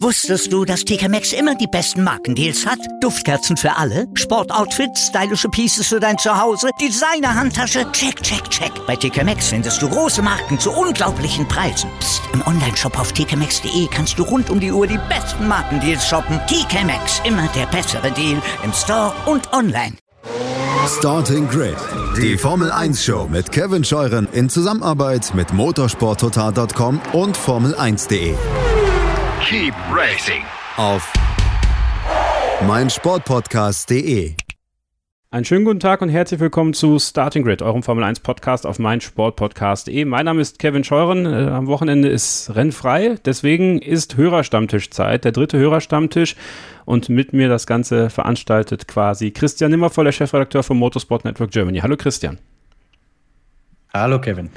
Wusstest du, dass TK Maxx immer die besten Markendeals hat? Duftkerzen für alle, Sportoutfits, stylische Pieces für dein Zuhause, Designer-Handtasche, check, check, check. Bei TK Maxx findest du große Marken zu unglaublichen Preisen. Psst. im Onlineshop auf tkmaxx.de kannst du rund um die Uhr die besten Markendeals shoppen. TK Maxx, immer der bessere Deal im Store und online. Starting Grid, die Formel 1 Show mit Kevin Scheuren in Zusammenarbeit mit motorsporttotal.com und Formel1.de. Keep racing. Auf meinsportpodcast.de. Einen schönen guten Tag und herzlich willkommen zu Starting Grid, eurem Formel 1 Podcast auf meinsportpodcast.de. Mein Name ist Kevin Scheuren. Äh, am Wochenende ist rennfrei, deswegen ist Hörerstammtischzeit, der dritte Hörerstammtisch. Und mit mir das Ganze veranstaltet quasi Christian Nimmervoll, der Chefredakteur vom Motorsport Network Germany. Hallo Christian. Hallo Kevin.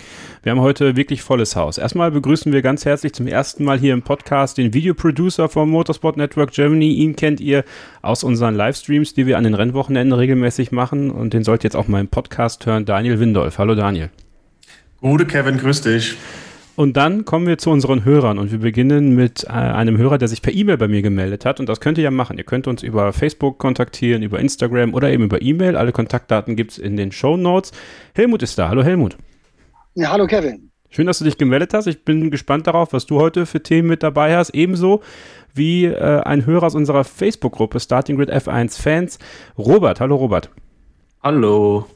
Wir haben heute wirklich volles Haus. Erstmal begrüßen wir ganz herzlich zum ersten Mal hier im Podcast den Videoproducer vom Motorsport Network Germany. Ihn kennt ihr aus unseren Livestreams, die wir an den Rennwochenenden regelmäßig machen. Und den sollt ihr jetzt auch mal im Podcast hören, Daniel Windolf. Hallo Daniel. Gute Kevin, grüß dich. Und dann kommen wir zu unseren Hörern und wir beginnen mit äh, einem Hörer, der sich per E-Mail bei mir gemeldet hat. Und das könnt ihr ja machen. Ihr könnt uns über Facebook kontaktieren, über Instagram oder eben über E-Mail. Alle Kontaktdaten gibt es in den Show Notes. Helmut ist da. Hallo Helmut. Ja, hallo Kevin. Schön, dass du dich gemeldet hast. Ich bin gespannt darauf, was du heute für Themen mit dabei hast. Ebenso wie äh, ein Hörer aus unserer Facebook-Gruppe Starting Grid F1 Fans, Robert. Hallo Robert. Hallo.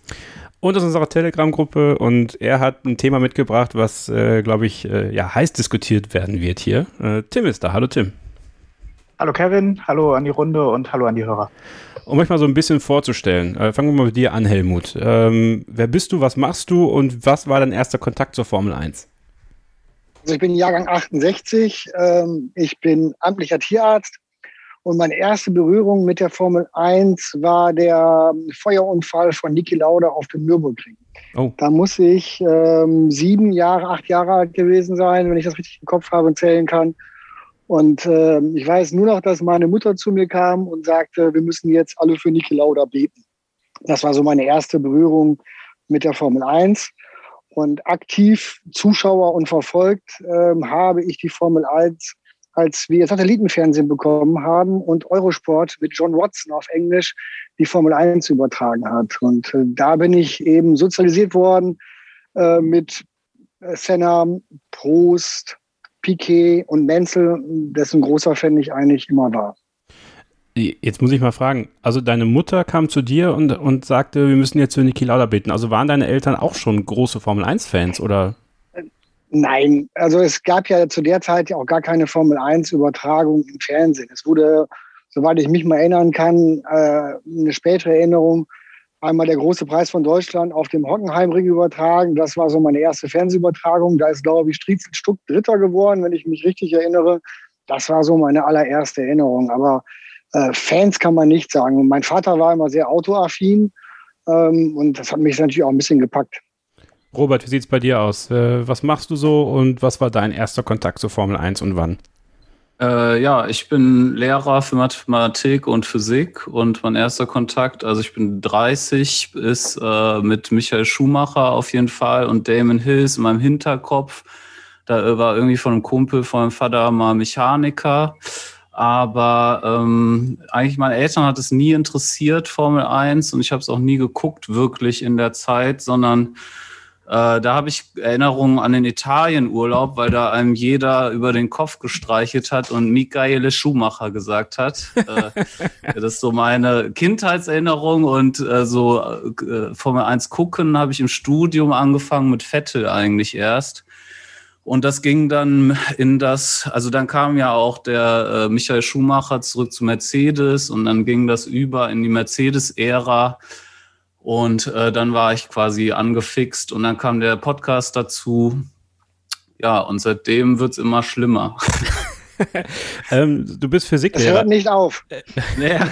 Und aus unserer Telegram-Gruppe und er hat ein Thema mitgebracht, was, äh, glaube ich, äh, ja, heiß diskutiert werden wird hier. Äh, Tim ist da. Hallo Tim. Hallo Kevin, hallo an die Runde und hallo an die Hörer. Um euch mal so ein bisschen vorzustellen, äh, fangen wir mal mit dir an, Helmut. Ähm, wer bist du, was machst du und was war dein erster Kontakt zur Formel 1? Also ich bin Jahrgang 68, ähm, ich bin amtlicher Tierarzt und meine erste Berührung mit der Formel 1 war der Feuerunfall von Niki Lauda auf dem Nürburgring. Oh. Da muss ich ähm, sieben Jahre, acht Jahre alt gewesen sein, wenn ich das richtig im Kopf habe und zählen kann. Und äh, ich weiß nur noch, dass meine Mutter zu mir kam und sagte, wir müssen jetzt alle für Niki Lauda beten. Das war so meine erste Berührung mit der Formel 1. Und aktiv Zuschauer und verfolgt äh, habe ich die Formel 1, als wir Satellitenfernsehen bekommen haben und Eurosport mit John Watson auf Englisch die Formel 1 übertragen hat. Und äh, da bin ich eben sozialisiert worden äh, mit Senna, Prost, Piquet und Menzel, dessen großer Fan ich eigentlich immer war. Jetzt muss ich mal fragen, also deine Mutter kam zu dir und, und sagte, wir müssen jetzt für Niki Lauda beten. Also waren deine Eltern auch schon große Formel-1-Fans oder? Nein, also es gab ja zu der Zeit ja auch gar keine Formel-1-Übertragung im Fernsehen. Es wurde, soweit ich mich mal erinnern kann, äh, eine spätere Erinnerung, einmal der große Preis von Deutschland auf dem Hockenheimring übertragen. Das war so meine erste Fernsehübertragung. Da ist, glaube ich, Striezel Stuck Dritter geworden, wenn ich mich richtig erinnere. Das war so meine allererste Erinnerung. Aber äh, Fans kann man nicht sagen. Und mein Vater war immer sehr autoaffin ähm, und das hat mich natürlich auch ein bisschen gepackt. Robert, wie sieht es bei dir aus? Äh, was machst du so und was war dein erster Kontakt zur Formel 1 und wann? Äh, ja, ich bin Lehrer für Mathematik und Physik und mein erster Kontakt, also ich bin 30, ist äh, mit Michael Schumacher auf jeden Fall und Damon Hills in meinem Hinterkopf. Da war irgendwie von einem Kumpel von meinem Vater mal Mechaniker. Aber ähm, eigentlich meine Eltern hat es nie interessiert, Formel 1, und ich habe es auch nie geguckt, wirklich in der Zeit, sondern äh, da habe ich Erinnerungen an den Italienurlaub, weil da einem jeder über den Kopf gestreichelt hat und Michaele Schumacher gesagt hat. äh, das ist so meine Kindheitserinnerung und äh, so äh, Formel 1 gucken habe ich im Studium angefangen mit Vettel eigentlich erst. Und das ging dann in das, also dann kam ja auch der äh, Michael Schumacher zurück zu Mercedes und dann ging das über in die Mercedes-Ära. Und äh, dann war ich quasi angefixt und dann kam der Podcast dazu. Ja, und seitdem wird's immer schlimmer. ähm, du bist Physiklehrer. Es hört nicht auf. Naja,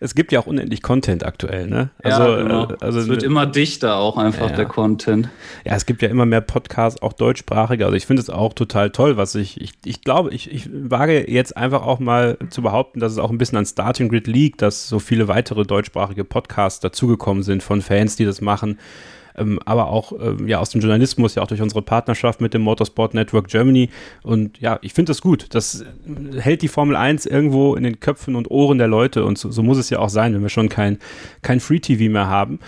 es gibt ja auch unendlich Content aktuell, ne? Also, ja, genau. Äh, also, es wird immer dichter auch einfach, ja. der Content. Ja, es gibt ja immer mehr Podcasts, auch deutschsprachige. Also ich finde es auch total toll, was ich, ich, ich glaube, ich, ich wage jetzt einfach auch mal zu behaupten, dass es auch ein bisschen an Starting Grid liegt, dass so viele weitere deutschsprachige Podcasts dazugekommen sind von Fans, die das machen. Ähm, aber auch ähm, ja aus dem Journalismus, ja auch durch unsere Partnerschaft mit dem Motorsport Network Germany. Und ja, ich finde das gut. Das hält die Formel 1 irgendwo in den Köpfen und Ohren der Leute und so, so muss es ja auch sein, wenn wir schon kein, kein Free-TV mehr haben.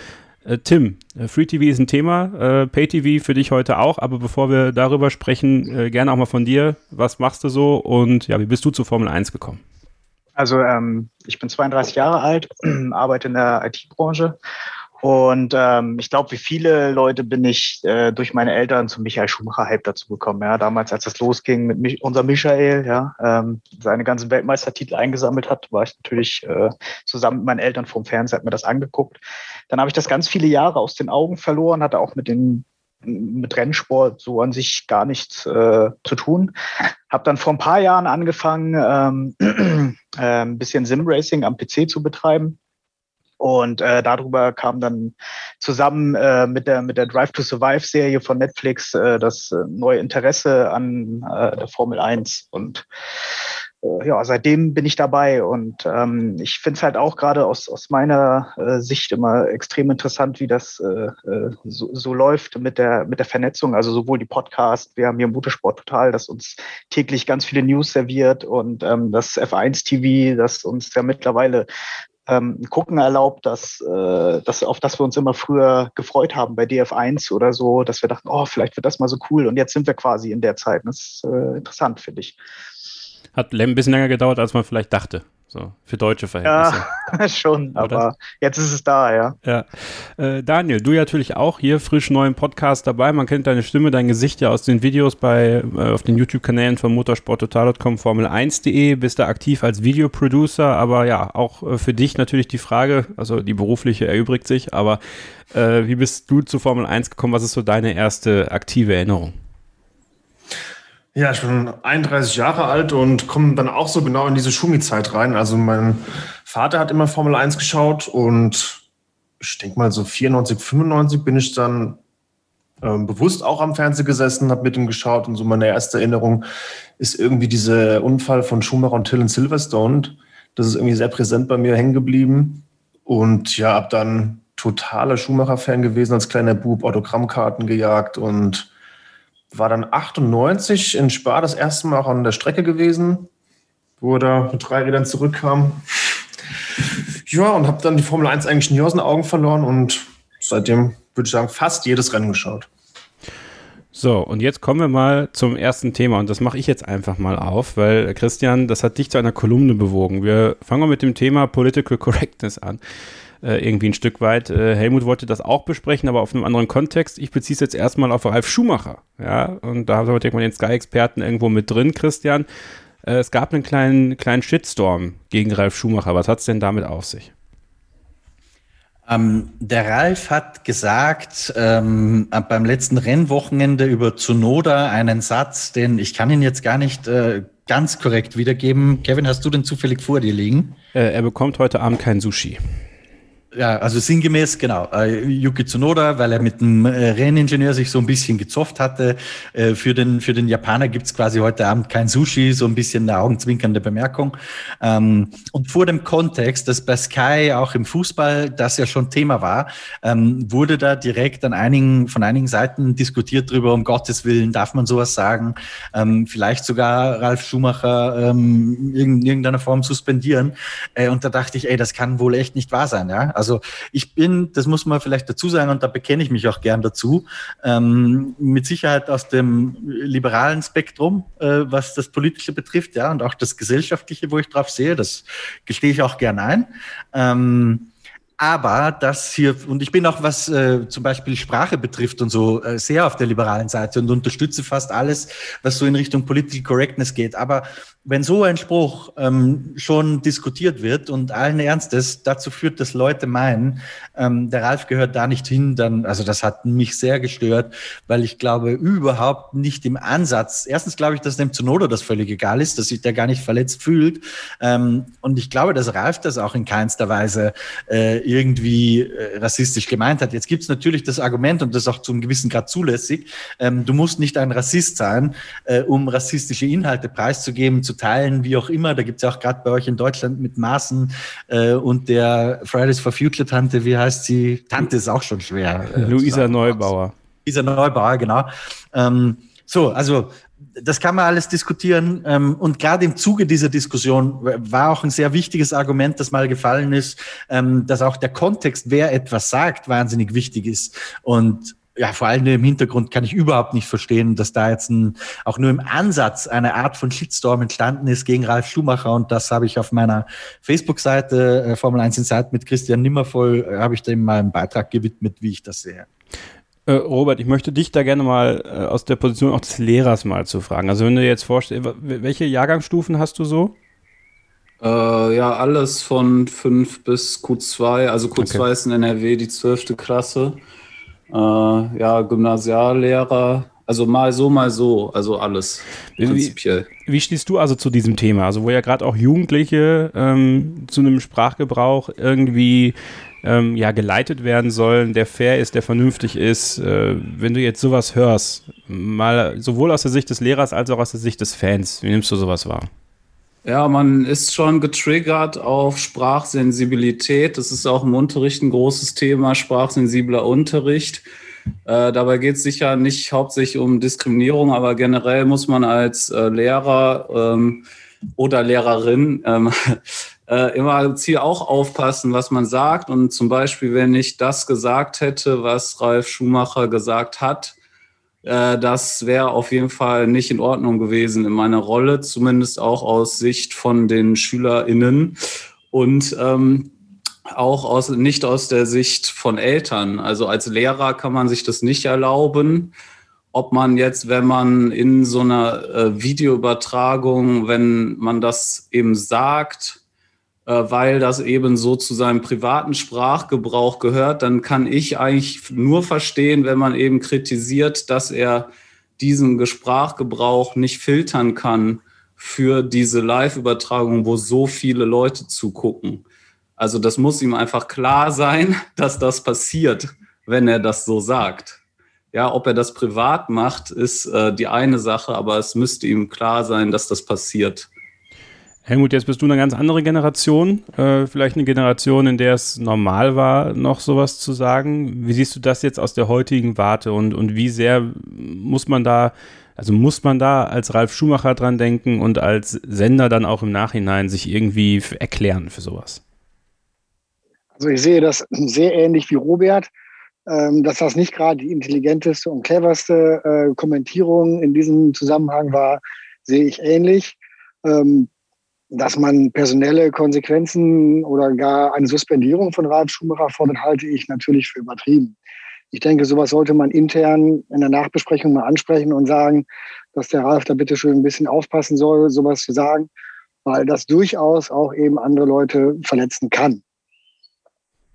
Äh, Tim, äh, Free TV ist ein Thema, äh, Pay TV für dich heute auch, aber bevor wir darüber sprechen, äh, gerne auch mal von dir. Was machst du so und ja, wie bist du zu Formel 1 gekommen? Also ähm, ich bin 32 Jahre alt, arbeite in der IT-Branche und ähm, ich glaube, wie viele Leute bin ich äh, durch meine Eltern zum Michael Schumacher-Hype dazu gekommen. Ja, damals, als es losging mit mich, unser Michael, ja, ähm, seine ganzen Weltmeistertitel eingesammelt hat, war ich natürlich äh, zusammen mit meinen Eltern vom Fernseher, hat mir das angeguckt. Dann habe ich das ganz viele Jahre aus den Augen verloren, hatte auch mit den mit Rennsport so an sich gar nichts äh, zu tun. Habe dann vor ein paar Jahren angefangen, ähm, äh, ein bisschen Sim-Racing am PC zu betreiben und äh, darüber kam dann zusammen äh, mit der mit der Drive to Survive Serie von Netflix äh, das äh, neue Interesse an äh, der Formel 1 und äh, ja, seitdem bin ich dabei. Und ähm, ich finde es halt auch gerade aus, aus meiner äh, Sicht immer extrem interessant, wie das äh, so, so läuft mit der, mit der Vernetzung. Also sowohl die Podcast, wir haben hier Motorsport Total, das uns täglich ganz viele News serviert. Und ähm, das F1 TV, das uns ja mittlerweile ähm, gucken erlaubt, dass, äh, dass, auf das wir uns immer früher gefreut haben bei DF1 oder so, dass wir dachten, oh, vielleicht wird das mal so cool. Und jetzt sind wir quasi in der Zeit. Das ist äh, interessant, finde ich. Hat ein bisschen länger gedauert, als man vielleicht dachte. So, für deutsche Verhältnisse. Ja, schon, aber jetzt ist es da, ja. Ja. Äh, Daniel, du ja natürlich auch hier frisch neu im Podcast dabei. Man kennt deine Stimme, dein Gesicht ja aus den Videos bei, äh, auf den YouTube-Kanälen von motorsporttotal.com, Formel1.de, bist da aktiv als Videoproducer, aber ja, auch äh, für dich natürlich die Frage, also die berufliche erübrigt sich, aber äh, wie bist du zu Formel 1 gekommen? Was ist so deine erste aktive Erinnerung? Ja, ich bin 31 Jahre alt und komme dann auch so genau in diese Schumi-Zeit rein. Also mein Vater hat immer Formel 1 geschaut und ich denke mal so 94, 95 bin ich dann ähm, bewusst auch am Fernseher gesessen, habe mit ihm geschaut und so meine erste Erinnerung ist irgendwie dieser Unfall von Schumacher und Till in Silverstone. Das ist irgendwie sehr präsent bei mir hängen geblieben und ja, habe dann totaler Schumacher-Fan gewesen als kleiner Bub, Autogrammkarten gejagt und war dann 98 in Spa das erste Mal auch an der Strecke gewesen, wo er da mit drei Rädern zurückkam. Ja, und habe dann die Formel 1 eigentlich nie aus den Augen verloren und seitdem würde ich sagen, fast jedes Rennen geschaut. So, und jetzt kommen wir mal zum ersten Thema und das mache ich jetzt einfach mal auf, weil Christian, das hat dich zu einer Kolumne bewogen. Wir fangen mal mit dem Thema Political Correctness an äh, irgendwie ein Stück weit. Äh, Helmut wollte das auch besprechen, aber auf einem anderen Kontext. Ich beziehe es jetzt erstmal auf Ralf Schumacher. Ja, und da haben wir direkt mal den Sky-Experten irgendwo mit drin, Christian. Äh, es gab einen kleinen, kleinen Shitstorm gegen Ralf Schumacher. Was hat es denn damit auf sich? Ähm, der Ralf hat gesagt ähm, beim letzten Rennwochenende über Zunoda einen Satz, den ich kann ihn jetzt gar nicht äh, ganz korrekt wiedergeben. Kevin, hast du den zufällig vor dir liegen? Äh, er bekommt heute Abend kein Sushi. Ja, also sinngemäß, genau. Äh, Yuki Tsunoda, weil er mit dem äh, Renningenieur sich so ein bisschen gezofft hatte. Äh, für, den, für den Japaner gibt's quasi heute Abend kein Sushi, so ein bisschen eine augenzwinkernde Bemerkung. Ähm, und vor dem Kontext, dass bei Sky auch im Fußball das ja schon Thema war, ähm, wurde da direkt an einigen, von einigen Seiten diskutiert drüber, um Gottes Willen, darf man sowas sagen? Ähm, vielleicht sogar Ralf Schumacher in irgendeiner Form suspendieren. Äh, und da dachte ich, ey, das kann wohl echt nicht wahr sein, ja. Also ich bin, das muss man vielleicht dazu sagen, und da bekenne ich mich auch gern dazu, ähm, mit Sicherheit aus dem liberalen Spektrum, äh, was das Politische betrifft, ja, und auch das Gesellschaftliche, wo ich drauf sehe, das gestehe ich auch gern ein. Ähm, aber das hier, und ich bin auch, was äh, zum Beispiel Sprache betrifft und so, äh, sehr auf der liberalen Seite und unterstütze fast alles, was so in Richtung Political Correctness geht. Aber wenn so ein Spruch ähm, schon diskutiert wird und allen Ernstes dazu führt, dass Leute meinen, ähm, der Ralf gehört da nicht hin, dann, also das hat mich sehr gestört, weil ich glaube überhaupt nicht im Ansatz, erstens glaube ich, dass dem Zunoda das völlig egal ist, dass sich der gar nicht verletzt fühlt. Ähm, und ich glaube, dass Ralf das auch in keinster Weise äh, irgendwie äh, rassistisch gemeint hat. Jetzt gibt es natürlich das Argument, und das auch zum gewissen Grad zulässig, ähm, du musst nicht ein Rassist sein, äh, um rassistische Inhalte preiszugeben, zu teilen, wie auch immer. Da gibt es ja auch gerade bei euch in Deutschland mit Maßen äh, und der Fridays for Future Tante, wie heißt sie? Tante ist auch schon schwer. Äh, Luisa Neubauer. Luisa Neubauer, genau. Ähm, so, also das kann man alles diskutieren. Ähm, und gerade im Zuge dieser Diskussion war auch ein sehr wichtiges Argument, das mal gefallen ist, ähm, dass auch der Kontext, wer etwas sagt, wahnsinnig wichtig ist. Und ja, vor allem im Hintergrund kann ich überhaupt nicht verstehen, dass da jetzt ein, auch nur im Ansatz eine Art von Shitstorm entstanden ist gegen Ralf Schumacher. Und das habe ich auf meiner Facebook-Seite äh, Formel 1 Insight mit Christian Nimmervoll, äh, habe ich dem mal einen Beitrag gewidmet, wie ich das sehe. Äh, Robert, ich möchte dich da gerne mal äh, aus der Position auch des Lehrers mal zu fragen. Also wenn du jetzt vorstellst, welche Jahrgangsstufen hast du so? Äh, ja, alles von 5 bis Q2. Also Q2 okay. ist in NRW die 12. Klasse. Äh, ja, Gymnasiallehrer. Also mal so, mal so. Also alles prinzipiell. Wie, wie stehst du also zu diesem Thema? Also wo ja gerade auch Jugendliche ähm, zu einem Sprachgebrauch irgendwie ähm, ja geleitet werden sollen, der fair ist, der vernünftig ist. Äh, wenn du jetzt sowas hörst, mal sowohl aus der Sicht des Lehrers als auch aus der Sicht des Fans, wie nimmst du sowas wahr? Ja, man ist schon getriggert auf Sprachsensibilität. Das ist auch im Unterricht ein großes Thema, sprachsensibler Unterricht. Äh, dabei geht es sicher nicht hauptsächlich um Diskriminierung, aber generell muss man als äh, Lehrer ähm, oder Lehrerin ähm, äh, immer Ziel auch aufpassen, was man sagt. Und zum Beispiel, wenn ich das gesagt hätte, was Ralf Schumacher gesagt hat, das wäre auf jeden Fall nicht in Ordnung gewesen in meiner Rolle, zumindest auch aus Sicht von den SchülerInnen und ähm, auch aus, nicht aus der Sicht von Eltern. Also als Lehrer kann man sich das nicht erlauben ob man jetzt, wenn man in so einer äh, Videoübertragung, wenn man das eben sagt, äh, weil das eben so zu seinem privaten Sprachgebrauch gehört, dann kann ich eigentlich nur verstehen, wenn man eben kritisiert, dass er diesen Sprachgebrauch nicht filtern kann für diese Live-Übertragung, wo so viele Leute zugucken. Also das muss ihm einfach klar sein, dass das passiert, wenn er das so sagt. Ja, ob er das privat macht, ist äh, die eine Sache, aber es müsste ihm klar sein, dass das passiert. Helmut, jetzt bist du eine ganz andere Generation, äh, vielleicht eine Generation, in der es normal war, noch sowas zu sagen. Wie siehst du das jetzt aus der heutigen Warte und, und wie sehr muss man da, also muss man da als Ralf Schumacher dran denken und als Sender dann auch im Nachhinein sich irgendwie erklären für sowas? Also ich sehe das sehr ähnlich wie Robert, ähm, dass das nicht gerade die intelligenteste und cleverste äh, Kommentierung in diesem Zusammenhang war, sehe ich ähnlich. Ähm, dass man personelle Konsequenzen oder gar eine Suspendierung von Ralf Schumacher fordert, halte ich natürlich für übertrieben. Ich denke, sowas sollte man intern in der Nachbesprechung mal ansprechen und sagen, dass der Ralf da bitte schön ein bisschen aufpassen soll, sowas zu sagen, weil das durchaus auch eben andere Leute verletzen kann.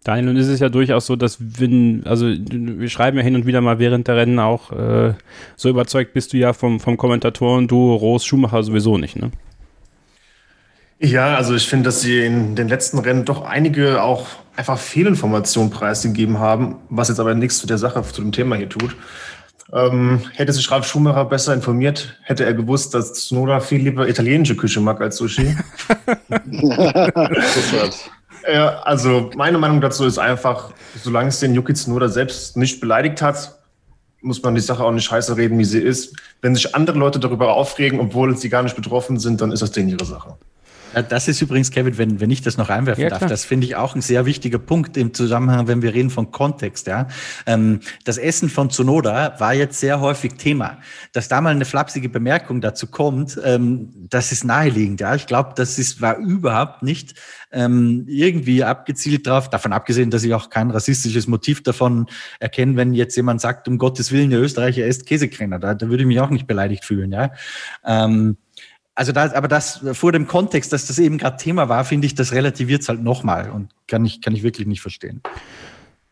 Daniel, nun ist es ja durchaus so, dass wenn, also wir schreiben ja hin und wieder mal während der Rennen auch, äh, so überzeugt bist du ja vom, vom Kommentatoren-Duo Roos Schumacher sowieso nicht, ne? Ja, also ich finde, dass sie in den letzten Rennen doch einige auch einfach Fehlinformationen preisgegeben haben, was jetzt aber nichts zu der Sache, zu dem Thema hier tut. Ähm, hätte sich Ralf Schumacher besser informiert, hätte er gewusst, dass Tsunoda viel lieber italienische Küche mag als Sushi. ja, also meine Meinung dazu ist einfach, solange es den Yuki Tsunoda selbst nicht beleidigt hat, muss man die Sache auch nicht scheiße reden, wie sie ist. Wenn sich andere Leute darüber aufregen, obwohl sie gar nicht betroffen sind, dann ist das denen ihre Sache. Das ist übrigens, Kevin, wenn, wenn ich das noch einwerfen ja, darf, das finde ich auch ein sehr wichtiger Punkt im Zusammenhang, wenn wir reden von Kontext. Ja. Ähm, das Essen von Zunoda war jetzt sehr häufig Thema. Dass da mal eine flapsige Bemerkung dazu kommt, ähm, das ist naheliegend. Ja. Ich glaube, das ist, war überhaupt nicht ähm, irgendwie abgezielt drauf, davon abgesehen, dass ich auch kein rassistisches Motiv davon erkenne, wenn jetzt jemand sagt, um Gottes Willen, der Österreicher isst Käsekrenner. Da, da würde ich mich auch nicht beleidigt fühlen. Ja. Ähm, also da, aber das vor dem Kontext, dass das eben gerade Thema war, finde ich, das relativiert es halt nochmal und kann ich, kann ich wirklich nicht verstehen.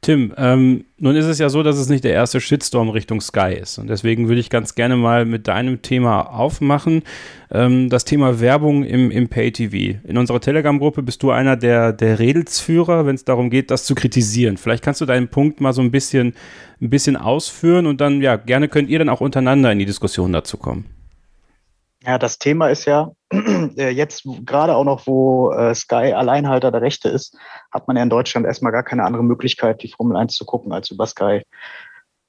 Tim, ähm, nun ist es ja so, dass es nicht der erste Shitstorm Richtung Sky ist. Und deswegen würde ich ganz gerne mal mit deinem Thema aufmachen. Ähm, das Thema Werbung im, im Pay-TV. In unserer Telegram-Gruppe bist du einer der, der Redelsführer, wenn es darum geht, das zu kritisieren. Vielleicht kannst du deinen Punkt mal so ein bisschen, ein bisschen ausführen und dann, ja, gerne könnt ihr dann auch untereinander in die Diskussion dazu kommen. Ja, das Thema ist ja äh, jetzt gerade auch noch, wo äh, Sky Alleinhalter der Rechte ist, hat man ja in Deutschland erstmal gar keine andere Möglichkeit, die Formel 1 zu gucken als über Sky.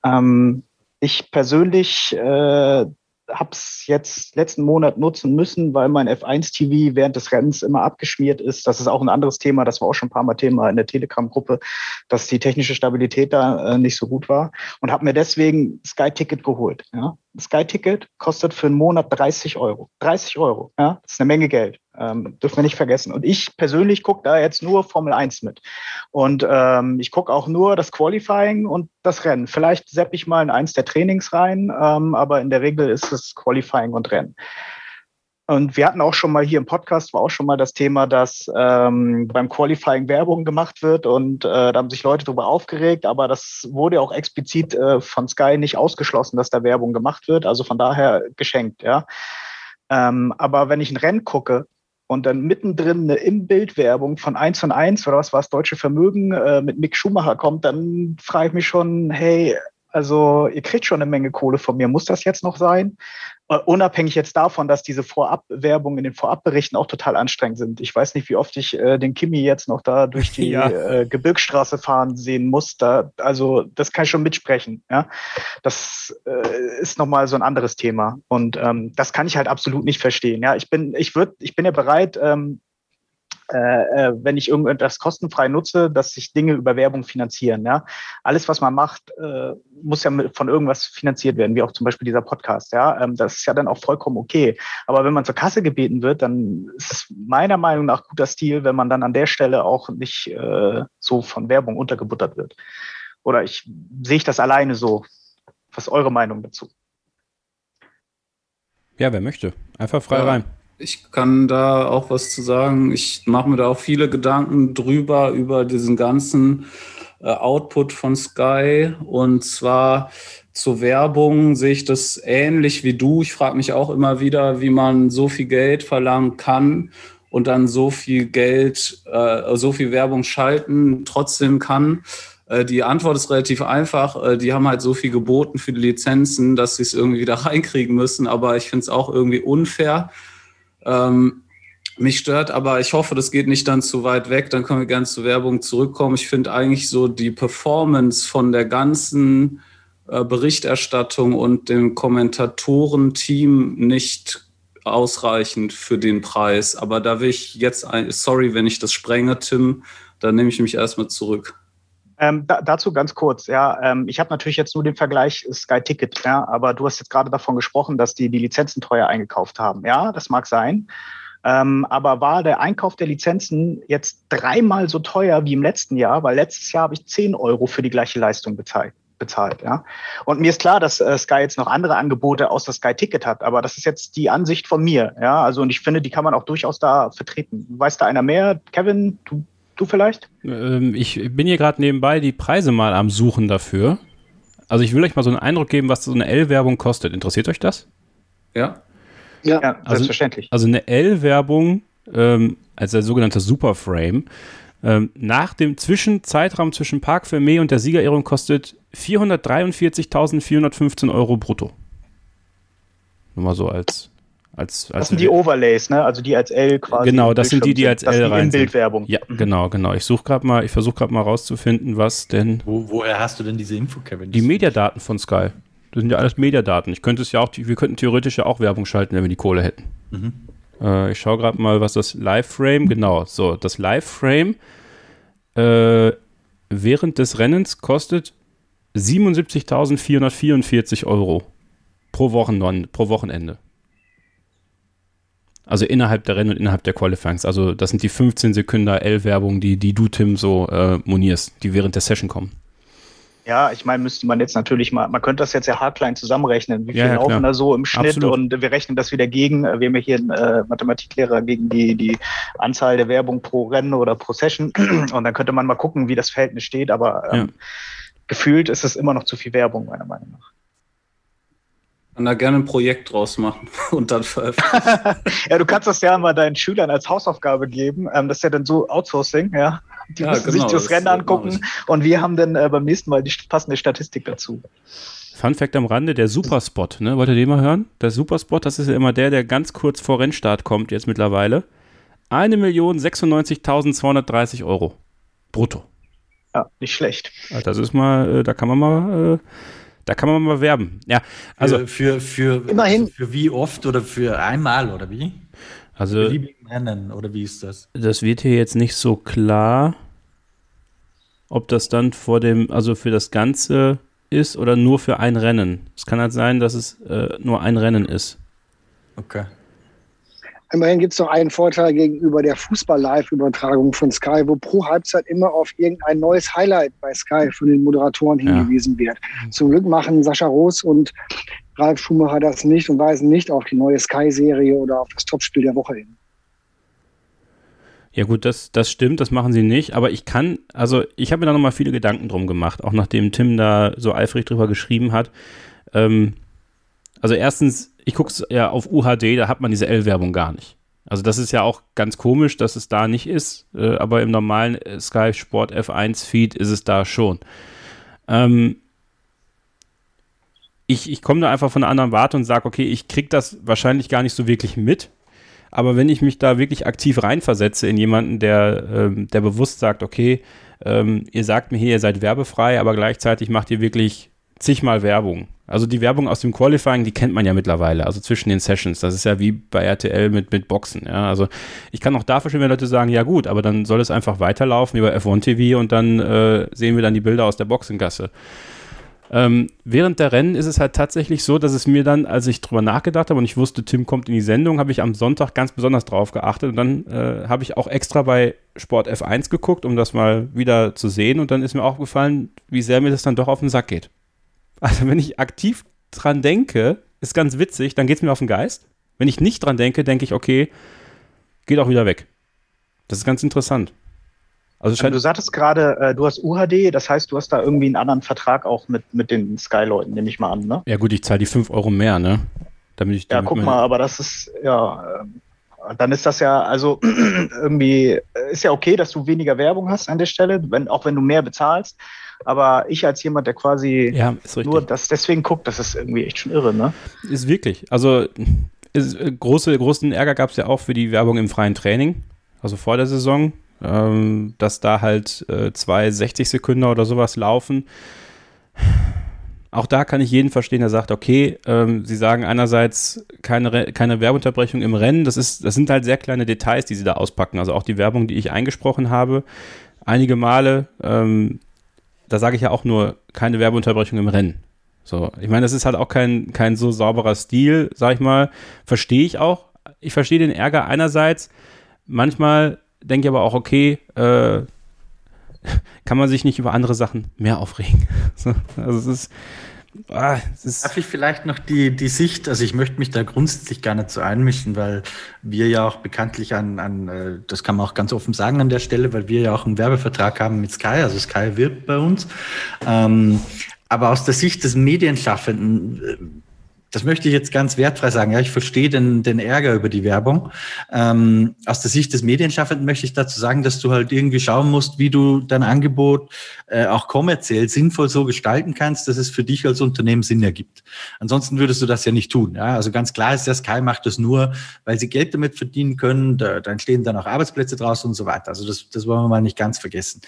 Ähm, ich persönlich äh, habe es jetzt letzten Monat nutzen müssen, weil mein F1-TV während des Rennens immer abgeschmiert ist. Das ist auch ein anderes Thema, das war auch schon ein paar Mal Thema in der Telegram-Gruppe, dass die technische Stabilität da äh, nicht so gut war und habe mir deswegen Sky-Ticket geholt. Ja? Sky-Ticket kostet für einen Monat 30 Euro. 30 Euro, ja, das ist eine Menge Geld. Ähm, dürfen wir nicht vergessen. Und ich persönlich gucke da jetzt nur Formel 1 mit. Und ähm, ich gucke auch nur das Qualifying und das Rennen. Vielleicht sepp ich mal in eins der Trainings rein, ähm, aber in der Regel ist es Qualifying und Rennen. Und wir hatten auch schon mal hier im Podcast, war auch schon mal das Thema, dass ähm, beim Qualifying Werbung gemacht wird und äh, da haben sich Leute darüber aufgeregt, aber das wurde auch explizit äh, von Sky nicht ausgeschlossen, dass da Werbung gemacht wird. Also von daher geschenkt, ja. Ähm, aber wenn ich ein Rennen gucke und dann mittendrin eine Im-Bild-Werbung von 1 und 1 oder was war das Deutsche Vermögen äh, mit Mick Schumacher kommt, dann frage ich mich schon, hey, also ihr kriegt schon eine Menge Kohle von mir. Muss das jetzt noch sein? Uh, unabhängig jetzt davon, dass diese Vorabwerbung in den Vorabberichten auch total anstrengend sind. Ich weiß nicht, wie oft ich äh, den Kimi jetzt noch da durch die ja. äh, Gebirgsstraße fahren sehen muss. Da, also das kann ich schon mitsprechen. Ja, das äh, ist nochmal so ein anderes Thema und ähm, das kann ich halt absolut nicht verstehen. Ja, ich bin, ich würde, ich bin ja bereit. Ähm, äh, äh, wenn ich irgendetwas kostenfrei nutze, dass sich Dinge über Werbung finanzieren. Ja? Alles, was man macht, äh, muss ja von irgendwas finanziert werden, wie auch zum Beispiel dieser Podcast. Ja? Ähm, das ist ja dann auch vollkommen okay. Aber wenn man zur Kasse gebeten wird, dann ist es meiner Meinung nach guter Stil, wenn man dann an der Stelle auch nicht äh, so von Werbung untergebuttert wird. Oder ich sehe ich das alleine so. Was ist eure Meinung dazu? Ja, wer möchte. Einfach frei ja. rein. Ich kann da auch was zu sagen. Ich mache mir da auch viele Gedanken drüber, über diesen ganzen äh, Output von Sky. Und zwar zur Werbung sehe ich das ähnlich wie du. Ich frage mich auch immer wieder, wie man so viel Geld verlangen kann und dann so viel Geld, äh, so viel Werbung schalten trotzdem kann. Äh, die Antwort ist relativ einfach. Äh, die haben halt so viel geboten für die Lizenzen, dass sie es irgendwie wieder reinkriegen müssen. Aber ich finde es auch irgendwie unfair ähm, mich stört aber, ich hoffe, das geht nicht dann zu weit weg, dann können wir gerne zur Werbung zurückkommen. Ich finde eigentlich so die Performance von der ganzen äh, Berichterstattung und dem Kommentatorenteam nicht ausreichend für den Preis. Aber da will ich jetzt, ein, sorry, wenn ich das sprenge, Tim, dann nehme ich mich erstmal zurück. Ähm, da, dazu ganz kurz, ja. Ähm, ich habe natürlich jetzt nur den Vergleich Sky Ticket, ja, aber du hast jetzt gerade davon gesprochen, dass die die Lizenzen teuer eingekauft haben. Ja, das mag sein. Ähm, aber war der Einkauf der Lizenzen jetzt dreimal so teuer wie im letzten Jahr? Weil letztes Jahr habe ich 10 Euro für die gleiche Leistung bezahlt. bezahlt ja. Und mir ist klar, dass äh, Sky jetzt noch andere Angebote außer Sky Ticket hat, aber das ist jetzt die Ansicht von mir. Ja, also und ich finde, die kann man auch durchaus da vertreten. Weiß da einer mehr? Kevin, du Du vielleicht? Ähm, ich bin hier gerade nebenbei die Preise mal am Suchen dafür. Also ich will euch mal so einen Eindruck geben, was so eine L-Werbung kostet. Interessiert euch das? Ja. Ja, ja also, selbstverständlich. Also eine L-Werbung ähm, als der sogenannte Superframe ähm, nach dem Zwischenzeitraum zwischen Park Fermé und der Siegerehrung kostet 443.415 Euro brutto. Nur mal so als als, als das sind die Overlays, ne? Also die als L quasi. Genau, das sind die, die als L rein sind. Bildwerbung. Ja, mhm. genau, genau. Ich suche gerade mal, ich versuche gerade mal rauszufinden, was denn. Wo, woher hast du denn diese Info, Kevin? Die Mediadaten von Sky. Das sind ja alles Mediadaten. Ich könnte es ja auch, wir könnten theoretisch ja auch Werbung schalten, wenn wir die Kohle hätten. Mhm. Äh, ich schaue gerade mal, was das Live-Frame, genau, so, das Live-Frame äh, während des Rennens kostet 77.444 Euro pro, Wochen, pro Wochenende. Also innerhalb der Rennen und innerhalb der Qualifyings. Also das sind die 15 Sekunden L-Werbung, die, die du, Tim, so äh, monierst, die während der Session kommen. Ja, ich meine, müsste man jetzt natürlich mal, man könnte das jetzt ja haarklein zusammenrechnen, wie viel ja, ja, laufen da so im Schnitt Absolut. und wir rechnen das wieder gegen, wir haben ja hier einen äh, Mathematiklehrer gegen die, die Anzahl der Werbung pro Rennen oder pro Session und dann könnte man mal gucken, wie das Verhältnis steht, aber ähm, ja. gefühlt ist es immer noch zu viel Werbung, meiner Meinung nach. Kann da gerne ein Projekt draus machen und dann veröffentlichen. ja, du kannst das ja mal deinen Schülern als Hausaufgabe geben. Ähm, das ist ja dann so Outsourcing, ja. Die ja, müssen genau, sich das, das Rennen angucken und wir haben dann äh, beim nächsten Mal die passende Statistik dazu. Fun Fact am Rande, der Superspot, ne? Wollt ihr den mal hören? Der Superspot, das ist ja immer der, der ganz kurz vor Rennstart kommt, jetzt mittlerweile. 1.096.230 Euro. Brutto. Ja, nicht schlecht. Das ist mal, äh, da kann man mal, äh, da kann man mal werben. Ja, also. Für, für, für, Immerhin. Also für wie oft oder für einmal oder wie? Also, Rennen oder wie ist das? Das wird hier jetzt nicht so klar, ob das dann vor dem, also für das Ganze ist oder nur für ein Rennen. Es kann halt sein, dass es äh, nur ein Rennen ist. Okay. Immerhin gibt es noch einen Vorteil gegenüber der Fußball-Live-Übertragung von Sky, wo pro Halbzeit immer auf irgendein neues Highlight bei Sky von den Moderatoren hingewiesen ja. wird. Zum Glück machen Sascha Roos und Ralf Schumacher das nicht und weisen nicht auf die neue Sky-Serie oder auf das Topspiel der Woche hin. Ja gut, das, das stimmt, das machen sie nicht, aber ich kann, also ich habe mir da nochmal viele Gedanken drum gemacht, auch nachdem Tim da so eifrig drüber geschrieben hat. Ähm, also erstens, ich gucke es ja auf UHD, da hat man diese L-Werbung gar nicht. Also das ist ja auch ganz komisch, dass es da nicht ist, äh, aber im normalen Sky Sport F1 Feed ist es da schon. Ähm, ich, ich komme da einfach von einer anderen Warte und sage, okay, ich kriege das wahrscheinlich gar nicht so wirklich mit. Aber wenn ich mich da wirklich aktiv reinversetze in jemanden, der, ähm, der bewusst sagt, okay, ähm, ihr sagt mir hier, ihr seid werbefrei, aber gleichzeitig macht ihr wirklich zigmal Werbung. Also die Werbung aus dem Qualifying, die kennt man ja mittlerweile, also zwischen den Sessions. Das ist ja wie bei RTL mit, mit Boxen. Ja? Also ich kann auch da verstehen, wenn Leute sagen, ja gut, aber dann soll es einfach weiterlaufen über F1 TV und dann äh, sehen wir dann die Bilder aus der Boxengasse. Ähm, während der Rennen ist es halt tatsächlich so, dass es mir dann, als ich drüber nachgedacht habe und ich wusste, Tim kommt in die Sendung, habe ich am Sonntag ganz besonders drauf geachtet und dann äh, habe ich auch extra bei Sport F1 geguckt, um das mal wieder zu sehen und dann ist mir auch gefallen, wie sehr mir das dann doch auf den Sack geht. Also wenn ich aktiv dran denke, ist ganz witzig, dann geht es mir auf den Geist. Wenn ich nicht dran denke, denke ich, okay, geht auch wieder weg. Das ist ganz interessant. Also du sagtest gerade, äh, du hast UHD, das heißt, du hast da irgendwie einen anderen Vertrag auch mit, mit den Sky-Leuten, nehme ich mal an, ne? Ja gut, ich zahle die 5 Euro mehr, ne? Damit ich ja, guck mal, aber das ist, ja, äh, dann ist das ja, also irgendwie, äh, ist ja okay, dass du weniger Werbung hast an der Stelle, wenn, auch wenn du mehr bezahlst. Aber ich als jemand, der quasi ja, nur das deswegen guckt, das ist irgendwie echt schon irre, ne? Ist wirklich. Also ist, äh, große, großen Ärger gab es ja auch für die Werbung im freien Training, also vor der Saison ähm, dass da halt äh, zwei 60 Sekunden oder sowas laufen. Auch da kann ich jeden verstehen, der sagt, okay, ähm, sie sagen einerseits keine, keine Werbeunterbrechung im Rennen. Das, ist, das sind halt sehr kleine Details, die sie da auspacken. Also auch die Werbung, die ich eingesprochen habe, einige Male, ähm, da sage ich ja auch nur keine Werbeunterbrechung im Rennen. So, ich meine, das ist halt auch kein, kein so sauberer Stil, sag ich mal. Verstehe ich auch. Ich verstehe den Ärger einerseits. Manchmal denke aber auch, okay, äh, kann man sich nicht über andere Sachen mehr aufregen. also es ist, ah, Darf ich vielleicht noch die, die Sicht, also ich möchte mich da grundsätzlich gar nicht so einmischen, weil wir ja auch bekanntlich an, an, äh, das kann man auch ganz offen sagen an der Stelle, weil wir ja auch einen Werbevertrag haben mit Sky, also Sky wirbt bei uns. Ähm, aber aus der Sicht des Medienschaffenden äh, das möchte ich jetzt ganz wertfrei sagen. Ja, ich verstehe den, den Ärger über die Werbung. Ähm, aus der Sicht des Medienschaffenden möchte ich dazu sagen, dass du halt irgendwie schauen musst, wie du dein Angebot äh, auch kommerziell sinnvoll so gestalten kannst, dass es für dich als Unternehmen Sinn ergibt. Ansonsten würdest du das ja nicht tun. Ja? Also ganz klar ist, der Sky macht das nur, weil sie Geld damit verdienen können. Da, da entstehen dann auch Arbeitsplätze draus und so weiter. Also das, das wollen wir mal nicht ganz vergessen.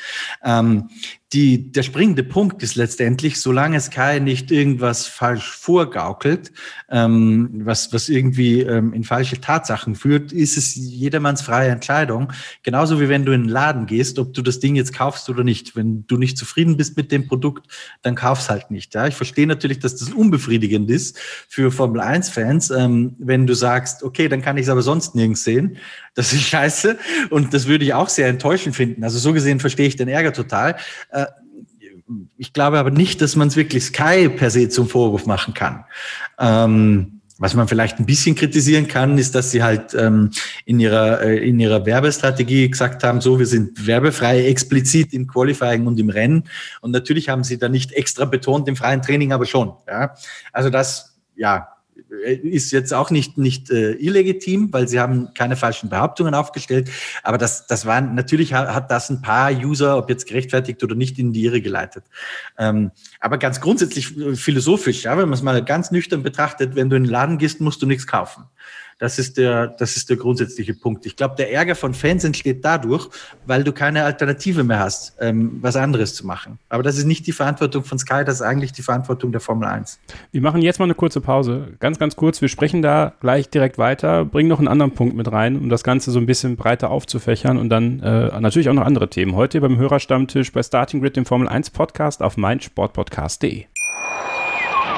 Ähm, die, der springende Punkt ist letztendlich, solange Sky nicht irgendwas falsch vorgaukelt, ähm, was, was irgendwie ähm, in falsche Tatsachen führt, ist es jedermanns freie Entscheidung. Genauso wie wenn du in den Laden gehst, ob du das Ding jetzt kaufst oder nicht. Wenn du nicht zufrieden bist mit dem Produkt, dann kauf's halt nicht. Ja? Ich verstehe natürlich, dass das unbefriedigend ist für Formel 1-Fans, ähm, wenn du sagst, okay, dann kann ich es aber sonst nirgends sehen. Das ist scheiße und das würde ich auch sehr enttäuschend finden. Also so gesehen verstehe ich den Ärger total. Ich glaube aber nicht, dass man es wirklich Sky per se zum Vorwurf machen kann. Ähm, was man vielleicht ein bisschen kritisieren kann, ist, dass sie halt ähm, in, ihrer, äh, in ihrer Werbestrategie gesagt haben, so, wir sind werbefrei explizit im Qualifying und im Rennen. Und natürlich haben sie da nicht extra betont, im freien Training aber schon. Ja? Also das, ja, ist jetzt auch nicht, nicht äh, illegitim, weil sie haben keine falschen Behauptungen aufgestellt. Aber das, das waren, natürlich hat, hat das ein paar User, ob jetzt gerechtfertigt oder nicht, in die Irre geleitet. Ähm, aber ganz grundsätzlich äh, philosophisch, ja, wenn man es mal ganz nüchtern betrachtet, wenn du in den Laden gehst, musst du nichts kaufen. Das ist der, das ist der grundsätzliche Punkt. Ich glaube, der Ärger von Fans entsteht dadurch, weil du keine Alternative mehr hast, ähm, was anderes zu machen. Aber das ist nicht die Verantwortung von Sky, das ist eigentlich die Verantwortung der Formel 1. Wir machen jetzt mal eine kurze Pause. Ganz, ganz kurz. Wir sprechen da gleich direkt weiter, bringen noch einen anderen Punkt mit rein, um das Ganze so ein bisschen breiter aufzufächern und dann äh, natürlich auch noch andere Themen. Heute beim Hörerstammtisch bei Starting Grid, dem Formel 1 Podcast auf meinsportpodcast.de.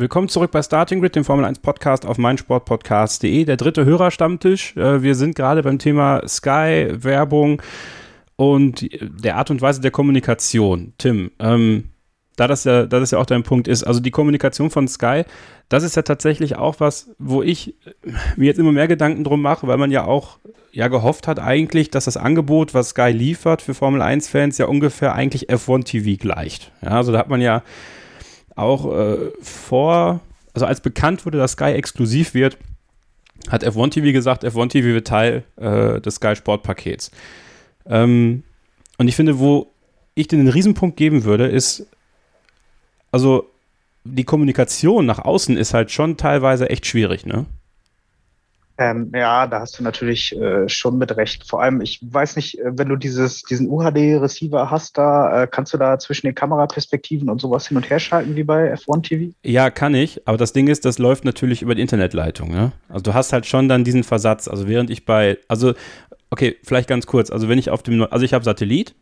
Willkommen zurück bei Starting Grid, dem Formel 1 Podcast auf meinsportpodcast.de. Der dritte Hörerstammtisch. Äh, wir sind gerade beim Thema Sky, Werbung und der Art und Weise der Kommunikation. Tim, ähm, da das ja, da das ja auch dein Punkt ist, also die Kommunikation von Sky, das ist ja tatsächlich auch was, wo ich mir jetzt immer mehr Gedanken drum mache, weil man ja auch ja gehofft hat eigentlich, dass das Angebot, was Sky liefert für Formel 1 Fans ja ungefähr eigentlich F1 TV gleicht. Ja, also da hat man ja auch äh, vor, also als bekannt wurde, dass Sky exklusiv wird, hat F1 TV gesagt, F1 TV wird Teil äh, des Sky Sport Pakets. Ähm, und ich finde, wo ich den Riesenpunkt geben würde, ist, also die Kommunikation nach außen ist halt schon teilweise echt schwierig, ne? Ähm, ja, da hast du natürlich äh, schon mit recht. Vor allem, ich weiß nicht, äh, wenn du dieses, diesen UHD-Receiver hast, da äh, kannst du da zwischen den Kameraperspektiven und sowas hin und her schalten wie bei F1 TV? Ja, kann ich. Aber das Ding ist, das läuft natürlich über die Internetleitung. Ne? Also du hast halt schon dann diesen Versatz. Also während ich bei, also okay, vielleicht ganz kurz. Also wenn ich auf dem, also ich habe Satellit.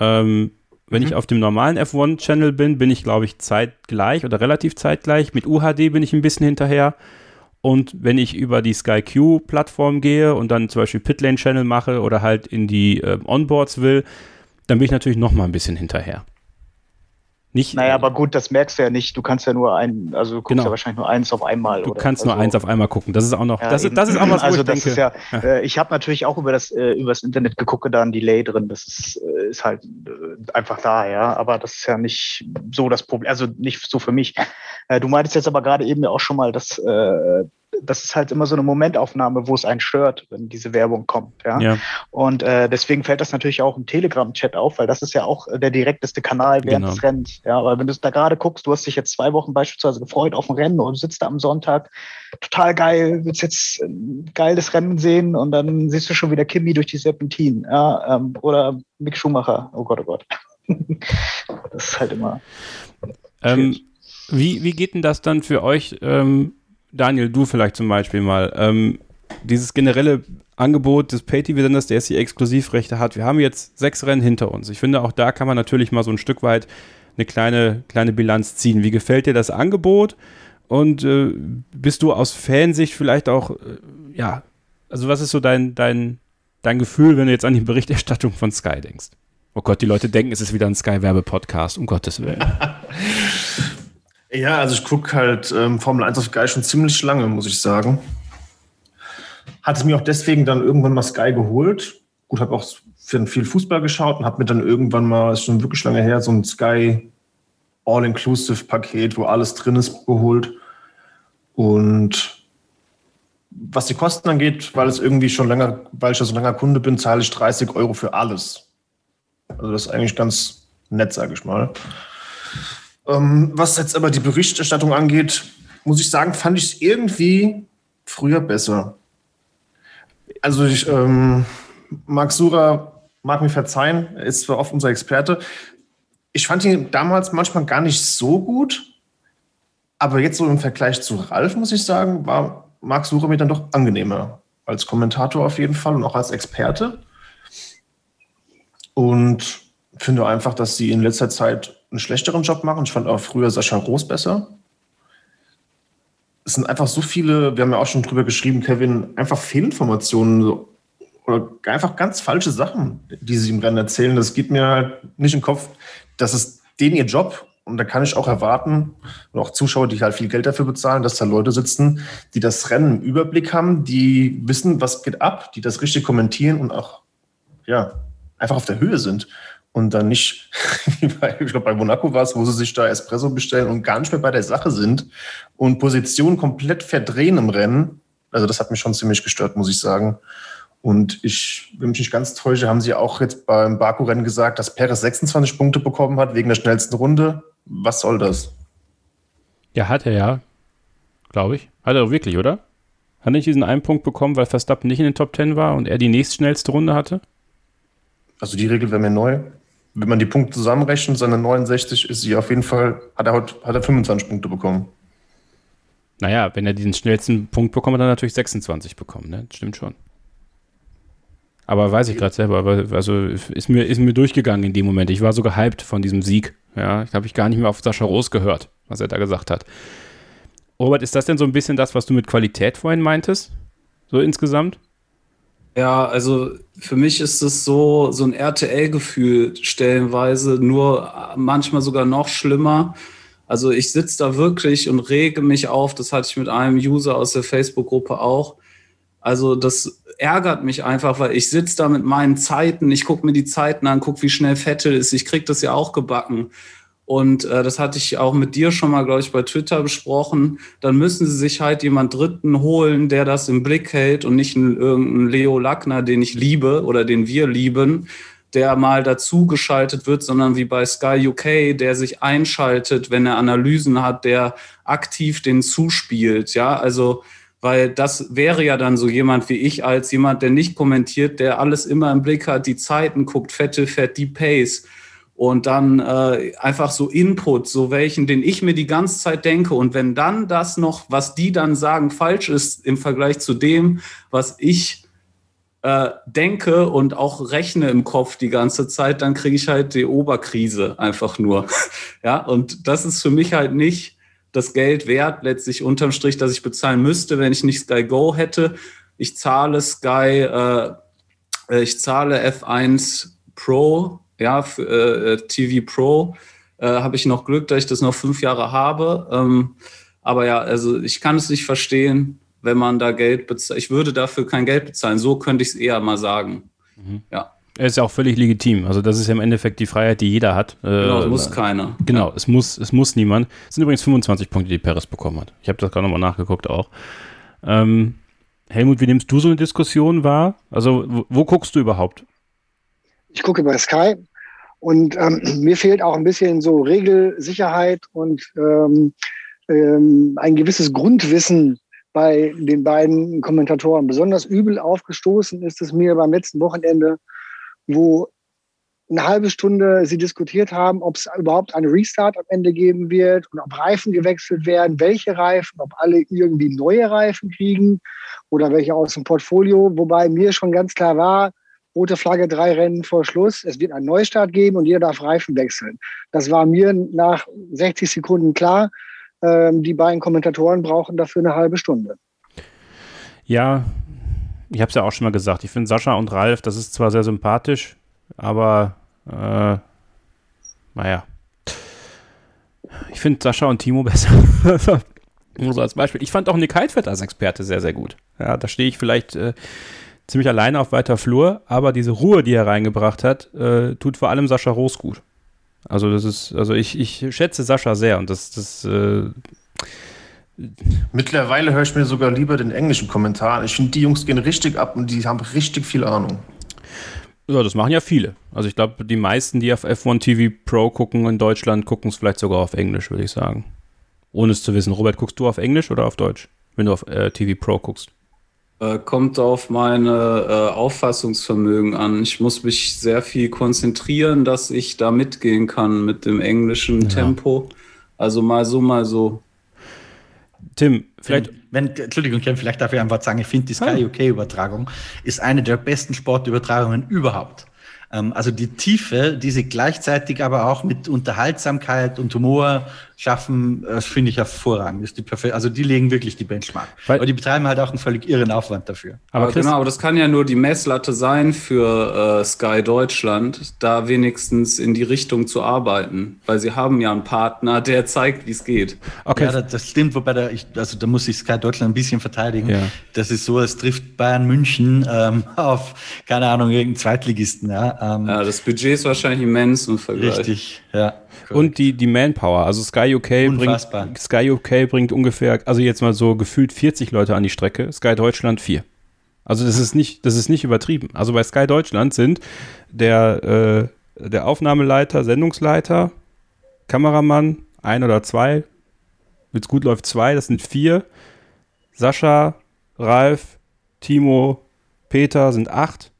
Ähm, wenn mhm. ich auf dem normalen F1-Channel bin, bin ich, glaube ich, zeitgleich oder relativ zeitgleich. Mit UHD bin ich ein bisschen hinterher. Und wenn ich über die SkyQ-Plattform gehe und dann zum Beispiel Pitlane-Channel mache oder halt in die äh, Onboards will, dann bin ich natürlich noch mal ein bisschen hinterher. Nicht, naja, aber gut, das merkst du ja nicht. Du kannst ja nur ein, also du guckst genau. ja wahrscheinlich nur eins auf einmal. Du kannst also, nur eins auf einmal gucken. Das ist auch noch, ja, das, ist, das ist auch was, wo also ich das denke. Ist ja, ja. Äh, ich habe natürlich auch über das, äh, über das Internet geguckt, da ein Delay drin. Das ist, äh, ist halt äh, einfach da, ja. Aber das ist ja nicht so das Problem, also nicht so für mich. Äh, du meintest jetzt aber gerade eben ja auch schon mal, dass äh, das ist halt immer so eine Momentaufnahme, wo es einen stört, wenn diese Werbung kommt. Ja. ja. Und äh, deswegen fällt das natürlich auch im Telegram-Chat auf, weil das ist ja auch der direkteste Kanal während genau. des Rennens. Ja, aber wenn du da gerade guckst, du hast dich jetzt zwei Wochen beispielsweise gefreut auf ein Rennen und sitzt da am Sonntag, total geil, willst jetzt ein geiles Rennen sehen und dann siehst du schon wieder Kimi durch die Serpentin. Ja, ähm, oder Mick Schumacher. Oh Gott, oh Gott. das ist halt immer. Ähm, wie, wie geht denn das dann für euch? Ähm Daniel, du vielleicht zum Beispiel mal, ähm, dieses generelle Angebot des Pay-TV-Senders, der jetzt die Exklusivrechte hat. Wir haben jetzt sechs Rennen hinter uns. Ich finde, auch da kann man natürlich mal so ein Stück weit eine kleine, kleine Bilanz ziehen. Wie gefällt dir das Angebot? Und äh, bist du aus Fansicht vielleicht auch, äh, ja, also was ist so dein, dein, dein Gefühl, wenn du jetzt an die Berichterstattung von Sky denkst? Oh Gott, die Leute denken, es ist wieder ein Sky-Werbe-Podcast, um Gottes Willen. Ja, also ich gucke halt ähm, Formel 1 auf Sky schon ziemlich lange, muss ich sagen. Hatte mir auch deswegen dann irgendwann mal Sky geholt. Gut, habe auch viel Fußball geschaut und habe mir dann irgendwann mal, ist schon wirklich lange her, so ein Sky All-Inclusive-Paket, wo alles drin ist, geholt. Und was die Kosten angeht, weil es irgendwie schon länger, weil ich ja so langer Kunde bin, zahle ich 30 Euro für alles. Also das ist eigentlich ganz nett, sage ich mal. Ähm, was jetzt aber die Berichterstattung angeht, muss ich sagen, fand ich es irgendwie früher besser. Also ich, ähm, Marc Sura mag mir verzeihen, er ist zwar oft unser Experte. Ich fand ihn damals manchmal gar nicht so gut, aber jetzt so im Vergleich zu Ralf, muss ich sagen, war Marc Sura mir dann doch angenehmer. als Kommentator auf jeden Fall und auch als Experte. Und finde einfach, dass sie in letzter Zeit einen schlechteren Job machen. Ich fand auch früher Sascha Groß besser. Es sind einfach so viele, wir haben ja auch schon drüber geschrieben, Kevin, einfach Fehlinformationen oder einfach ganz falsche Sachen, die sie im Rennen erzählen. Das geht mir halt nicht im Kopf. Das ist denen ihr Job. Und da kann ich auch erwarten, und auch Zuschauer, die halt viel Geld dafür bezahlen, dass da Leute sitzen, die das Rennen im Überblick haben, die wissen, was geht ab, die das richtig kommentieren und auch, ja, einfach auf der Höhe sind und dann nicht, ich glaube, bei Monaco war es, wo sie sich da Espresso bestellen und gar nicht mehr bei der Sache sind und Positionen komplett verdrehen im Rennen. Also das hat mich schon ziemlich gestört, muss ich sagen. Und ich, wenn mich nicht ganz täusche, haben sie auch jetzt beim Baku-Rennen gesagt, dass Perez 26 Punkte bekommen hat wegen der schnellsten Runde. Was soll das? Ja, hat er ja. Glaube ich. Hat er wirklich, oder? Hat er nicht diesen einen Punkt bekommen, weil Verstappen nicht in den Top 10 war und er die nächstschnellste Runde hatte? Also die Regel wäre mir neu wenn man die Punkte zusammenrechnet, seine 69 ist sie auf jeden Fall, hat er, heute, hat er 25 Punkte bekommen. Naja, wenn er diesen schnellsten Punkt bekommt, hat er natürlich 26 bekommen, ne? Stimmt schon. Aber weiß ich gerade selber, also ist mir, ist mir durchgegangen in dem Moment. Ich war so gehypt von diesem Sieg. Ja, ich habe ich gar nicht mehr auf Sascha Roos gehört, was er da gesagt hat. Robert, ist das denn so ein bisschen das, was du mit Qualität vorhin meintest? So insgesamt? Ja, also für mich ist es so, so ein RTL-Gefühl stellenweise, nur manchmal sogar noch schlimmer. Also ich sitze da wirklich und rege mich auf. Das hatte ich mit einem User aus der Facebook-Gruppe auch. Also das ärgert mich einfach, weil ich sitze da mit meinen Zeiten, ich gucke mir die Zeiten an, gucke, wie schnell Vettel ist. Ich kriege das ja auch gebacken. Und äh, das hatte ich auch mit dir schon mal, glaube ich, bei Twitter besprochen. Dann müssen sie sich halt jemand Dritten holen, der das im Blick hält und nicht irgendein Leo Lackner, den ich liebe oder den wir lieben, der mal dazu geschaltet wird, sondern wie bei Sky UK, der sich einschaltet, wenn er Analysen hat, der aktiv den zuspielt. Ja, also weil das wäre ja dann so jemand wie ich als jemand, der nicht kommentiert, der alles immer im Blick hat, die Zeiten guckt, fette, fett, die Pace und dann äh, einfach so Input, so welchen, den ich mir die ganze Zeit denke. Und wenn dann das noch, was die dann sagen, falsch ist im Vergleich zu dem, was ich äh, denke und auch rechne im Kopf die ganze Zeit, dann kriege ich halt die Oberkrise einfach nur. ja, und das ist für mich halt nicht das Geld wert, letztlich unterm Strich, dass ich bezahlen müsste, wenn ich nicht Sky Go hätte. Ich zahle Sky, äh, ich zahle F1 Pro ja, für, äh, TV Pro äh, habe ich noch Glück, dass ich das noch fünf Jahre habe. Ähm, aber ja, also ich kann es nicht verstehen, wenn man da Geld bezahlt. Ich würde dafür kein Geld bezahlen. So könnte ich es eher mal sagen. Mhm. Ja. Er ist ja auch völlig legitim. Also das ist ja im Endeffekt die Freiheit, die jeder hat. Genau, es äh, muss keiner. Genau, ja. es muss, es muss niemand. Es sind übrigens 25 Punkte, die Paris bekommen hat. Ich habe das gerade nochmal nachgeguckt auch. Ähm, Helmut, wie nimmst du so eine Diskussion wahr? Also wo, wo guckst du überhaupt? Ich gucke bei Sky und ähm, mir fehlt auch ein bisschen so Regelsicherheit und ähm, ähm, ein gewisses Grundwissen bei den beiden Kommentatoren. Besonders übel aufgestoßen ist es mir beim letzten Wochenende, wo eine halbe Stunde sie diskutiert haben, ob es überhaupt einen Restart am Ende geben wird und ob Reifen gewechselt werden, welche Reifen, ob alle irgendwie neue Reifen kriegen oder welche aus dem Portfolio. Wobei mir schon ganz klar war, rote Flagge, drei Rennen vor Schluss. Es wird einen Neustart geben und jeder darf Reifen wechseln. Das war mir nach 60 Sekunden klar. Ähm, die beiden Kommentatoren brauchen dafür eine halbe Stunde. Ja, ich habe es ja auch schon mal gesagt. Ich finde Sascha und Ralf, das ist zwar sehr sympathisch, aber äh, naja. Ich finde Sascha und Timo besser. Nur so als Beispiel. Ich fand auch Nick Heidfeld als Experte sehr, sehr gut. Ja, da stehe ich vielleicht äh, ziemlich alleine auf weiter Flur, aber diese Ruhe, die er reingebracht hat, äh, tut vor allem Sascha Roos gut. Also das ist, also ich, ich schätze Sascha sehr und das, das äh, Mittlerweile höre ich mir sogar lieber den englischen Kommentar. Ich finde, die Jungs gehen richtig ab und die haben richtig viel Ahnung. Ja, das machen ja viele. Also ich glaube, die meisten, die auf F1 TV Pro gucken in Deutschland, gucken es vielleicht sogar auf Englisch, würde ich sagen. Ohne es zu wissen. Robert, guckst du auf Englisch oder auf Deutsch, wenn du auf äh, TV Pro guckst? Äh, kommt auf meine äh, Auffassungsvermögen an. Ich muss mich sehr viel konzentrieren, dass ich da mitgehen kann mit dem englischen ja. Tempo. Also mal so, mal so. Tim, vielleicht. Wenn, wenn, Entschuldigung, Ken, vielleicht darf ich einfach sagen, ich finde die Sky UK-Übertragung ist eine der besten Sportübertragungen überhaupt. Ähm, also die Tiefe, die sie gleichzeitig aber auch mit Unterhaltsamkeit und Humor schaffen, das finde ich hervorragend. Ist die perfekt, also die legen wirklich die Benchmark. Weil, aber die betreiben halt auch einen völlig irren Aufwand dafür. Aber, aber genau, aber das kann ja nur die Messlatte sein für äh, Sky Deutschland, da wenigstens in die Richtung zu arbeiten, weil sie haben ja einen Partner, der zeigt, wie es geht. Okay. Ja, das, das, stimmt, wobei da, ich, also da muss ich Sky Deutschland ein bisschen verteidigen. Ja. Das ist so, es trifft Bayern München ähm, auf, keine Ahnung, irgendeinen Zweitligisten. Ja, ähm, ja, das Budget ist wahrscheinlich immens im Vergleich. Richtig, ja. Und die, die Manpower. Also Sky UK, bringt, Sky UK bringt ungefähr, also jetzt mal so gefühlt 40 Leute an die Strecke, Sky Deutschland 4. Also das ist nicht, das ist nicht übertrieben. Also bei Sky Deutschland sind der, äh, der Aufnahmeleiter, Sendungsleiter, Kameramann, ein oder zwei, wenn es gut läuft, zwei, das sind vier. Sascha, Ralf, Timo, Peter sind acht.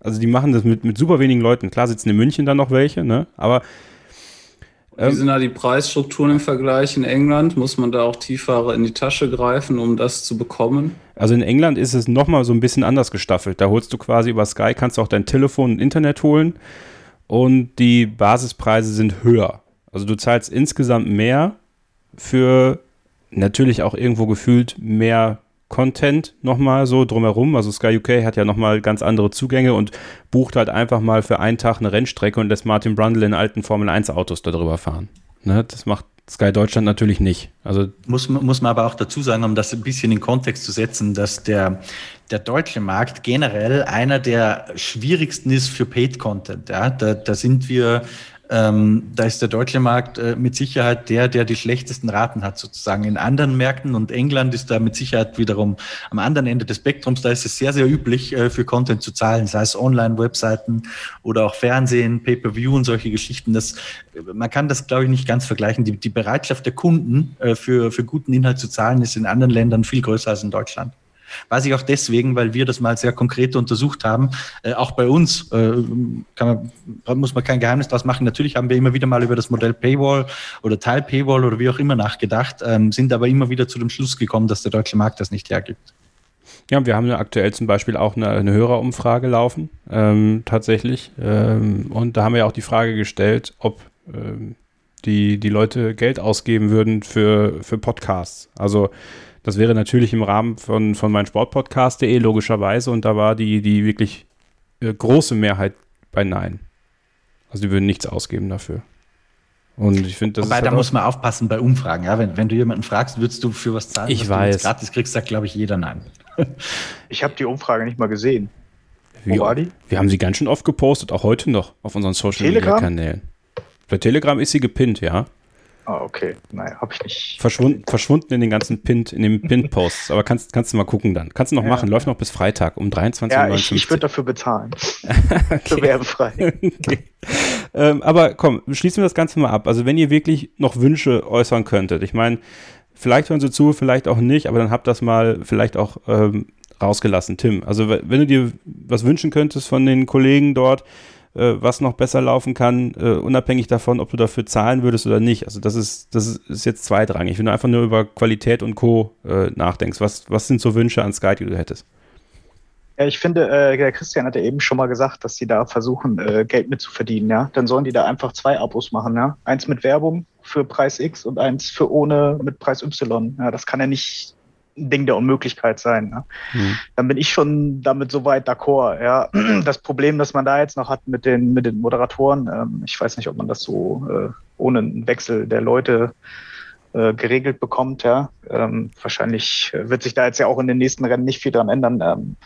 Also die machen das mit, mit super wenigen Leuten. Klar sitzen in München dann noch welche, ne? Aber wie ähm, sind da die Preisstrukturen im Vergleich in England? Muss man da auch tiefer in die Tasche greifen, um das zu bekommen? Also in England ist es nochmal so ein bisschen anders gestaffelt. Da holst du quasi über Sky, kannst du auch dein Telefon und Internet holen und die Basispreise sind höher. Also du zahlst insgesamt mehr für natürlich auch irgendwo gefühlt mehr Content nochmal so drumherum. Also Sky UK hat ja nochmal ganz andere Zugänge und bucht halt einfach mal für einen Tag eine Rennstrecke und lässt Martin Brundle in alten Formel 1 Autos darüber fahren. Ne? Das macht Sky Deutschland natürlich nicht. Also muss, muss man aber auch dazu sagen, um das ein bisschen in Kontext zu setzen, dass der, der deutsche Markt generell einer der schwierigsten ist für Paid Content. Ja? Da, da sind wir ähm, da ist der deutsche Markt äh, mit Sicherheit der, der die schlechtesten Raten hat, sozusagen. In anderen Märkten und England ist da mit Sicherheit wiederum am anderen Ende des Spektrums, da ist es sehr, sehr üblich, äh, für Content zu zahlen, sei es Online-Webseiten oder auch Fernsehen, Pay-per-View und solche Geschichten. Das, man kann das, glaube ich, nicht ganz vergleichen. Die, die Bereitschaft der Kunden äh, für, für guten Inhalt zu zahlen ist in anderen Ländern viel größer als in Deutschland. Weiß ich auch deswegen, weil wir das mal sehr konkret untersucht haben. Äh, auch bei uns äh, man, muss man kein Geheimnis daraus machen. Natürlich haben wir immer wieder mal über das Modell Paywall oder Teil Paywall oder wie auch immer nachgedacht, ähm, sind aber immer wieder zu dem Schluss gekommen, dass der deutsche Markt das nicht hergibt. Ja, wir haben aktuell zum Beispiel auch eine, eine Hörerumfrage laufen, ähm, tatsächlich. Ähm, und da haben wir auch die Frage gestellt, ob ähm, die, die Leute Geld ausgeben würden für, für Podcasts. Also das wäre natürlich im Rahmen von, von meinem Sportpodcast.de logischerweise und da war die, die wirklich äh, große Mehrheit bei Nein. Also die würden nichts ausgeben dafür. Und ich finde, das Wobei, ist halt da muss man aufpassen bei Umfragen. Ja? Wenn, wenn du jemanden fragst, würdest du für was zahlen? Ich weiß. gratis kriegst, sagt, glaube ich, jeder Nein. ich habe die Umfrage nicht mal gesehen. Wo Wie, war die? Wir haben sie ganz schön oft gepostet, auch heute noch auf unseren Social Media Kanälen. Bei Telegram ist sie gepinnt, ja. Ah, okay. Naja, habe ich nicht. Verschwunden, verschwunden in den ganzen Pint, in den Pin-Posts. Aber kannst, kannst du mal gucken dann. Kannst du noch ja. machen. Läuft noch bis Freitag um 23 Uhr. Ja, ich, ich würde dafür bezahlen. okay. Für werbefrei. okay. Ähm, aber komm, schließen wir das Ganze mal ab. Also wenn ihr wirklich noch Wünsche äußern könntet. Ich meine, vielleicht hören sie zu, vielleicht auch nicht, aber dann habt das mal vielleicht auch ähm, rausgelassen. Tim, also wenn du dir was wünschen könntest von den Kollegen dort, äh, was noch besser laufen kann, äh, unabhängig davon, ob du dafür zahlen würdest oder nicht. Also das ist, das ist jetzt zweitrangig. Wenn du einfach nur über Qualität und Co. Äh, nachdenkst, was, was sind so Wünsche an Sky, die du hättest? Ja, ich finde, äh, der Christian hat ja eben schon mal gesagt, dass sie da versuchen, äh, Geld mit zu verdienen, ja. Dann sollen die da einfach zwei Abos machen, ja. Eins mit Werbung für Preis X und eins für ohne mit Preis Y. Ja, das kann ja nicht ein Ding der Unmöglichkeit sein. Ne? Mhm. Dann bin ich schon damit soweit d'accord. Ja. Das Problem, das man da jetzt noch hat mit den, mit den Moderatoren, ähm, ich weiß nicht, ob man das so äh, ohne einen Wechsel der Leute äh, geregelt bekommt. Ja. Ähm, wahrscheinlich wird sich da jetzt ja auch in den nächsten Rennen nicht viel dran ändern. Ähm,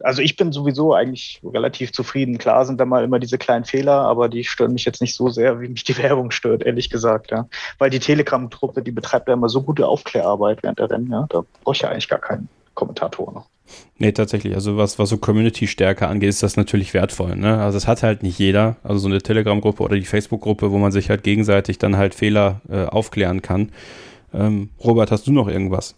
also ich bin sowieso eigentlich relativ zufrieden. Klar sind da mal immer diese kleinen Fehler, aber die stören mich jetzt nicht so sehr, wie mich die Werbung stört, ehrlich gesagt, ja. Weil die Telegram-Truppe, die betreibt ja immer so gute Aufklärarbeit während der Rennen, ja. Da brauche ich ja eigentlich gar keinen Kommentator noch. Nee, tatsächlich. Also was, was so Community-Stärke angeht, ist das natürlich wertvoll. Ne? Also es hat halt nicht jeder. Also so eine Telegram-Gruppe oder die Facebook-Gruppe, wo man sich halt gegenseitig dann halt Fehler äh, aufklären kann. Ähm, Robert, hast du noch irgendwas?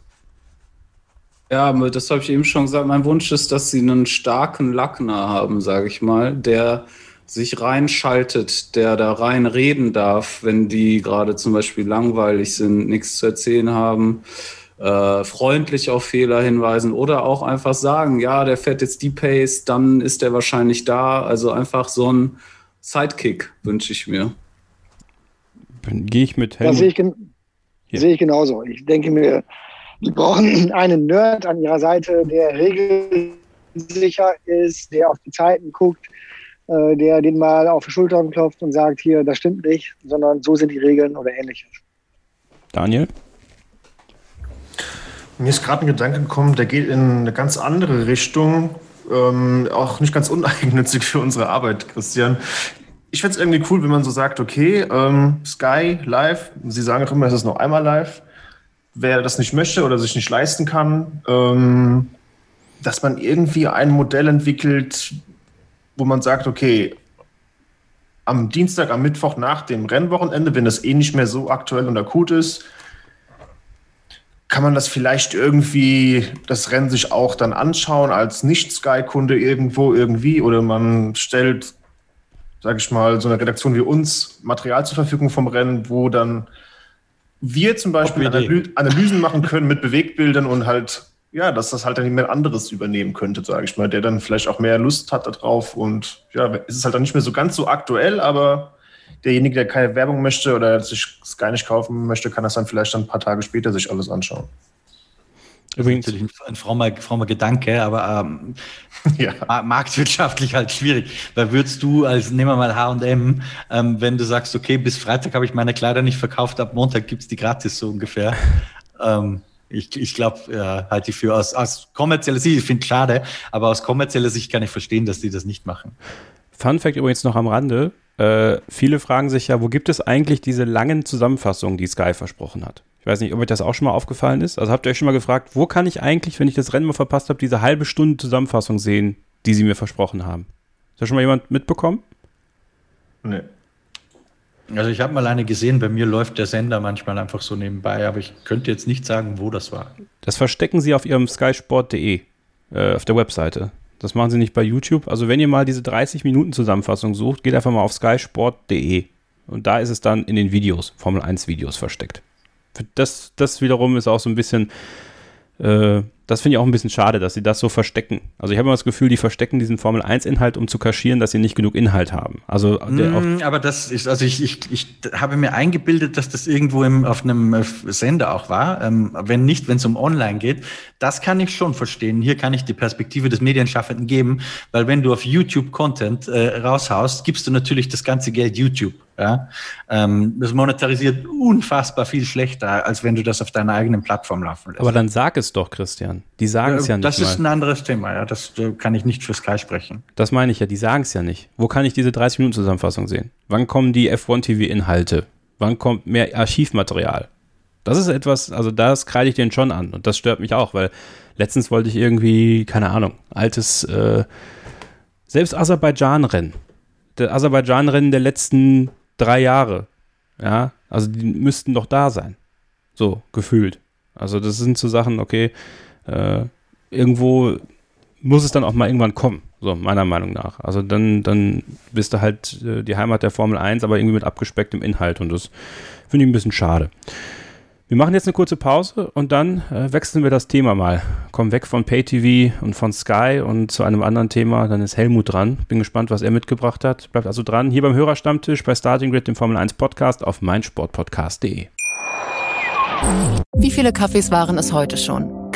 Ja, das habe ich eben schon gesagt. Mein Wunsch ist, dass sie einen starken Lackner haben, sage ich mal, der sich reinschaltet, der da rein reden darf, wenn die gerade zum Beispiel langweilig sind, nichts zu erzählen haben, äh, freundlich auf Fehler hinweisen oder auch einfach sagen, ja, der fährt jetzt die Pace, dann ist er wahrscheinlich da. Also einfach so ein Sidekick wünsche ich mir. Gehe ich mit Helmut. Das sehe ich, gen sehe ich genauso. Ich denke mir, die brauchen einen Nerd an ihrer Seite, der regelsicher ist, der auf die Zeiten guckt, äh, der den mal auf die Schultern klopft und sagt, hier, das stimmt nicht, sondern so sind die Regeln oder ähnliches. Daniel? Mir ist gerade ein Gedanke gekommen, der geht in eine ganz andere Richtung. Ähm, auch nicht ganz uneigennützig für unsere Arbeit, Christian. Ich fände es irgendwie cool, wenn man so sagt, okay, ähm, Sky live, Sie sagen auch immer, es ist noch einmal live. Wer das nicht möchte oder sich nicht leisten kann, ähm, dass man irgendwie ein Modell entwickelt, wo man sagt, okay, am Dienstag, am Mittwoch nach dem Rennwochenende, wenn das eh nicht mehr so aktuell und akut ist, kann man das vielleicht irgendwie, das Rennen sich auch dann anschauen als Nicht-Sky-Kunde irgendwo irgendwie oder man stellt, sage ich mal, so eine Redaktion wie uns Material zur Verfügung vom Rennen, wo dann wir zum Beispiel Analy Analysen machen können mit Bewegtbildern und halt, ja, dass das halt dann jemand anderes übernehmen könnte, sage ich mal, der dann vielleicht auch mehr Lust hat darauf und ja, es ist halt dann nicht mehr so ganz so aktuell, aber derjenige, der keine Werbung möchte oder sich Sky nicht kaufen möchte, kann das dann vielleicht dann ein paar Tage später sich alles anschauen. Übrigens natürlich ein frommer, frommer Gedanke, aber ähm, ja. marktwirtschaftlich halt schwierig. Weil würdest du als, nehmen wir mal H&M, ähm, wenn du sagst, okay, bis Freitag habe ich meine Kleider nicht verkauft, ab Montag gibt es die gratis so ungefähr. ähm, ich, ich glaube, ja, halte ich für aus, aus kommerzieller Sicht, ich finde es schade, aber aus kommerzieller Sicht kann ich verstehen, dass die das nicht machen. Fun Fact übrigens noch am Rande, äh, viele fragen sich ja, wo gibt es eigentlich diese langen Zusammenfassungen, die Sky versprochen hat? Ich weiß nicht, ob euch das auch schon mal aufgefallen ist. Also habt ihr euch schon mal gefragt, wo kann ich eigentlich, wenn ich das Rennen mal verpasst habe, diese halbe Stunde Zusammenfassung sehen, die sie mir versprochen haben? Ist da schon mal jemand mitbekommen? Nee. Also ich habe mal eine gesehen, bei mir läuft der Sender manchmal einfach so nebenbei, aber ich könnte jetzt nicht sagen, wo das war. Das verstecken sie auf ihrem skysport.de, äh, auf der Webseite. Das machen sie nicht bei YouTube. Also wenn ihr mal diese 30 Minuten Zusammenfassung sucht, geht einfach mal auf skysport.de und da ist es dann in den Videos, Formel 1 Videos versteckt. Das, das wiederum ist auch so ein bisschen äh, das finde ich auch ein bisschen schade, dass sie das so verstecken. Also ich habe immer das Gefühl, die verstecken diesen Formel 1-Inhalt, um zu kaschieren, dass sie nicht genug Inhalt haben. Also mm, aber das ist, also ich, ich, ich habe mir eingebildet, dass das irgendwo im, auf einem äh, Sender auch war. Ähm, wenn nicht, wenn es um Online geht, das kann ich schon verstehen. Hier kann ich die Perspektive des Medienschaffenden geben, weil wenn du auf YouTube Content äh, raushaust, gibst du natürlich das ganze Geld YouTube. Ja? Ähm, das monetarisiert unfassbar viel schlechter, als wenn du das auf deiner eigenen Plattform laufen lässt. Aber dann sag es doch, Christian. Die sagen es ja, ja, nicht. Das ist mal. ein anderes Thema, ja. Das äh, kann ich nicht für Sky sprechen. Das meine ich ja, die sagen es ja nicht. Wo kann ich diese 30-Minuten-Zusammenfassung sehen? Wann kommen die F1-TV-Inhalte? Wann kommt mehr Archivmaterial? Das ist etwas, also das kreide ich denen schon an und das stört mich auch, weil letztens wollte ich irgendwie, keine Ahnung, altes, äh, selbst Aserbaidschan-Rennen. Der Aserbaidschan-Rennen der letzten drei Jahre. Ja, also die müssten doch da sein. So, gefühlt. Also das sind so Sachen, okay, äh, irgendwo muss es dann auch mal irgendwann kommen, so meiner Meinung nach. Also dann, dann bist du halt äh, die Heimat der Formel 1, aber irgendwie mit abgespecktem Inhalt und das finde ich ein bisschen schade. Wir machen jetzt eine kurze Pause und dann äh, wechseln wir das Thema mal. Kommen weg von PayTV und von Sky und zu einem anderen Thema. Dann ist Helmut dran. Bin gespannt, was er mitgebracht hat. Bleibt also dran. Hier beim Hörerstammtisch bei Starting Grid, dem Formel 1 Podcast auf meinsportpodcast.de. Wie viele Kaffees waren es heute schon?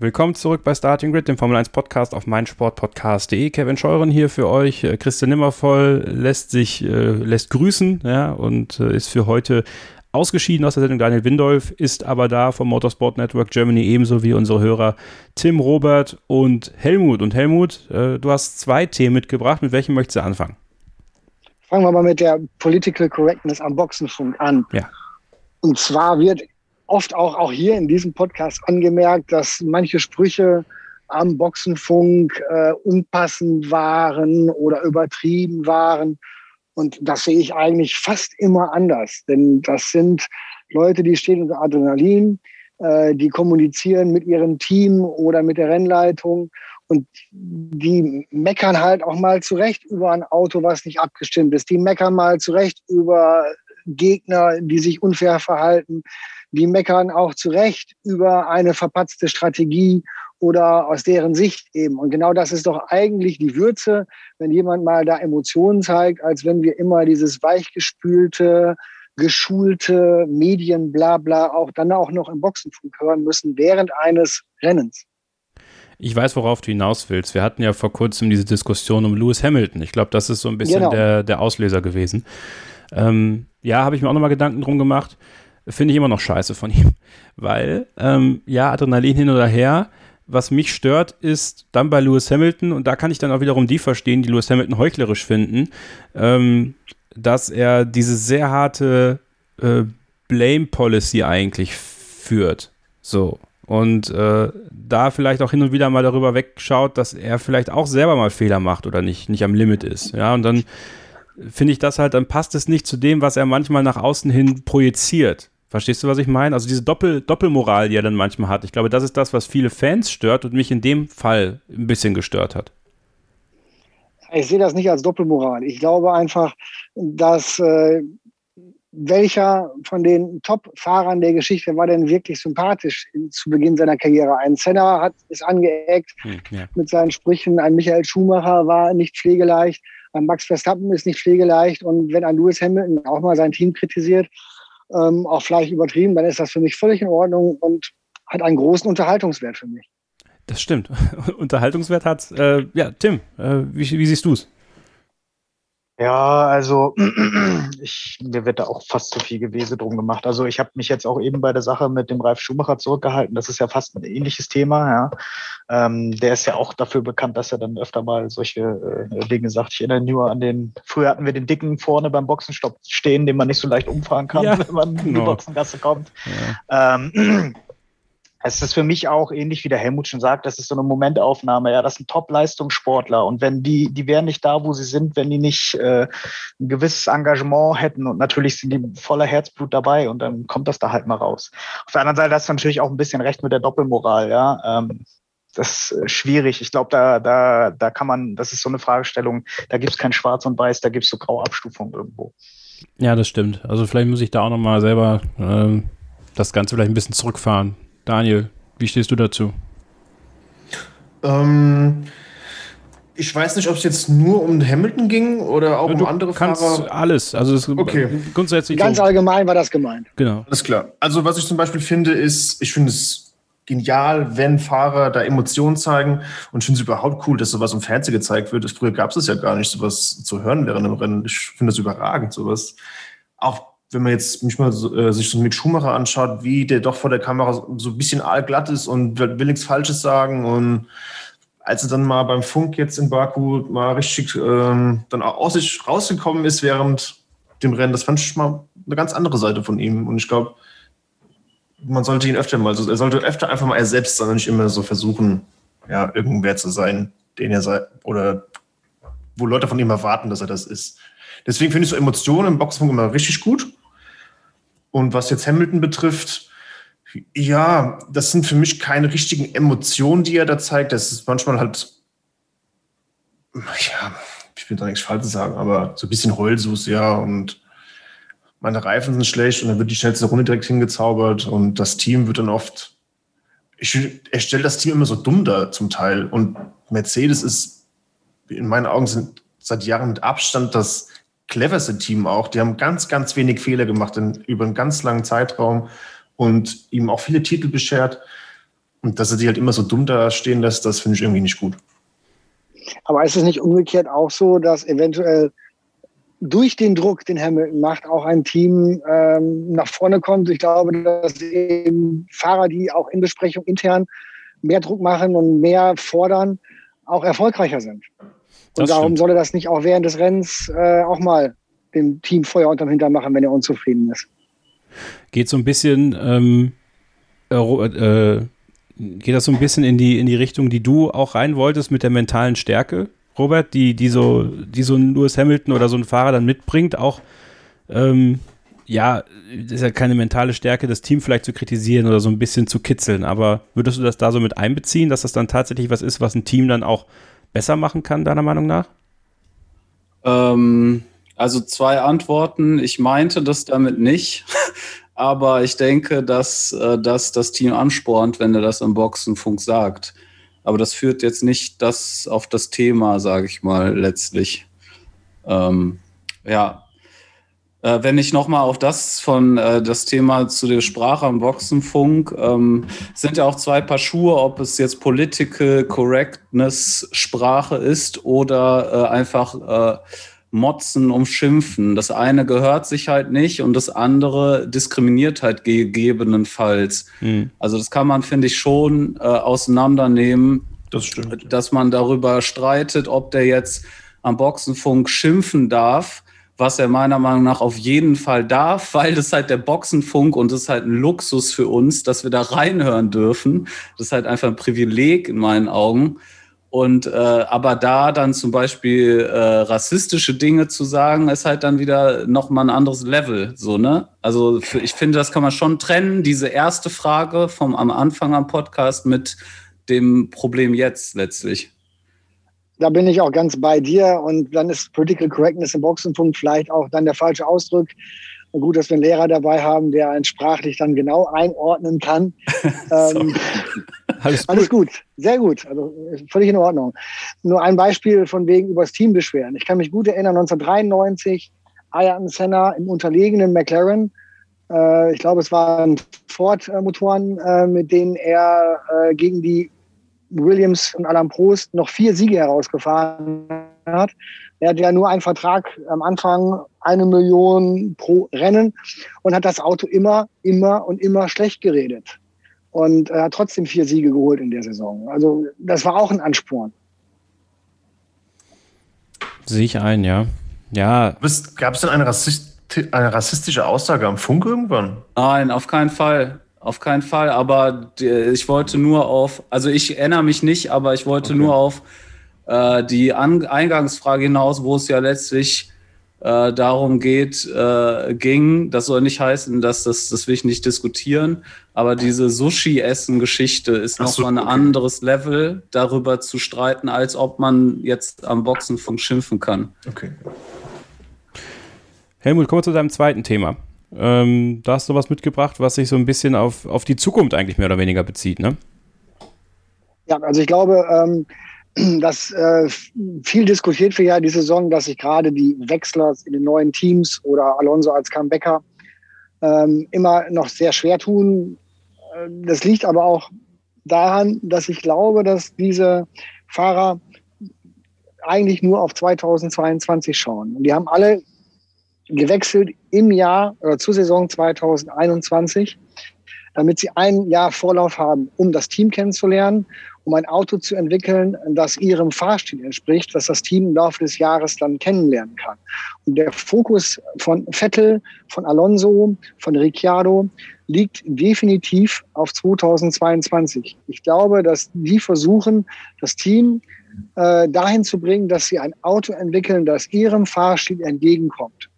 Willkommen zurück bei Starting Grid, dem Formel 1 Podcast auf meinsportpodcast.de. Kevin Scheuren hier für euch. Äh, Christian Nimmervoll lässt sich, äh, lässt grüßen, ja, und äh, ist für heute ausgeschieden aus der Sendung. Daniel Windolf ist aber da vom Motorsport Network Germany, ebenso wie unsere Hörer Tim, Robert und Helmut. Und Helmut, äh, du hast zwei Themen mitgebracht. Mit welchem möchtest du anfangen? fangen wir mal mit der Political Correctness am Boxenfunk an. Ja. Und zwar wird oft auch, auch hier in diesem Podcast angemerkt, dass manche Sprüche am Boxenfunk äh, unpassend waren oder übertrieben waren. Und das sehe ich eigentlich fast immer anders. Denn das sind Leute, die stehen unter Adrenalin, äh, die kommunizieren mit ihrem Team oder mit der Rennleitung und die meckern halt auch mal zurecht über ein Auto, was nicht abgestimmt ist. Die meckern mal zurecht über Gegner, die sich unfair verhalten. Die meckern auch zurecht über eine verpatzte Strategie oder aus deren Sicht eben. Und genau das ist doch eigentlich die Würze, wenn jemand mal da Emotionen zeigt, als wenn wir immer dieses weichgespülte, geschulte Medien, bla bla, auch dann auch noch im Boxenfunk hören müssen während eines Rennens. Ich weiß, worauf du hinaus willst. Wir hatten ja vor kurzem diese Diskussion um Lewis Hamilton. Ich glaube, das ist so ein bisschen genau. der, der Auslöser gewesen. Ähm, ja, habe ich mir auch nochmal Gedanken drum gemacht. Finde ich immer noch scheiße von ihm. Weil, ähm, ja, Adrenalin hin oder her. Was mich stört, ist dann bei Lewis Hamilton, und da kann ich dann auch wiederum die verstehen, die Lewis Hamilton heuchlerisch finden, ähm, dass er diese sehr harte äh, Blame Policy eigentlich führt. So. Und äh, da vielleicht auch hin und wieder mal darüber wegschaut, dass er vielleicht auch selber mal Fehler macht oder nicht, nicht am Limit ist. Ja, und dann finde ich das halt, dann passt es nicht zu dem, was er manchmal nach außen hin projiziert. Verstehst du, was ich meine? Also diese Doppel Doppelmoral, die er dann manchmal hat. Ich glaube, das ist das, was viele Fans stört und mich in dem Fall ein bisschen gestört hat. Ich sehe das nicht als Doppelmoral. Ich glaube einfach, dass äh, welcher von den Top-Fahrern der Geschichte war denn wirklich sympathisch zu Beginn seiner Karriere? Ein Senna hat es angeeckt hm, ja. mit seinen Sprüchen. Ein Michael Schumacher war nicht pflegeleicht. Max Verstappen ist nicht pflegeleicht. Und wenn ein Lewis Hamilton auch mal sein Team kritisiert, ähm, auch vielleicht übertrieben, dann ist das für mich völlig in Ordnung und hat einen großen Unterhaltungswert für mich. Das stimmt. Unterhaltungswert hat äh, ja, Tim, äh, wie, wie siehst du es? Ja, also ich, mir wird da auch fast zu viel Gewese drum gemacht. Also ich habe mich jetzt auch eben bei der Sache mit dem Ralf Schumacher zurückgehalten. Das ist ja fast ein ähnliches Thema. Ja. Ähm, der ist ja auch dafür bekannt, dass er dann öfter mal solche äh, Dinge sagt. Ich erinnere nur an den, früher hatten wir den Dicken vorne beim Boxenstopp stehen, den man nicht so leicht umfahren kann, ja, wenn man genau. in die genau. Boxengasse kommt. Ja. Ähm, es ist für mich auch ähnlich wie der Helmut schon sagt, das ist so eine Momentaufnahme. Ja, das sind Top-Leistungssportler und wenn die, die wären nicht da, wo sie sind, wenn die nicht äh, ein gewisses Engagement hätten und natürlich sind die voller Herzblut dabei und dann kommt das da halt mal raus. Auf der anderen Seite hast du natürlich auch ein bisschen recht mit der Doppelmoral. Ja, ähm, das ist schwierig. Ich glaube, da, da, da kann man, das ist so eine Fragestellung. Da gibt es kein Schwarz und Weiß, da gibt es so Grauabstufungen irgendwo. Ja, das stimmt. Also vielleicht muss ich da auch noch mal selber ähm, das Ganze vielleicht ein bisschen zurückfahren Daniel, wie stehst du dazu? Ähm, ich weiß nicht, ob es jetzt nur um Hamilton ging oder auch ja, um andere kannst Fahrer. Alles. Also es okay. grundsätzlich. Ganz so. allgemein war das gemeint. Genau. Alles klar. Also was ich zum Beispiel finde, ist, ich finde es genial, wenn Fahrer da Emotionen zeigen und ich finde es überhaupt cool, dass sowas im Fernsehen gezeigt wird. Früher gab es es ja gar nicht, sowas zu hören während dem Rennen. Ich finde das überragend, sowas. Auch wenn man jetzt mich mal so, äh, sich so mit Schumacher anschaut, wie der doch vor der Kamera so ein bisschen allglatt ist und will, will nichts Falsches sagen und als er dann mal beim Funk jetzt in Baku mal richtig ähm, dann auch aus sich rausgekommen ist während dem Rennen, das fand ich mal eine ganz andere Seite von ihm und ich glaube, man sollte ihn öfter mal, also er sollte öfter einfach mal er selbst sein und nicht immer so versuchen, ja, irgendwer zu sein, den er sei, oder wo Leute von ihm erwarten, dass er das ist. Deswegen finde ich so Emotionen im Boxfunk immer richtig gut. Und was jetzt Hamilton betrifft, ja, das sind für mich keine richtigen Emotionen, die er da zeigt. Das ist manchmal halt, ja, ich will da nichts Falsches sagen, aber so ein bisschen Heulsus, ja, und meine Reifen sind schlecht und dann wird die schnellste Runde direkt hingezaubert und das Team wird dann oft, ich, er stellt das Team immer so dumm da zum Teil und Mercedes ist in meinen Augen sind seit Jahren mit Abstand das cleverste Team auch. Die haben ganz, ganz wenig Fehler gemacht in, über einen ganz langen Zeitraum und ihm auch viele Titel beschert. Und dass er die halt immer so dumm da stehen lässt, das finde ich irgendwie nicht gut. Aber ist es nicht umgekehrt auch so, dass eventuell durch den Druck, den Hamilton macht, auch ein Team ähm, nach vorne kommt? Ich glaube, dass eben Fahrer, die auch in Besprechung intern mehr Druck machen und mehr fordern, auch erfolgreicher sind. Und darum stimmt. soll er das nicht auch während des Rennens äh, auch mal dem Team Feuer unterm Hintern machen, wenn er unzufrieden ist. Geht so ein bisschen, ähm, äh, äh, geht das so ein bisschen in die, in die Richtung, die du auch rein wolltest mit der mentalen Stärke, Robert, die, die so, die so ein Lewis Hamilton oder so ein Fahrer dann mitbringt, auch ähm, ja, ist ja keine mentale Stärke, das Team vielleicht zu kritisieren oder so ein bisschen zu kitzeln. Aber würdest du das da so mit einbeziehen, dass das dann tatsächlich was ist, was ein Team dann auch besser machen kann, deiner Meinung nach? Ähm, also zwei Antworten. Ich meinte das damit nicht. Aber ich denke, dass, äh, dass das Team anspornt, wenn er das im Boxenfunk sagt. Aber das führt jetzt nicht das auf das Thema, sage ich mal, letztlich. Ähm, ja, äh, wenn ich nochmal auf das von äh, das Thema zu der Sprache am Boxenfunk, ähm, sind ja auch zwei Paar Schuhe, ob es jetzt Political Correctness Sprache ist oder äh, einfach äh, Motzen umschimpfen. Das eine gehört sich halt nicht und das andere diskriminiert halt gegebenenfalls. Mhm. Also das kann man, finde ich, schon äh, auseinandernehmen. Das stimmt. Dass man darüber streitet, ob der jetzt am Boxenfunk schimpfen darf was er meiner Meinung nach auf jeden Fall darf, weil das halt der Boxenfunk und das ist halt ein Luxus für uns, dass wir da reinhören dürfen. Das ist halt einfach ein Privileg in meinen Augen. Und äh, aber da dann zum Beispiel äh, rassistische Dinge zu sagen, ist halt dann wieder noch mal ein anderes Level, so ne? Also für, ich finde, das kann man schon trennen. Diese erste Frage vom am Anfang am Podcast mit dem Problem jetzt letztlich da bin ich auch ganz bei dir. Und dann ist Political Correctness im Boxenpunkt vielleicht auch dann der falsche Ausdruck. Und gut, dass wir einen Lehrer dabei haben, der einen sprachlich dann genau einordnen kann. ähm, alles, gut. alles, gut. sehr gut, also völlig in Ordnung. Nur ein Beispiel von wegen übers Team beschweren. Ich kann mich gut erinnern, 1993, Ayrton Senna im unterlegenen McLaren. Äh, ich glaube, es waren Ford-Motoren, äh, mit denen er äh, gegen die Williams und Alain Prost noch vier Siege herausgefahren hat. Er hat ja nur einen Vertrag am Anfang, eine Million pro Rennen und hat das Auto immer, immer und immer schlecht geredet. Und er hat trotzdem vier Siege geholt in der Saison. Also das war auch ein Ansporn. Sehe ich ein, ja. Ja. Gab es denn eine, Rassist eine rassistische Aussage am Funk irgendwann? Nein, auf keinen Fall. Auf keinen Fall, aber ich wollte nur auf, also ich erinnere mich nicht, aber ich wollte okay. nur auf äh, die An Eingangsfrage hinaus, wo es ja letztlich äh, darum geht, äh, ging. Das soll nicht heißen, dass das, das will ich nicht diskutieren, aber diese Sushi-Essen-Geschichte ist nochmal so, ein okay. anderes Level, darüber zu streiten, als ob man jetzt am Boxenfunk schimpfen kann. Okay. Helmut, kommen wir zu deinem zweiten Thema. Ähm, da hast du was mitgebracht, was sich so ein bisschen auf, auf die Zukunft eigentlich mehr oder weniger bezieht, ne? Ja, also ich glaube, ähm, dass äh, viel diskutiert wird ja die Saison, dass sich gerade die Wechsler in den neuen Teams oder Alonso als Comebacker ähm, immer noch sehr schwer tun. Äh, das liegt aber auch daran, dass ich glaube, dass diese Fahrer eigentlich nur auf 2022 schauen. Und die haben alle gewechselt im Jahr oder zur Saison 2021, damit sie ein Jahr Vorlauf haben, um das Team kennenzulernen, um ein Auto zu entwickeln, das ihrem Fahrstil entspricht, was das Team im Laufe des Jahres dann kennenlernen kann. Und der Fokus von Vettel, von Alonso, von Ricciardo liegt definitiv auf 2022. Ich glaube, dass die versuchen, das Team äh, dahin zu bringen, dass sie ein Auto entwickeln, das ihrem Fahrstil entgegenkommt.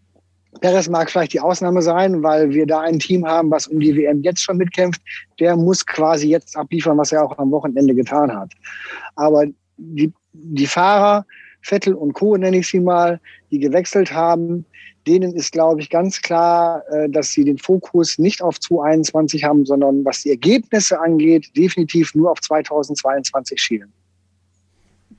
Perez mag vielleicht die Ausnahme sein, weil wir da ein Team haben, was um die WM jetzt schon mitkämpft. Der muss quasi jetzt abliefern, was er auch am Wochenende getan hat. Aber die, die Fahrer, Vettel und Co. nenne ich sie mal, die gewechselt haben, denen ist, glaube ich, ganz klar, äh, dass sie den Fokus nicht auf 2021 haben, sondern was die Ergebnisse angeht, definitiv nur auf 2022 schielen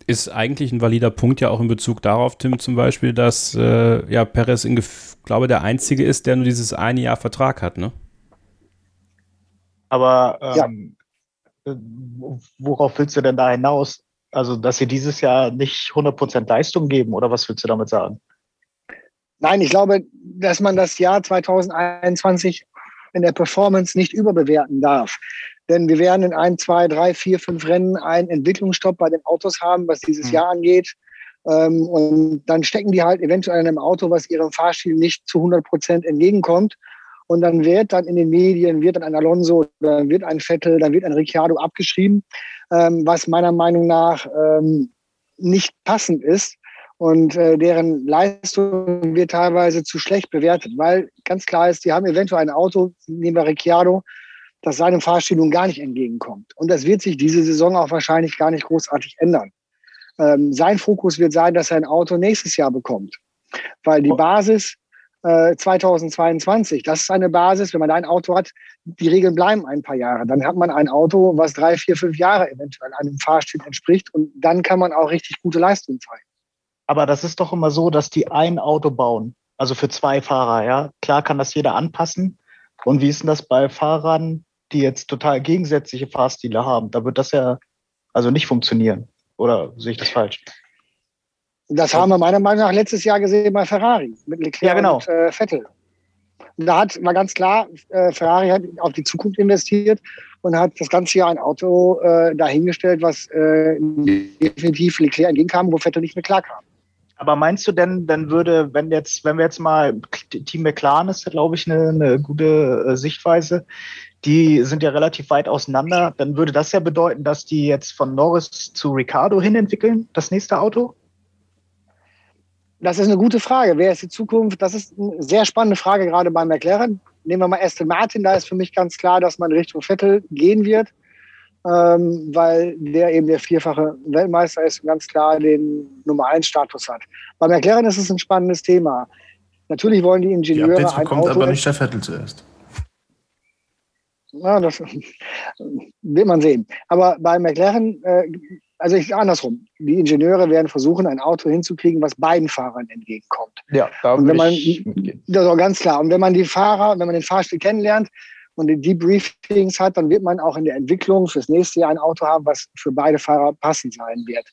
ist eigentlich ein valider Punkt ja auch in Bezug darauf, Tim, zum Beispiel, dass äh, ja Perez, in glaube der einzige ist, der nur dieses eine Jahr Vertrag hat, ne? Aber ähm, ja. worauf willst du denn da hinaus? Also, dass sie dieses Jahr nicht 100% Leistung geben oder was willst du damit sagen? Nein, ich glaube, dass man das Jahr 2021 in der Performance nicht überbewerten darf. Denn wir werden in ein, zwei, drei, vier, fünf Rennen einen Entwicklungsstopp bei den Autos haben, was dieses mhm. Jahr angeht. Ähm, und dann stecken die halt eventuell in einem Auto, was ihrem Fahrstil nicht zu 100 Prozent entgegenkommt. Und dann wird dann in den Medien, wird dann ein Alonso, dann wird ein Vettel, dann wird ein Ricciardo abgeschrieben, ähm, was meiner Meinung nach ähm, nicht passend ist. Und äh, deren Leistung wird teilweise zu schlecht bewertet, weil ganz klar ist, die haben eventuell ein Auto, nehmen wir Ricciardo, das seinem Fahrstil nun gar nicht entgegenkommt. Und das wird sich diese Saison auch wahrscheinlich gar nicht großartig ändern. Ähm, sein Fokus wird sein, dass er ein Auto nächstes Jahr bekommt. Weil die Basis äh, 2022, das ist eine Basis, wenn man ein Auto hat, die Regeln bleiben ein paar Jahre. Dann hat man ein Auto, was drei, vier, fünf Jahre eventuell einem Fahrstil entspricht und dann kann man auch richtig gute Leistung zeigen. Aber das ist doch immer so, dass die ein Auto bauen, also für zwei Fahrer, ja. Klar kann das jeder anpassen. Und wie ist denn das bei Fahrern, die jetzt total gegensätzliche Fahrstile haben? Da wird das ja also nicht funktionieren. Oder sehe ich das falsch? Das haben wir meiner Meinung nach letztes Jahr gesehen bei Ferrari mit Leclerc ja, genau. und äh, Vettel. da hat war ganz klar, äh, Ferrari hat auf die Zukunft investiert und hat das ganze Jahr ein Auto äh, dahingestellt, was äh, definitiv Leclerc entgegenkam, wo Vettel nicht mehr klar kam. Aber meinst du denn, dann würde, wenn jetzt, wenn wir jetzt mal Team McLaren ist, glaube ich, eine, eine gute äh, Sichtweise, die sind ja relativ weit auseinander, dann würde das ja bedeuten, dass die jetzt von Norris zu Ricardo hin entwickeln, das nächste Auto? Das ist eine gute Frage. Wer ist die Zukunft? Das ist eine sehr spannende Frage, gerade bei McLaren. Nehmen wir mal Aston Martin, da ist für mich ganz klar, dass man Richtung Vettel gehen wird, ähm, weil der eben der vierfache Weltmeister ist und ganz klar den Nummer 1 Status hat. Bei McLaren ist es ein spannendes Thema. Natürlich wollen die Ingenieure. Die Updates bekommt aber nicht der Vettel zuerst. Ja, das wird man sehen. Aber bei McLaren, äh, also ich andersrum, die Ingenieure werden versuchen, ein Auto hinzukriegen, was beiden Fahrern entgegenkommt. Ja, da und wenn man, Das ist auch ganz klar. Und wenn man die Fahrer, wenn man den Fahrstil kennenlernt und die Debriefings hat, dann wird man auch in der Entwicklung fürs nächste Jahr ein Auto haben, was für beide Fahrer passend sein wird.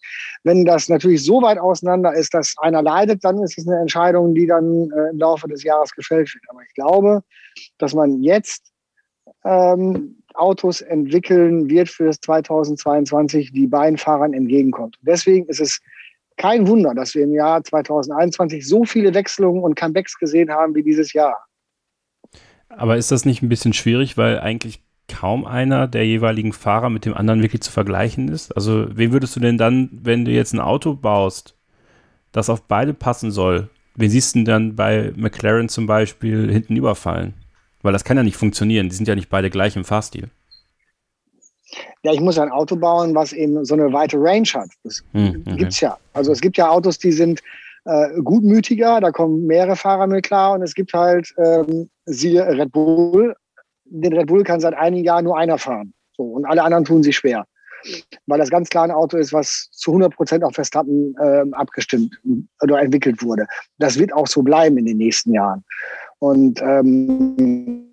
Wenn das natürlich so weit auseinander ist, dass einer leidet, dann ist es eine Entscheidung, die dann äh, im Laufe des Jahres gefällt wird. Aber ich glaube, dass man jetzt ähm, Autos entwickeln wird für das 2022, die beiden Fahrern entgegenkommt. Deswegen ist es kein Wunder, dass wir im Jahr 2021 so viele Wechselungen und Comebacks gesehen haben wie dieses Jahr. Aber ist das nicht ein bisschen schwierig, weil eigentlich kaum einer der jeweiligen Fahrer mit dem anderen wirklich zu vergleichen ist? Also, wen würdest du denn dann, wenn du jetzt ein Auto baust, das auf beide passen soll, wen siehst du denn dann bei McLaren zum Beispiel hinten überfallen? Weil das kann ja nicht funktionieren. Die sind ja nicht beide gleich im Fahrstil. Ja, ich muss ein Auto bauen, was eben so eine weite Range hat. Das hm, okay. gibt es ja. Also es gibt ja Autos, die sind äh, gutmütiger, da kommen mehrere Fahrer mit klar und es gibt halt, ähm, siehe Red Bull, den Red Bull kann seit einigen Jahren nur einer fahren. So, und alle anderen tun sich schwer. Weil das ganz klar ein Auto ist, was zu 100 Prozent auf Verstappen äh, abgestimmt oder entwickelt wurde. Das wird auch so bleiben in den nächsten Jahren. Und ähm,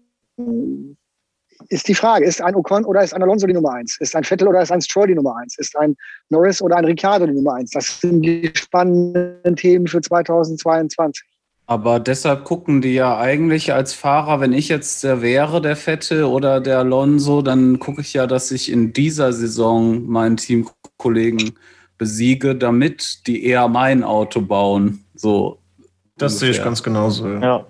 ist die Frage, ist ein Ocon oder ist ein Alonso die Nummer eins? Ist ein Vettel oder ist ein Stroll die Nummer eins? Ist ein Norris oder ein Ricciardo die Nummer eins? Das sind die spannenden Themen für 2022. Aber deshalb gucken die ja eigentlich als Fahrer, wenn ich jetzt der wäre, der Vettel oder der Alonso, dann gucke ich ja, dass ich in dieser Saison meinen Teamkollegen besiege, damit die eher mein Auto bauen. So. Das ungefähr. sehe ich ganz genauso. Ja. ja.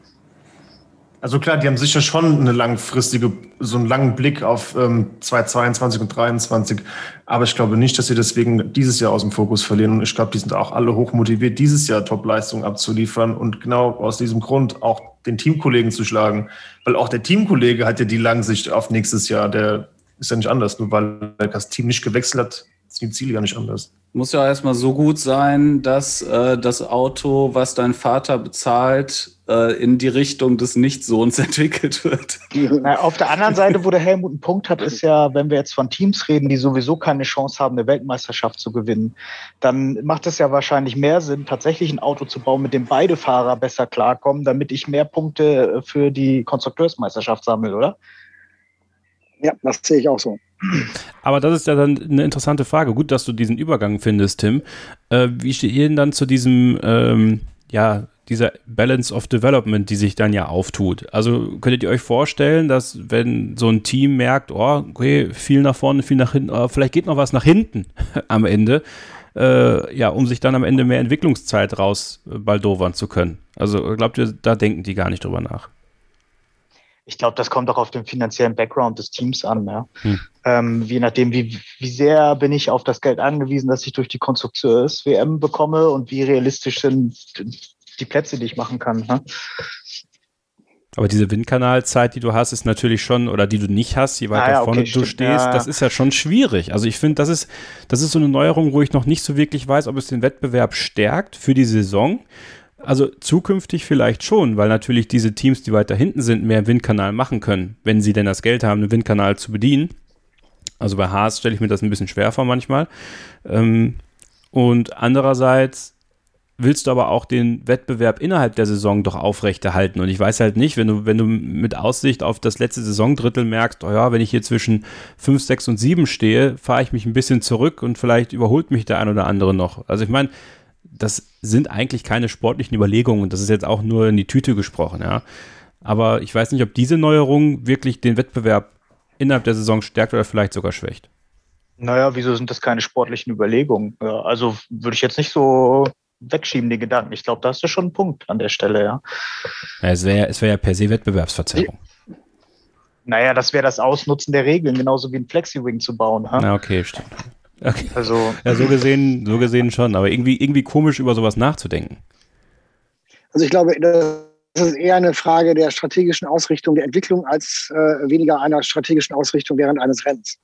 Also klar, die haben sicher schon eine langfristige, so einen langen Blick auf ähm, 2022 und 2023. Aber ich glaube nicht, dass sie deswegen dieses Jahr aus dem Fokus verlieren. Und ich glaube, die sind auch alle hochmotiviert, dieses Jahr Top-Leistungen abzuliefern und genau aus diesem Grund auch den Teamkollegen zu schlagen. Weil auch der Teamkollege hat ja die Langsicht auf nächstes Jahr. Der ist ja nicht anders. Nur weil das Team nicht gewechselt hat, sind die Ziele ja nicht anders muss ja erstmal so gut sein, dass äh, das Auto, was dein Vater bezahlt, äh, in die Richtung des Nichtsohns entwickelt wird. Na, auf der anderen Seite, wo der Helmut einen Punkt hat, ist ja, wenn wir jetzt von Teams reden, die sowieso keine Chance haben, eine Weltmeisterschaft zu gewinnen, dann macht es ja wahrscheinlich mehr Sinn, tatsächlich ein Auto zu bauen, mit dem beide Fahrer besser klarkommen, damit ich mehr Punkte für die Konstrukteursmeisterschaft sammle, oder? Ja, das sehe ich auch so. Aber das ist ja dann eine interessante Frage. Gut, dass du diesen Übergang findest, Tim. Äh, wie steht ihr denn dann zu diesem, ähm, ja, dieser Balance of Development, die sich dann ja auftut? Also könntet ihr euch vorstellen, dass wenn so ein Team merkt, oh, okay, viel nach vorne, viel nach hinten, oh, vielleicht geht noch was nach hinten am Ende, äh, ja, um sich dann am Ende mehr Entwicklungszeit raus baldowern zu können. Also glaubt ihr, da denken die gar nicht drüber nach? Ich glaube, das kommt auch auf den finanziellen Background des Teams an. Ja. Hm. Ähm, je nachdem, wie, wie sehr bin ich auf das Geld angewiesen, das ich durch die Konstruktions-WM bekomme und wie realistisch sind die Plätze, die ich machen kann. Ne? Aber diese Windkanalzeit, die du hast, ist natürlich schon, oder die du nicht hast, je weiter ah, ja, vorne okay, du stimmt, stehst, ja. das ist ja schon schwierig. Also ich finde, das ist, das ist so eine Neuerung, wo ich noch nicht so wirklich weiß, ob es den Wettbewerb stärkt für die Saison. Also zukünftig vielleicht schon, weil natürlich diese Teams, die weiter hinten sind, mehr Windkanal machen können, wenn sie denn das Geld haben, einen Windkanal zu bedienen. Also bei Haas stelle ich mir das ein bisschen schwer vor manchmal. Ähm, und andererseits willst du aber auch den Wettbewerb innerhalb der Saison doch aufrechterhalten. Und ich weiß halt nicht, wenn du, wenn du mit Aussicht auf das letzte Saisondrittel merkst, oh ja, wenn ich hier zwischen 5, 6 und 7 stehe, fahre ich mich ein bisschen zurück und vielleicht überholt mich der ein oder andere noch. Also ich meine, das sind eigentlich keine sportlichen Überlegungen. Das ist jetzt auch nur in die Tüte gesprochen, ja. Aber ich weiß nicht, ob diese Neuerung wirklich den Wettbewerb innerhalb der Saison stärkt oder vielleicht sogar schwächt. Naja, wieso sind das keine sportlichen Überlegungen? Also würde ich jetzt nicht so wegschieben, die Gedanken. Ich glaube, da hast du schon einen Punkt an der Stelle, ja. ja es wäre es wär ja per se Wettbewerbsverzerrung. Naja, das wäre das Ausnutzen der Regeln, genauso wie ein Flexi-Wing zu bauen. Ha? Na, okay, stimmt. Okay. Also, ja, so gesehen, so gesehen schon, aber irgendwie, irgendwie komisch über sowas nachzudenken. Also ich glaube, das ist eher eine Frage der strategischen Ausrichtung der Entwicklung als äh, weniger einer strategischen Ausrichtung während eines Rennens.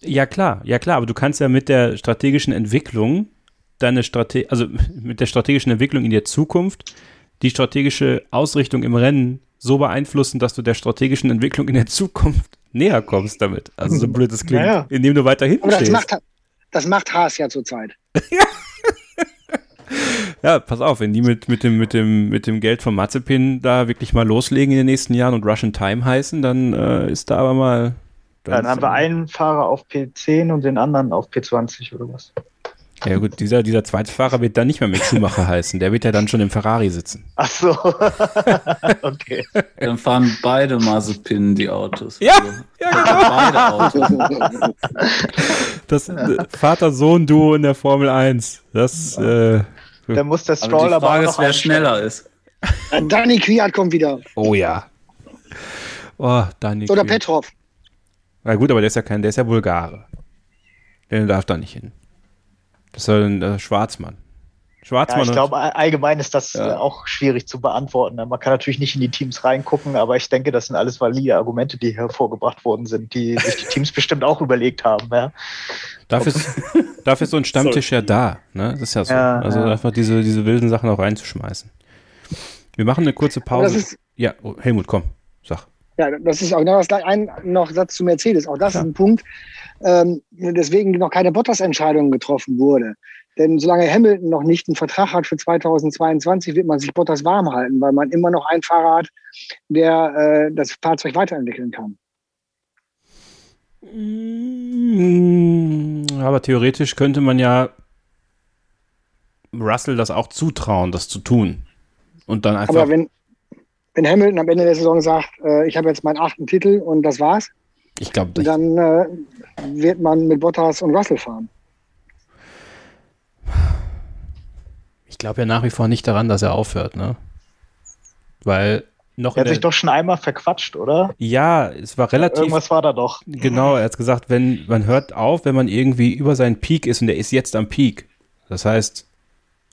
Ja, klar, ja klar, aber du kannst ja mit der strategischen Entwicklung deine Strate also mit der strategischen Entwicklung in der Zukunft die strategische Ausrichtung im Rennen so beeinflussen, dass du der strategischen Entwicklung in der Zukunft näher kommst damit. Also so blöd es klingt, naja. indem du weiter hinten das Macht, das macht Haas ja zurzeit. ja, pass auf, wenn die mit, mit, dem, mit, dem, mit dem Geld von Mazepin da wirklich mal loslegen in den nächsten Jahren und Russian Time heißen, dann äh, ist da aber mal. Dann, dann haben wir einen Fahrer auf P10 und den anderen auf P20 oder was? Ja gut, dieser, dieser zweite Fahrer wird dann nicht mehr mit Schumacher heißen. Der wird ja dann schon im Ferrari sitzen. Ach so. okay. Dann fahren beide Mazepin die Autos. Ja, also, ja genau. Beide Autos. Das äh, Vater-Sohn-Duo in der Formel 1. Das, äh, da muss der Stroll aber, aber auch wer schneller ist. Danny Kwiat kommt wieder. Oh ja. Oh, Danny Oder Petrov. Na gut, aber der ist ja kein, der ist ja Bulgare. Der darf da nicht hin. Das ist ein äh, Schwarzmann. Schwarzmann. Ja, ich glaube, allgemein ist das ja. Äh, auch schwierig zu beantworten. Man kann natürlich nicht in die Teams reingucken, aber ich denke, das sind alles valide Argumente, die hervorgebracht worden sind, die sich die Teams bestimmt auch überlegt haben. Ja. Dafür, ist, dafür ist so ein Stammtisch ja da. Ne? Das ist ja so. Ja, also einfach diese, diese wilden Sachen auch reinzuschmeißen. Wir machen eine kurze Pause. Ist, ja, oh, Helmut, komm, sag. Ja, das ist auch noch ein noch Satz zu Mercedes. Auch das ist ein Punkt, ähm, deswegen noch keine Bottas-Entscheidung getroffen wurde. Denn solange Hamilton noch nicht einen Vertrag hat für 2022, wird man sich Bottas warm halten, weil man immer noch einen Fahrer hat, der äh, das Fahrzeug weiterentwickeln kann. Mm, aber theoretisch könnte man ja Russell das auch zutrauen, das zu tun. Und dann einfach. Aber wenn, wenn Hamilton am Ende der Saison sagt, äh, ich habe jetzt meinen achten Titel und das war's, ich glaube, dann äh, wird man mit Bottas und Russell fahren. Ich glaube ja nach wie vor nicht daran, dass er aufhört, ne? Weil noch. Er hat sich doch schon einmal verquatscht, oder? Ja, es war relativ. Irgendwas war da doch. Genau, er hat gesagt, wenn man hört auf, wenn man irgendwie über seinen Peak ist und er ist jetzt am Peak. Das heißt,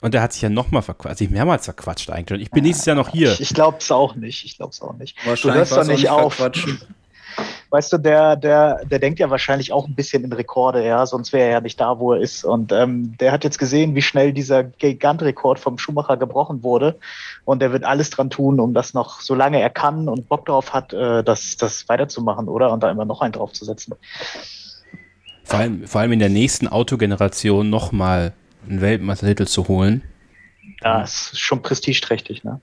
und er hat sich ja nochmal verquatscht, sich mehrmals verquatscht eigentlich. Und ich bin nächstes Jahr noch hier. Ich, ich glaube es auch nicht. Ich glaube es auch nicht. Du hörst doch nicht auf weißt du, der, der, der denkt ja wahrscheinlich auch ein bisschen in Rekorde, ja, sonst wäre er ja nicht da, wo er ist. Und ähm, der hat jetzt gesehen, wie schnell dieser Gigantrekord vom Schumacher gebrochen wurde. Und er wird alles dran tun, um das noch, solange er kann und Bock drauf hat, äh, das, das weiterzumachen, oder? Und da immer noch einen draufzusetzen. Vor allem, vor allem in der nächsten Autogeneration nochmal einen Weltmeistertitel zu holen. Ja, ist schon prestigeträchtig, ne?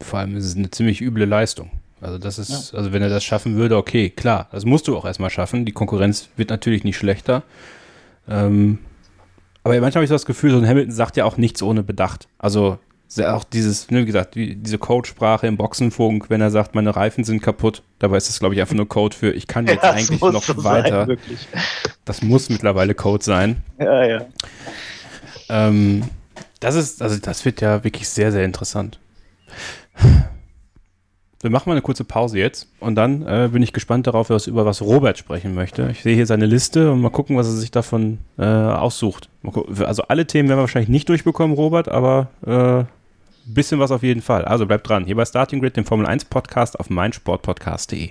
Vor allem ist es eine ziemlich üble Leistung. Also das ist, ja. also wenn er das schaffen würde, okay, klar, das musst du auch erstmal schaffen. Die Konkurrenz wird natürlich nicht schlechter. Ähm, aber manchmal habe ich so das Gefühl, so ein Hamilton sagt ja auch nichts ohne Bedacht. Also auch dieses, ne, wie gesagt, diese Codesprache im Boxenfunk, wenn er sagt, meine Reifen sind kaputt, dabei ist das, glaube ich, einfach nur Code für, ich kann jetzt ja, eigentlich noch weiter. Sein, Das muss mittlerweile Code sein. Ja, ja. Ähm, das ist, also das wird ja wirklich sehr, sehr interessant. Wir machen mal eine kurze Pause jetzt und dann äh, bin ich gespannt darauf, was, über was Robert sprechen möchte. Ich sehe hier seine Liste und mal gucken, was er sich davon äh, aussucht. Also alle Themen werden wir wahrscheinlich nicht durchbekommen, Robert, aber äh, ein bisschen was auf jeden Fall. Also bleibt dran. Hier bei Starting Grid, dem Formel 1 Podcast auf meinsportpodcast.de.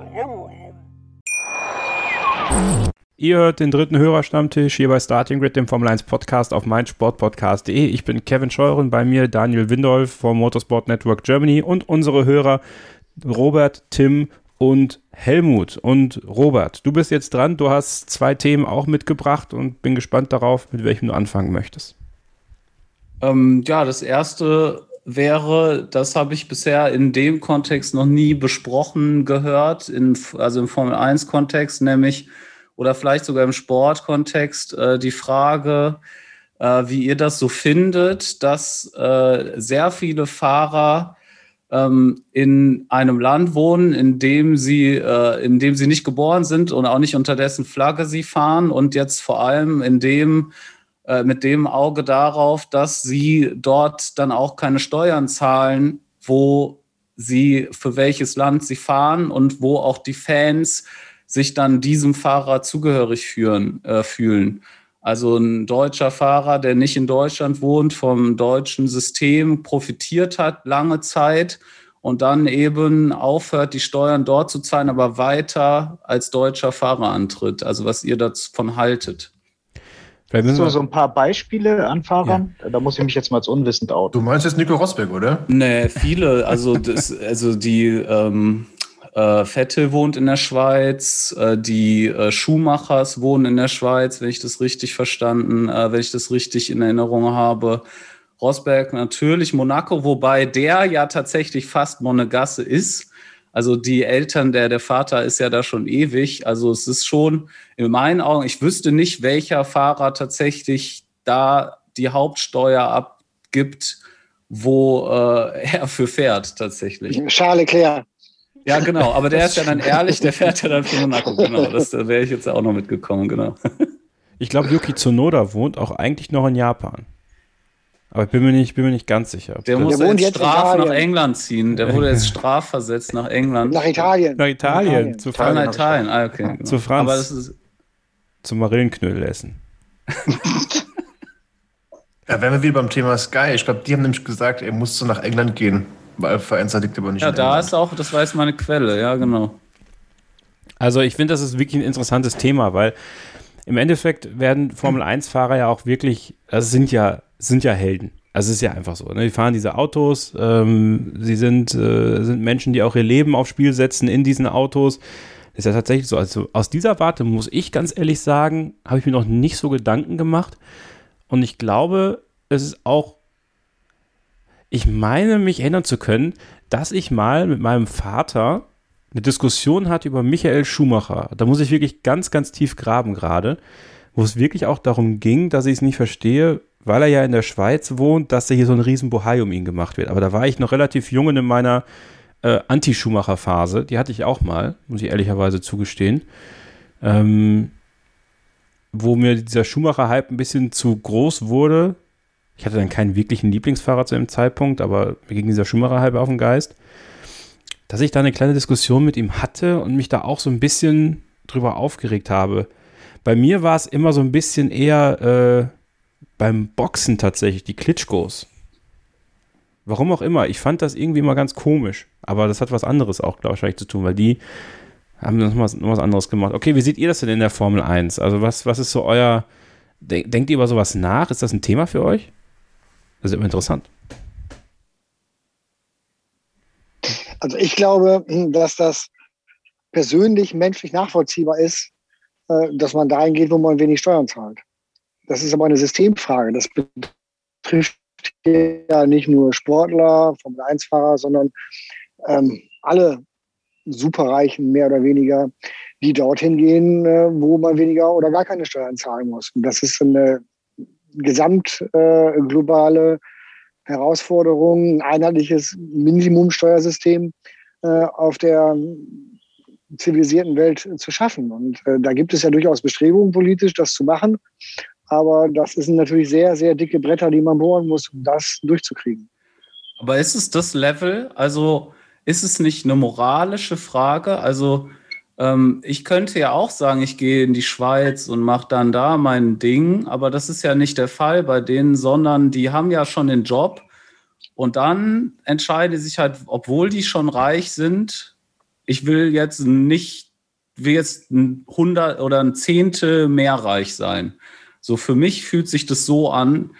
Ihr hört den dritten Hörerstammtisch hier bei Starting Grid, dem Formel 1 Podcast auf meinsportpodcast.de. Ich bin Kevin Scheuren, bei mir Daniel Windolf vom Motorsport Network Germany und unsere Hörer Robert, Tim und Helmut. Und Robert, du bist jetzt dran. Du hast zwei Themen auch mitgebracht und bin gespannt darauf, mit welchem du anfangen möchtest. Ähm, ja, das erste wäre, das habe ich bisher in dem Kontext noch nie besprochen gehört, in, also im Formel 1 Kontext, nämlich oder vielleicht sogar im Sportkontext äh, die Frage, äh, wie ihr das so findet, dass äh, sehr viele Fahrer ähm, in einem Land wohnen, in dem sie, äh, in dem sie nicht geboren sind und auch nicht unter dessen Flagge sie fahren und jetzt vor allem in dem äh, mit dem Auge darauf, dass sie dort dann auch keine Steuern zahlen, wo sie für welches Land sie fahren und wo auch die Fans sich dann diesem Fahrer zugehörig führen, äh, fühlen. Also ein deutscher Fahrer, der nicht in Deutschland wohnt, vom deutschen System profitiert hat lange Zeit und dann eben aufhört, die Steuern dort zu zahlen, aber weiter als deutscher Fahrer antritt. Also was ihr davon haltet. So, so ein paar Beispiele an Fahrern. Ja. Da muss ich mich jetzt mal als unwissend outen. Du meinst jetzt Nico Rosberg, oder? Nee, viele. Also, das, also die ähm, äh, Vettel wohnt in der Schweiz, äh, die äh, Schumachers wohnen in der Schweiz, wenn ich das richtig verstanden, äh, wenn ich das richtig in Erinnerung habe. Rosberg natürlich, Monaco, wobei der ja tatsächlich fast Monegasse ist. Also die Eltern, der, der Vater ist ja da schon ewig. Also es ist schon in meinen Augen, ich wüsste nicht, welcher Fahrer tatsächlich da die Hauptsteuer abgibt, wo äh, er für fährt tatsächlich. Charles Leclerc. Ja, genau, aber der ist ja dann ehrlich, der fährt ja dann für Monaco, genau. Das, da wäre ich jetzt auch noch mitgekommen, genau. Ich glaube, Yuki Tsunoda wohnt auch eigentlich noch in Japan. Aber ich bin mir nicht, bin mir nicht ganz sicher. Der muss der jetzt Straf nach England ziehen. Der wurde jetzt strafversetzt nach England. Nach Italien. Nach Italien. Italien. Zu Franz. Nach Italien, ah, okay. Genau. Zu Franz. Aber das ist zum Marillenknödel essen. ja, wenn wir wieder beim Thema Sky. Ich glaube, die haben nämlich gesagt, er musste nach England gehen. Weil Vereinsser liegt aber nicht Ja, da England. ist auch, das weiß meine Quelle, ja, genau. Also ich finde, das ist wirklich ein interessantes Thema, weil im Endeffekt werden Formel-1-Fahrer ja auch wirklich, also sind ja, sind ja Helden. Also es ist ja einfach so. Ne? Die fahren diese Autos, ähm, sie sind, äh, sind Menschen, die auch ihr Leben aufs Spiel setzen in diesen Autos. Das ist ja tatsächlich so. Also aus dieser Warte muss ich ganz ehrlich sagen, habe ich mir noch nicht so Gedanken gemacht. Und ich glaube, es ist auch ich meine, mich erinnern zu können, dass ich mal mit meinem Vater eine Diskussion hatte über Michael Schumacher. Da muss ich wirklich ganz, ganz tief graben gerade, wo es wirklich auch darum ging, dass ich es nicht verstehe, weil er ja in der Schweiz wohnt, dass da hier so ein riesen Bohai um ihn gemacht wird. Aber da war ich noch relativ jung in meiner äh, Anti-Schumacher-Phase. Die hatte ich auch mal, muss ich ehrlicherweise zugestehen. Ähm, wo mir dieser Schumacher-Hype ein bisschen zu groß wurde, ich hatte dann keinen wirklichen Lieblingsfahrer zu dem Zeitpunkt, aber mir ging dieser Schumacher halb auf den Geist, dass ich da eine kleine Diskussion mit ihm hatte und mich da auch so ein bisschen drüber aufgeregt habe. Bei mir war es immer so ein bisschen eher äh, beim Boxen tatsächlich, die Klitschkos. Warum auch immer. Ich fand das irgendwie immer ganz komisch. Aber das hat was anderes auch, glaube ich, zu tun, weil die haben noch was, noch was anderes gemacht. Okay, wie seht ihr das denn in der Formel 1? Also, was, was ist so euer. Denkt ihr über sowas nach? Ist das ein Thema für euch? Das ist immer interessant. Also ich glaube, dass das persönlich menschlich nachvollziehbar ist, äh, dass man dahin geht, wo man wenig Steuern zahlt. Das ist aber eine Systemfrage. Das betrifft ja nicht nur Sportler, Formel-1-Fahrer, sondern ähm, alle Superreichen mehr oder weniger, die dorthin gehen, äh, wo man weniger oder gar keine Steuern zahlen muss. Und das ist eine gesamt äh, Herausforderung, ein einheitliches Minimumsteuersystem äh, auf der zivilisierten Welt zu schaffen. Und äh, da gibt es ja durchaus Bestrebungen politisch, das zu machen. Aber das sind natürlich sehr, sehr dicke Bretter, die man bohren muss, um das durchzukriegen. Aber ist es das Level? Also ist es nicht eine moralische Frage? Also ähm, ich könnte ja auch sagen, ich gehe in die Schweiz und mache dann da mein Ding, aber das ist ja nicht der Fall bei denen, sondern die haben ja schon den Job und dann entscheiden sich halt, obwohl die schon reich sind, ich will jetzt nicht, will jetzt ein Hundert oder ein Zehntel mehr reich sein. So für mich fühlt sich das so an.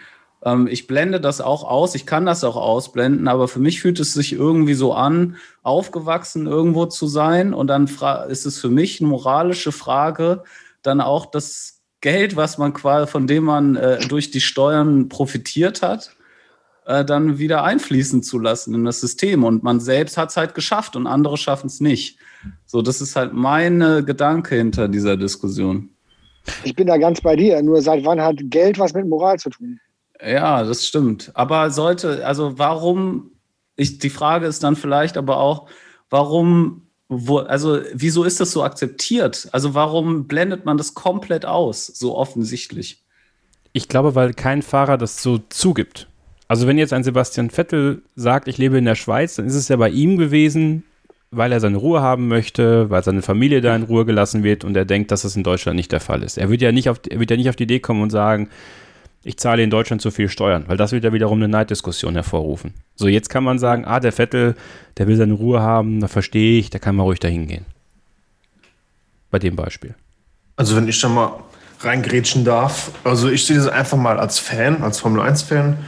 Ähm, ich blende das auch aus, ich kann das auch ausblenden, aber für mich fühlt es sich irgendwie so an, aufgewachsen irgendwo zu sein. Und dann ist es für mich eine moralische Frage, dann auch das Geld, was man quasi, von dem man äh, durch die Steuern profitiert hat, äh, dann wieder einfließen zu lassen in das System. Und man selbst hat es halt geschafft und andere schaffen es nicht. So, das ist halt meine Gedanke hinter dieser Diskussion. Ich bin da ganz bei dir. Nur seit wann hat Geld was mit Moral zu tun? Ja, das stimmt. Aber sollte, also warum, ich, die Frage ist dann vielleicht aber auch, warum, wo, also wieso ist das so akzeptiert? Also warum blendet man das komplett aus, so offensichtlich? Ich glaube, weil kein Fahrer das so zugibt. Also wenn jetzt ein Sebastian Vettel sagt, ich lebe in der Schweiz, dann ist es ja bei ihm gewesen, weil er seine Ruhe haben möchte, weil seine Familie da in Ruhe gelassen wird und er denkt, dass das in Deutschland nicht der Fall ist. Er wird ja nicht auf, er wird ja nicht auf die Idee kommen und sagen, ich zahle in Deutschland zu viel Steuern, weil das wird ja wiederum eine Neiddiskussion hervorrufen. So, jetzt kann man sagen, ah, der Vettel, der will seine Ruhe haben, da verstehe ich, der kann mal ruhig dahin gehen. Bei dem Beispiel. Also, wenn ich da mal reingrätschen darf, also ich sehe das einfach mal als Fan, als Formel 1-Fan.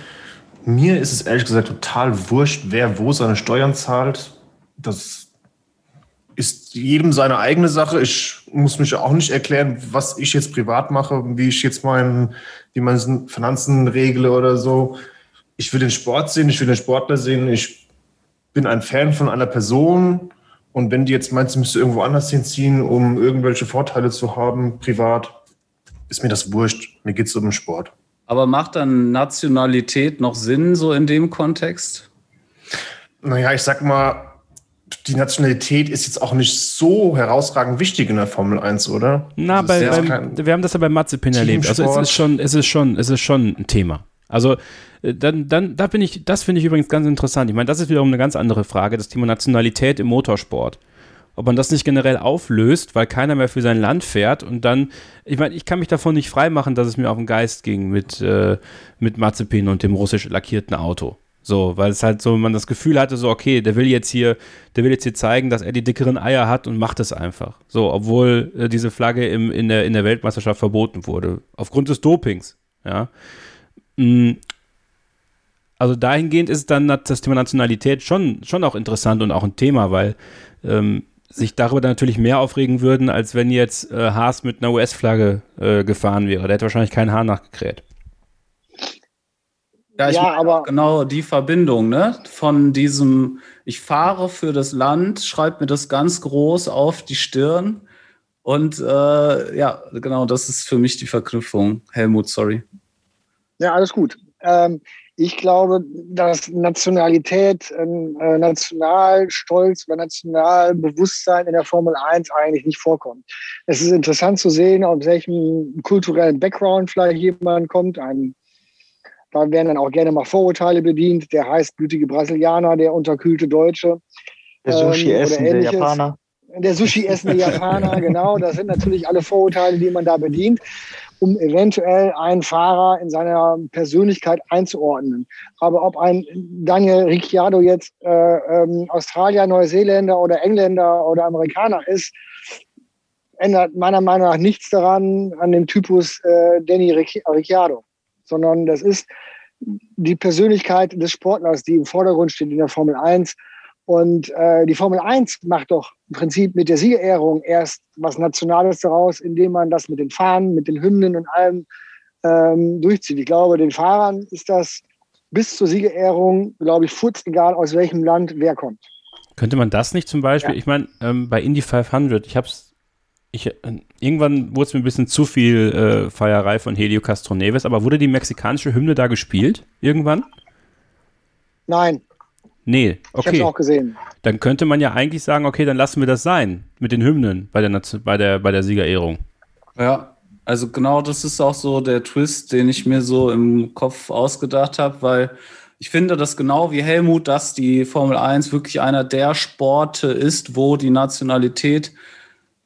Mir ist es ehrlich gesagt total wurscht, wer wo seine Steuern zahlt. Das ist jedem seine eigene Sache. Ich muss mich auch nicht erklären, was ich jetzt privat mache, wie ich jetzt meinen, wie meine Finanzen regle oder so. Ich will den Sport sehen, ich will den Sportler sehen. Ich bin ein Fan von einer Person. Und wenn die jetzt meint, sie müsste irgendwo anders hinziehen, um irgendwelche Vorteile zu haben, privat, ist mir das wurscht. Mir geht es um den Sport. Aber macht dann Nationalität noch Sinn, so in dem Kontext? Naja, ich sag mal, die Nationalität ist jetzt auch nicht so herausragend wichtig in der Formel 1, oder? Na, bei, beim, wir haben das ja bei Mazepin erlebt. Also es ist schon, es ist schon, es ist schon ein Thema. Also äh, dann, dann, da bin ich, das finde ich übrigens ganz interessant. Ich meine, das ist wiederum eine ganz andere Frage, das Thema Nationalität im Motorsport. Ob man das nicht generell auflöst, weil keiner mehr für sein Land fährt und dann, ich meine, ich kann mich davon nicht freimachen, dass es mir auf den Geist ging mit, äh, mit Mazepin und dem russisch lackierten Auto. So, weil es halt so, man das Gefühl hatte, so, okay, der will jetzt hier, der will jetzt hier zeigen, dass er die dickeren Eier hat und macht es einfach. So, obwohl äh, diese Flagge im, in, der, in der Weltmeisterschaft verboten wurde. Aufgrund des Dopings, ja. Mhm. Also dahingehend ist dann das Thema Nationalität schon, schon auch interessant und auch ein Thema, weil ähm, sich darüber dann natürlich mehr aufregen würden, als wenn jetzt äh, Haas mit einer US-Flagge äh, gefahren wäre. Der hätte wahrscheinlich kein Haar nachgekräht. Ja, ich ja, aber genau die Verbindung, ne? Von diesem, ich fahre für das Land, schreibt mir das ganz groß auf die Stirn. Und äh, ja, genau, das ist für mich die Verknüpfung. Helmut, sorry. Ja, alles gut. Ähm, ich glaube, dass Nationalität, äh, Nationalstolz oder Nationalbewusstsein in der Formel 1 eigentlich nicht vorkommt. Es ist interessant zu sehen, aus welchem kulturellen Background vielleicht jemand kommt, ein da werden dann auch gerne mal Vorurteile bedient. Der heißblütige Brasilianer, der unterkühlte Deutsche. Der Sushi ähm, Japaner. Der Sushi essende Japaner, genau. Das sind natürlich alle Vorurteile, die man da bedient, um eventuell einen Fahrer in seiner Persönlichkeit einzuordnen. Aber ob ein Daniel Ricciardo jetzt äh, ähm, Australier, Neuseeländer oder Engländer oder Amerikaner ist, ändert meiner Meinung nach nichts daran an dem Typus äh, Danny Ricciardo sondern das ist die Persönlichkeit des Sportlers, die im Vordergrund steht in der Formel 1. Und äh, die Formel 1 macht doch im Prinzip mit der Siegerehrung erst was Nationales daraus, indem man das mit den Fahnen, mit den Hymnen und allem ähm, durchzieht. Ich glaube, den Fahrern ist das bis zur Siegerehrung, glaube ich, furz egal aus welchem Land wer kommt. Könnte man das nicht zum Beispiel, ja. ich meine, ähm, bei Indy 500, ich habe es ich, äh, irgendwann wurde es mir ein bisschen zu viel äh, Feierei von Helio Castroneves, aber wurde die mexikanische Hymne da gespielt irgendwann? Nein. Nee, okay. Ich habe auch gesehen. Dann könnte man ja eigentlich sagen, okay, dann lassen wir das sein mit den Hymnen bei der, bei der, bei der Siegerehrung. Ja, also genau das ist auch so der Twist, den ich mir so im Kopf ausgedacht habe, weil ich finde das genau wie Helmut, dass die Formel 1 wirklich einer der Sporte ist, wo die Nationalität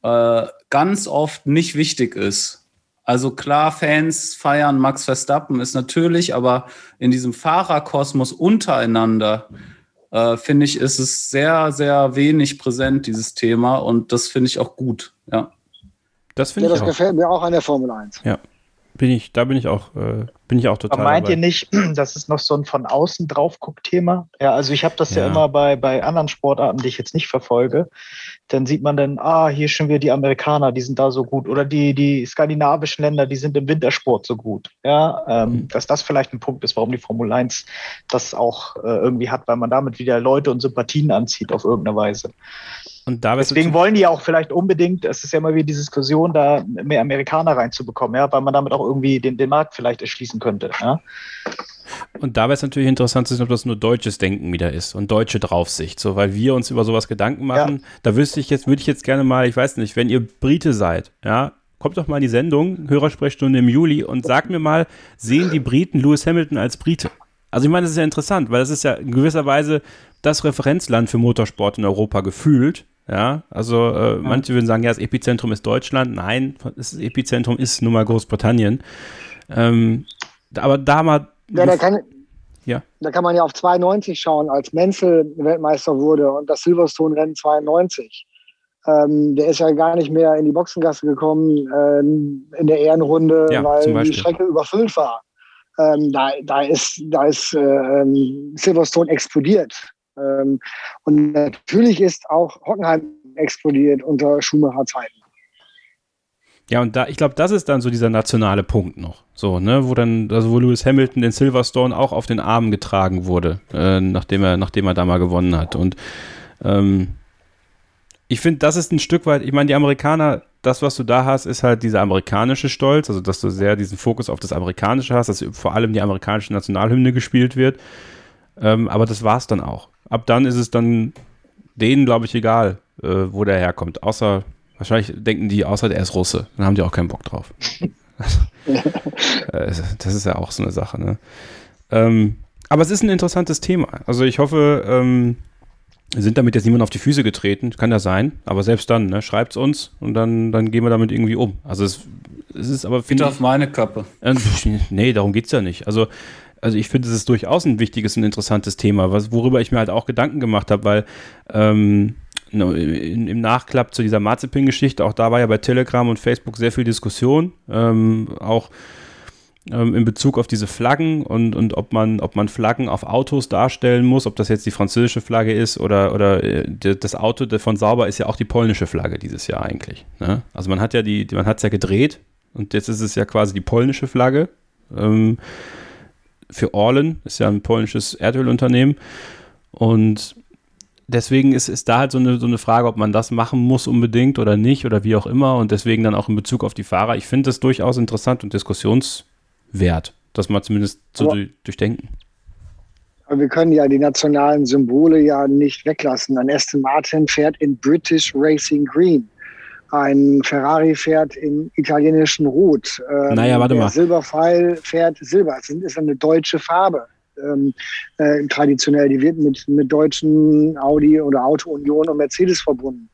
äh, ganz oft nicht wichtig ist. Also klar, Fans feiern Max Verstappen ist natürlich, aber in diesem Fahrerkosmos untereinander äh, finde ich, ist es sehr, sehr wenig präsent, dieses Thema. Und das finde ich auch gut, ja. Das finde ja, ich das gefällt mir auch an der Formel 1. Ja. Bin ich, da bin ich auch, äh, bin ich auch total. Aber meint dabei. ihr nicht, das ist noch so ein von außen drauf Thema? Ja, also ich habe das ja. ja, immer bei, bei anderen Sportarten, die ich jetzt nicht verfolge. Dann sieht man dann, ah, hier schon wieder die Amerikaner, die sind da so gut. Oder die, die skandinavischen Länder, die sind im Wintersport so gut. Ja, ähm, mhm. dass das vielleicht ein Punkt ist, warum die Formel 1 das auch äh, irgendwie hat, weil man damit wieder Leute und Sympathien anzieht auf irgendeine Weise. Und da Deswegen wollen die auch vielleicht unbedingt, es ist ja immer wieder die Diskussion, da mehr Amerikaner reinzubekommen, ja, weil man damit auch irgendwie den, den Markt vielleicht erschließen könnte. Ja. Und da wäre es natürlich interessant zu sehen, ob das nur deutsches Denken wieder ist und deutsche Draufsicht, so weil wir uns über sowas Gedanken machen. Ja. Da wüsste ich jetzt, würde ich jetzt gerne mal, ich weiß nicht, wenn ihr Brite seid, ja, kommt doch mal in die Sendung, Hörersprechstunde im Juli und sagt mir mal, sehen die Briten Lewis Hamilton als Brite? Also ich meine, das ist ja interessant, weil das ist ja in gewisser Weise das Referenzland für Motorsport in Europa gefühlt. Ja, also äh, manche würden sagen, ja, das Epizentrum ist Deutschland. Nein, das Epizentrum ist nun mal Großbritannien. Ähm, aber da mal. Ja, da kann, ja. da kann man ja auf 92 schauen, als Menzel Weltmeister wurde und das Silverstone-Rennen 92. Ähm, der ist ja gar nicht mehr in die Boxengasse gekommen ähm, in der Ehrenrunde, ja, weil die Strecke überfüllt war. Ähm, da, da ist, da ist äh, ähm, Silverstone explodiert. Ähm, und natürlich ist auch Hockenheim explodiert unter Schumacher-Zeiten. Ja, und da, ich glaube, das ist dann so dieser nationale Punkt noch. So, ne, wo dann, also wo Lewis Hamilton in Silverstone auch auf den Armen getragen wurde, äh, nachdem er, nachdem er da mal gewonnen hat. Und ähm, ich finde, das ist ein Stück weit, ich meine, die Amerikaner, das, was du da hast, ist halt dieser amerikanische Stolz, also dass du sehr diesen Fokus auf das Amerikanische hast, dass vor allem die amerikanische Nationalhymne gespielt wird. Ähm, aber das war es dann auch ab dann ist es dann denen, glaube ich, egal, äh, wo der herkommt. Außer, wahrscheinlich denken die, außer der ist Russe. Dann haben die auch keinen Bock drauf. Äh, das ist ja auch so eine Sache, ne? Ähm, aber es ist ein interessantes Thema. Also ich hoffe, ähm, sind damit jetzt niemand auf die Füße getreten. Kann ja sein, aber selbst dann, ne, schreibt es uns und dann, dann gehen wir damit irgendwie um. Also es, es ist aber. Bitte auf meine Kappe. Äh, nee, darum geht es ja nicht. Also also ich finde, es ist durchaus ein wichtiges und interessantes Thema, was, worüber ich mir halt auch Gedanken gemacht habe, weil ähm, im Nachklapp zu dieser Marzipin-Geschichte, auch da war ja bei Telegram und Facebook sehr viel Diskussion, ähm, auch ähm, in Bezug auf diese Flaggen und, und ob man, ob man Flaggen auf Autos darstellen muss, ob das jetzt die französische Flagge ist oder, oder äh, das Auto von Sauber ist ja auch die polnische Flagge dieses Jahr eigentlich. Ne? Also man hat ja die, man hat es ja gedreht und jetzt ist es ja quasi die polnische Flagge. Ähm, für Orlen, ist ja ein polnisches Erdölunternehmen. Und deswegen ist, ist da halt so eine, so eine Frage, ob man das machen muss unbedingt oder nicht oder wie auch immer. Und deswegen dann auch in Bezug auf die Fahrer. Ich finde das durchaus interessant und diskussionswert, das mal zumindest zu Aber durchdenken. wir können ja die nationalen Symbole ja nicht weglassen. Ein Aston Martin fährt in British Racing Green ein Ferrari fährt im italienischen Rot. Ähm, naja, warte mal. Silberpfeil fährt Silber. Das ist eine deutsche Farbe. Ähm, äh, traditionell. Die wird mit, mit deutschen Audi oder Auto Union und Mercedes verbunden.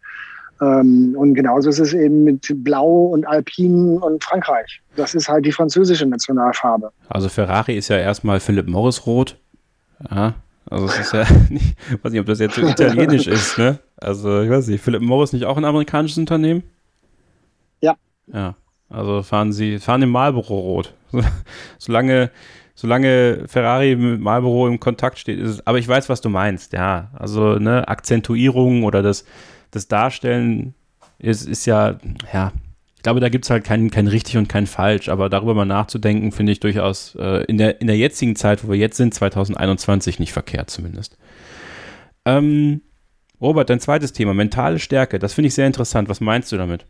Ähm, und genauso ist es eben mit Blau und Alpin und Frankreich. Das ist halt die französische Nationalfarbe. Also Ferrari ist ja erstmal Philipp Morris Rot. Ja, also es ist ja nicht, ich weiß nicht, ob das jetzt so italienisch ist, ne? Also ich weiß nicht, Philip Morris nicht auch ein amerikanisches Unternehmen? Ja. Ja. Also fahren sie, fahren im Marlboro Rot. solange, solange Ferrari mit Marlboro im Kontakt steht, ist es, aber ich weiß, was du meinst, ja. Also, ne, Akzentuierung oder das, das Darstellen ist, ist ja, ja, glaube, da gibt es halt kein, kein richtig und kein falsch, aber darüber mal nachzudenken, finde ich durchaus äh, in, der, in der jetzigen Zeit, wo wir jetzt sind, 2021, nicht verkehrt zumindest. Ähm, Robert, dein zweites Thema, mentale Stärke, das finde ich sehr interessant. Was meinst du damit?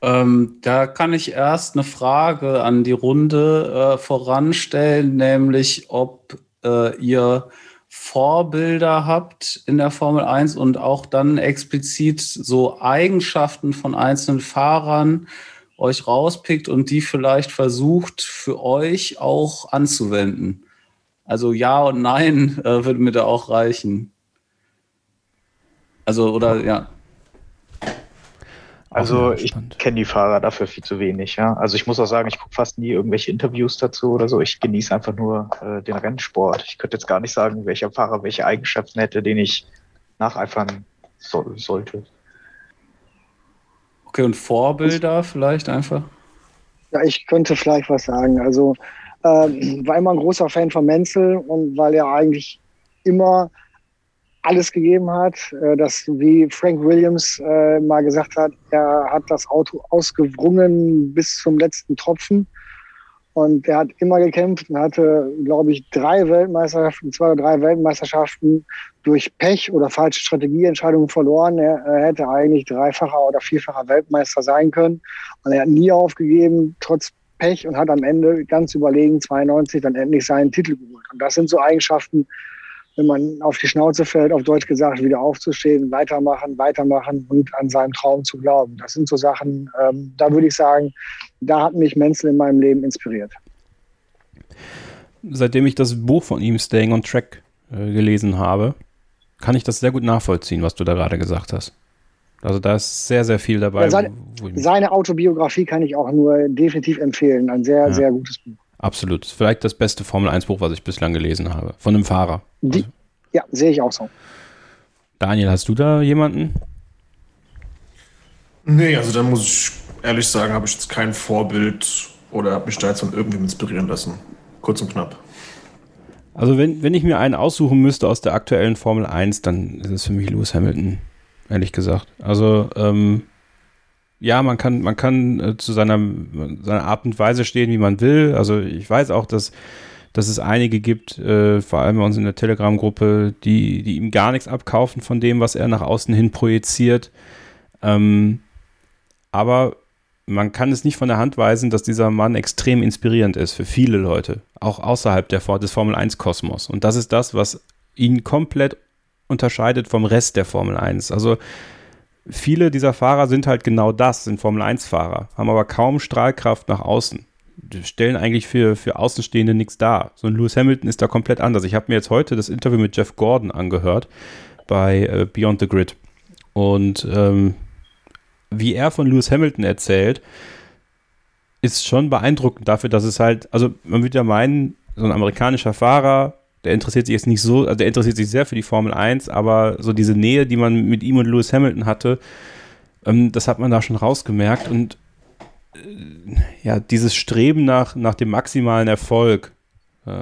Ähm, da kann ich erst eine Frage an die Runde äh, voranstellen, nämlich ob äh, ihr Vorbilder habt in der Formel 1 und auch dann explizit so Eigenschaften von einzelnen Fahrern euch rauspickt und die vielleicht versucht für euch auch anzuwenden. Also ja und nein äh, würde mir da auch reichen. Also oder ja. Also ich kenne die Fahrer dafür viel zu wenig. Ja? Also ich muss auch sagen, ich gucke fast nie irgendwelche Interviews dazu oder so. Ich genieße einfach nur äh, den Rennsport. Ich könnte jetzt gar nicht sagen, welcher Fahrer welche Eigenschaften hätte, den ich nacheifern so sollte. Okay, und Vorbilder vielleicht einfach? Ja, ich könnte vielleicht was sagen. Also ähm, war immer ein großer Fan von Menzel und weil er eigentlich immer alles gegeben hat, äh, dass wie Frank Williams äh, mal gesagt hat, er hat das Auto ausgewrungen bis zum letzten Tropfen. Und er hat immer gekämpft und hatte, glaube ich, drei Weltmeisterschaften, zwei oder drei Weltmeisterschaften durch Pech oder falsche Strategieentscheidungen verloren. Er, er hätte eigentlich dreifacher oder vierfacher Weltmeister sein können. Und er hat nie aufgegeben, trotz Pech und hat am Ende ganz überlegen 92 dann endlich seinen Titel geholt. Und das sind so Eigenschaften, wenn man auf die Schnauze fällt, auf Deutsch gesagt, wieder aufzustehen, weitermachen, weitermachen und an seinem Traum zu glauben. Das sind so Sachen, ähm, da würde ich sagen, da hat mich Menzel in meinem Leben inspiriert. Seitdem ich das Buch von ihm, Staying on Track, äh, gelesen habe, kann ich das sehr gut nachvollziehen, was du da gerade gesagt hast. Also da ist sehr, sehr viel dabei. Ja, seine, seine, Autobiografie kann ich auch nur definitiv empfehlen. Ein sehr, ja. sehr gutes Buch. Absolut. Vielleicht das beste Formel 1 Buch, was ich bislang gelesen habe. Von einem Fahrer. Die, also. Ja, sehe ich auch so. Daniel, hast du da jemanden? Nee, also da muss ich ehrlich sagen, habe ich jetzt kein Vorbild oder habe mich da jetzt von irgendwem inspirieren lassen. Kurz und knapp. Also wenn, wenn ich mir einen aussuchen müsste aus der aktuellen Formel 1, dann ist es für mich Lewis Hamilton, ehrlich gesagt. Also ähm, ja, man kann, man kann äh, zu seiner, seiner Art und Weise stehen, wie man will. Also ich weiß auch, dass, dass es einige gibt, äh, vor allem bei uns in der Telegram-Gruppe, die, die ihm gar nichts abkaufen von dem, was er nach außen hin projiziert. Ähm, aber man kann es nicht von der Hand weisen, dass dieser Mann extrem inspirierend ist für viele Leute, auch außerhalb der, des Formel 1-Kosmos. Und das ist das, was ihn komplett unterscheidet vom Rest der Formel 1. Also viele dieser Fahrer sind halt genau das, sind Formel-1-Fahrer, haben aber kaum Strahlkraft nach außen. Die stellen eigentlich für, für Außenstehende nichts dar. So ein Lewis Hamilton ist da komplett anders. Ich habe mir jetzt heute das Interview mit Jeff Gordon angehört bei äh, Beyond the Grid. Und ähm, wie er von Lewis Hamilton erzählt, ist schon beeindruckend dafür, dass es halt, also man würde ja meinen, so ein amerikanischer Fahrer, der interessiert sich jetzt nicht so, also der interessiert sich sehr für die Formel 1, aber so diese Nähe, die man mit ihm und Lewis Hamilton hatte, ähm, das hat man da schon rausgemerkt und äh, ja, dieses Streben nach, nach dem maximalen Erfolg, äh,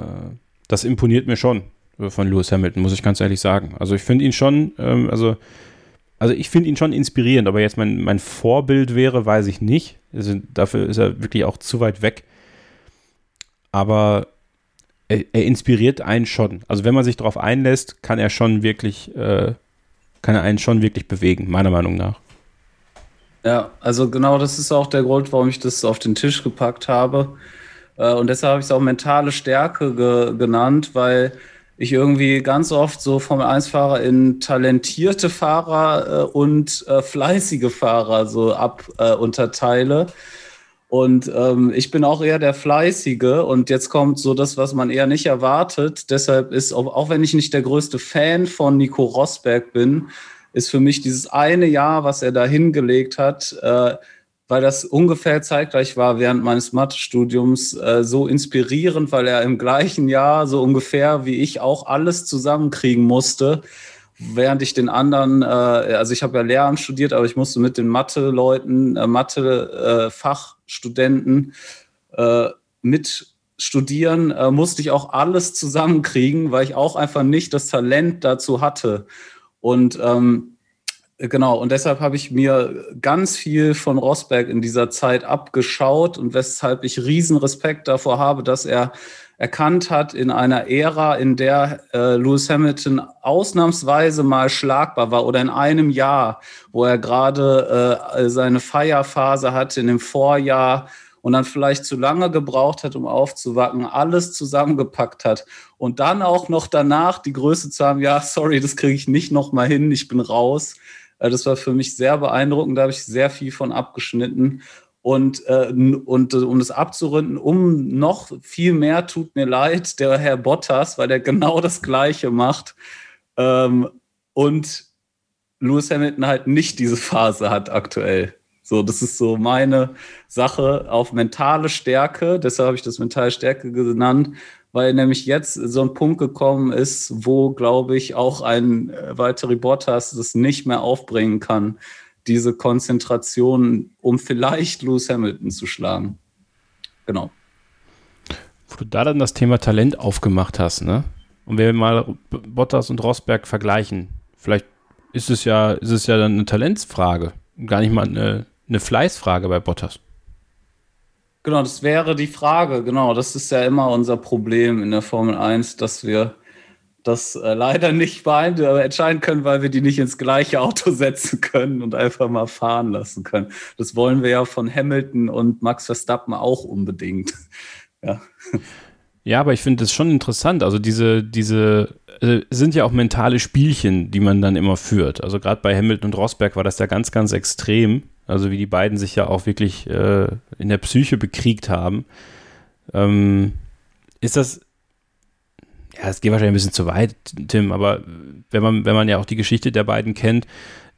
das imponiert mir schon von Lewis Hamilton, muss ich ganz ehrlich sagen. Also ich finde ihn schon, ähm, also, also ich finde ihn schon inspirierend, aber jetzt mein, mein Vorbild wäre, weiß ich nicht. Also dafür ist er wirklich auch zu weit weg. Aber er, er, inspiriert einen schon. Also wenn man sich darauf einlässt, kann er schon wirklich, äh, kann er einen schon wirklich bewegen, meiner Meinung nach. Ja, also genau das ist auch der Grund, warum ich das auf den Tisch gepackt habe. Äh, und deshalb habe ich es auch mentale Stärke ge genannt, weil ich irgendwie ganz oft so Formel-1-Fahrer in talentierte Fahrer äh, und äh, fleißige Fahrer so ab äh, unterteile. Und ähm, ich bin auch eher der Fleißige und jetzt kommt so das, was man eher nicht erwartet. Deshalb ist, auch, wenn ich nicht der größte Fan von Nico Rosberg bin, ist für mich dieses eine Jahr, was er da hingelegt hat, äh, weil das ungefähr zeitgleich war während meines Mathestudiums, äh, so inspirierend, weil er im gleichen Jahr so ungefähr wie ich auch alles zusammenkriegen musste während ich den anderen, äh, also ich habe ja Lehramt studiert, aber ich musste mit den Mathe-Leuten, äh, Mathe-Fachstudenten äh, mit studieren, äh, musste ich auch alles zusammenkriegen, weil ich auch einfach nicht das Talent dazu hatte. Und ähm, Genau, und deshalb habe ich mir ganz viel von Rosberg in dieser Zeit abgeschaut und weshalb ich riesen Respekt davor habe, dass er erkannt hat in einer Ära, in der äh, Lewis Hamilton ausnahmsweise mal schlagbar war oder in einem Jahr, wo er gerade äh, seine Feierphase hatte in dem Vorjahr und dann vielleicht zu lange gebraucht hat, um aufzuwacken, alles zusammengepackt hat und dann auch noch danach die Größe zu haben, ja, sorry, das kriege ich nicht noch mal hin, ich bin raus. Äh, das war für mich sehr beeindruckend, da habe ich sehr viel von abgeschnitten. Und, äh, und äh, um das abzurunden, um noch viel mehr tut mir leid, der Herr Bottas, weil der genau das Gleiche macht. Ähm, und Lewis Hamilton halt nicht diese Phase hat aktuell. So, das ist so meine Sache auf mentale Stärke. Deshalb habe ich das mentale Stärke genannt, weil nämlich jetzt so ein Punkt gekommen ist, wo, glaube ich, auch ein äh, Valtteri Bottas das nicht mehr aufbringen kann diese Konzentration, um vielleicht Lewis Hamilton zu schlagen. Genau. Wo du da dann das Thema Talent aufgemacht hast, ne? Und wenn wir mal Bottas und Rosberg vergleichen, vielleicht ist es ja, ist es ja dann eine Talentsfrage, gar nicht mal eine, eine Fleißfrage bei Bottas. Genau, das wäre die Frage, genau. Das ist ja immer unser Problem in der Formel 1, dass wir das äh, leider nicht äh, entscheiden können, weil wir die nicht ins gleiche Auto setzen können und einfach mal fahren lassen können. Das wollen wir ja von Hamilton und Max Verstappen auch unbedingt. ja. Ja, aber ich finde das schon interessant. Also diese, diese äh, sind ja auch mentale Spielchen, die man dann immer führt. Also gerade bei Hamilton und Rosberg war das ja ganz, ganz extrem. Also wie die beiden sich ja auch wirklich äh, in der Psyche bekriegt haben. Ähm, ist das, ja, es geht wahrscheinlich ein bisschen zu weit, Tim, aber wenn man, wenn man ja auch die Geschichte der beiden kennt,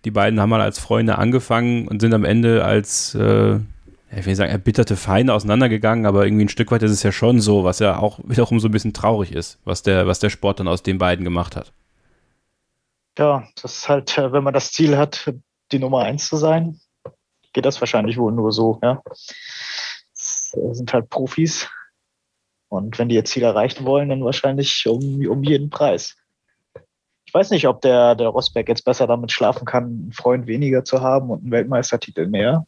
die beiden haben mal als Freunde angefangen und sind am Ende als, äh, ich will sagen, erbitterte Feinde auseinandergegangen, aber irgendwie ein Stück weit ist es ja schon so, was ja auch wiederum so ein bisschen traurig ist, was der, was der Sport dann aus den beiden gemacht hat. Ja, das ist halt, äh, wenn man das Ziel hat, die Nummer eins zu sein, geht das wahrscheinlich wohl nur so, ja. Das sind halt Profis, und wenn die ihr Ziel erreichen wollen, dann wahrscheinlich um, um jeden Preis. Ich weiß nicht, ob der, der Rosberg jetzt besser damit schlafen kann, einen Freund weniger zu haben und einen Weltmeistertitel mehr.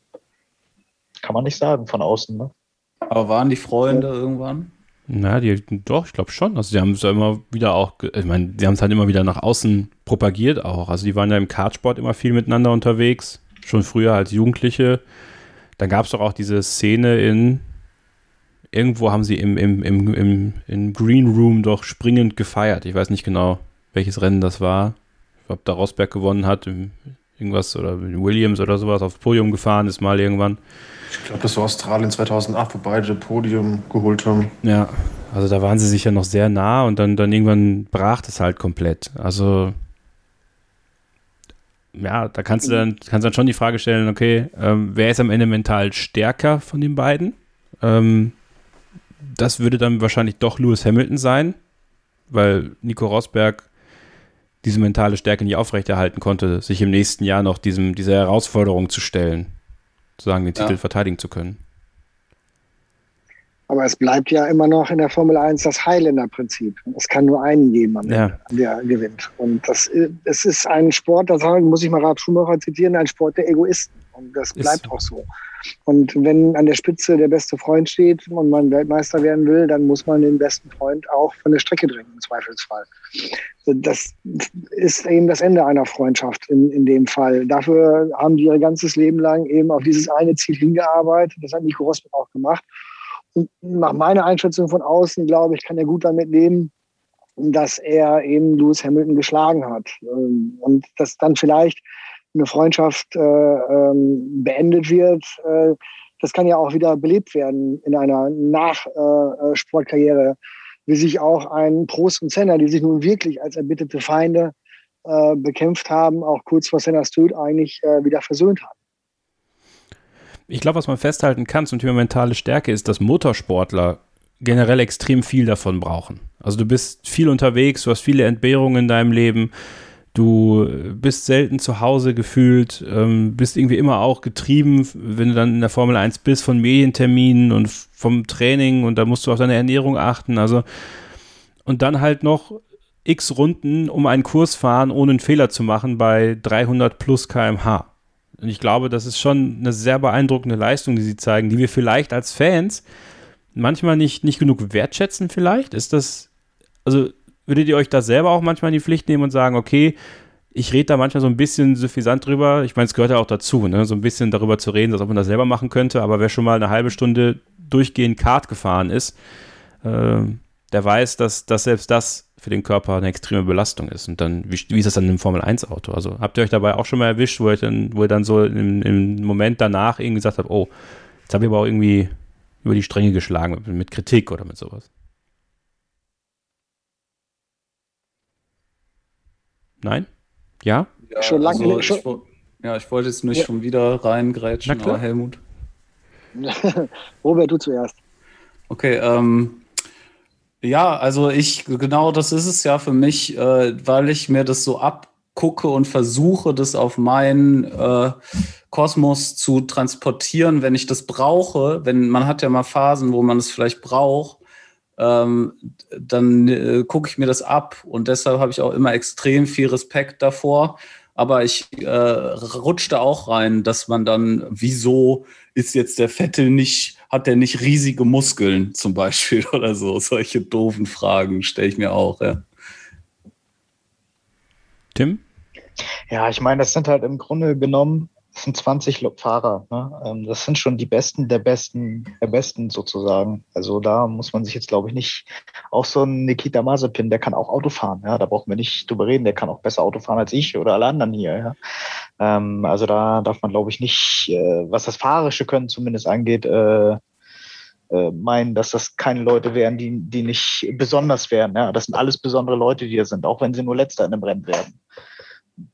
Kann man nicht sagen von außen. Ne? Aber waren die Freunde ja. irgendwann? Na, die, doch, ich glaube schon. Also, die haben es ja immer wieder auch, ich meine, die haben es halt immer wieder nach außen propagiert auch. Also, die waren ja im Kartsport immer viel miteinander unterwegs. Schon früher als Jugendliche. Dann gab es doch auch diese Szene in, irgendwo haben sie im, im, im, im, im Green Room doch springend gefeiert. Ich weiß nicht genau, welches Rennen das war. Ob da Rosberg gewonnen hat, irgendwas oder Williams oder sowas aufs Podium gefahren ist mal irgendwann. Ich glaube, das war Australien 2008, wo beide Podium geholt haben. Ja, also da waren sie sich ja noch sehr nah und dann, dann irgendwann brach das halt komplett. Also ja, da kannst du dann, kannst dann schon die Frage stellen, okay, ähm, wer ist am Ende mental stärker von den beiden? Ähm, das würde dann wahrscheinlich doch Lewis Hamilton sein, weil Nico Rosberg diese mentale Stärke nicht aufrechterhalten konnte, sich im nächsten Jahr noch diesem, dieser Herausforderung zu stellen, sozusagen den ja. Titel verteidigen zu können. Aber es bleibt ja immer noch in der Formel 1 das Highlander-Prinzip. Es kann nur einen geben, am ja. der gewinnt. Und das, es ist ein Sport, da muss ich mal Ralf Schumacher zitieren, ein Sport der Egoisten. Und das bleibt ist. auch so. Und wenn an der Spitze der beste Freund steht und man Weltmeister werden will, dann muss man den besten Freund auch von der Strecke drängen, im Zweifelsfall. Das ist eben das Ende einer Freundschaft in, in dem Fall. Dafür haben die ihr ganzes Leben lang eben auf dieses eine Ziel hingearbeitet. Das hat Nico Rosberg auch gemacht. Nach meiner Einschätzung von außen, glaube ich, kann er gut damit leben, dass er eben Lewis Hamilton geschlagen hat. Und dass dann vielleicht eine Freundschaft äh, ähm, beendet wird, äh, das kann ja auch wieder belebt werden in einer Nachsportkarriere, äh, wie sich auch ein Prost und Senna, die sich nun wirklich als erbitterte Feinde äh, bekämpft haben, auch kurz vor Sennas Tod eigentlich äh, wieder versöhnt haben. Ich glaube, was man festhalten kann zum Thema mentale Stärke ist, dass Motorsportler generell extrem viel davon brauchen. Also du bist viel unterwegs, du hast viele Entbehrungen in deinem Leben, Du bist selten zu Hause gefühlt, ähm, bist irgendwie immer auch getrieben, wenn du dann in der Formel 1 bist, von Medienterminen und vom Training und da musst du auf deine Ernährung achten. Also, und dann halt noch x Runden um einen Kurs fahren, ohne einen Fehler zu machen bei 300 plus kmh. Und ich glaube, das ist schon eine sehr beeindruckende Leistung, die sie zeigen, die wir vielleicht als Fans manchmal nicht, nicht genug wertschätzen vielleicht. Ist das, also würdet ihr euch da selber auch manchmal in die Pflicht nehmen und sagen, okay, ich rede da manchmal so ein bisschen suffisant drüber. Ich meine, es gehört ja auch dazu, ne? so ein bisschen darüber zu reden, als ob man das selber machen könnte. Aber wer schon mal eine halbe Stunde durchgehend Kart gefahren ist, äh, der weiß, dass, dass selbst das für den Körper eine extreme Belastung ist. Und dann, wie, wie ist das dann im Formel-1-Auto? Also habt ihr euch dabei auch schon mal erwischt, wo ihr dann, wo ihr dann so im, im Moment danach irgendwie gesagt habt, oh, jetzt habe ich aber auch irgendwie über die Stränge geschlagen mit, mit Kritik oder mit sowas? Nein? Ja? ja schon lange also, schon. Ich, ja, ich wollte jetzt nicht ja. schon wieder reingrätschen, aber Helmut. Robert, du zuerst. Okay, ähm, ja, also ich, genau das ist es ja für mich, äh, weil ich mir das so abgucke und versuche, das auf meinen äh, Kosmos zu transportieren, wenn ich das brauche. Wenn man hat ja mal Phasen, wo man es vielleicht braucht, ähm, dann äh, gucke ich mir das ab und deshalb habe ich auch immer extrem viel Respekt davor. Aber ich äh, rutschte auch rein, dass man dann, wieso ist jetzt der Vettel nicht, hat der nicht riesige Muskeln zum Beispiel oder so? Solche doofen Fragen stelle ich mir auch, ja. Tim? Ja, ich meine, das sind halt im Grunde genommen das sind 20 Fahrer. Ne? Ähm, das sind schon die Besten der Besten der Besten sozusagen. Also da muss man sich jetzt, glaube ich, nicht. Auch so ein Nikita Mazepin, der kann auch Auto fahren. Ja? Da brauchen wir nicht drüber reden. Der kann auch besser Auto fahren als ich oder alle anderen hier. Ja? Ähm, also da darf man, glaube ich, nicht, äh, was das Fahrerische Können zumindest angeht, äh, äh, meinen, dass das keine Leute wären, die, die nicht besonders wären. Ja? Das sind alles besondere Leute, die hier sind, auch wenn sie nur Letzter in einem Rennen werden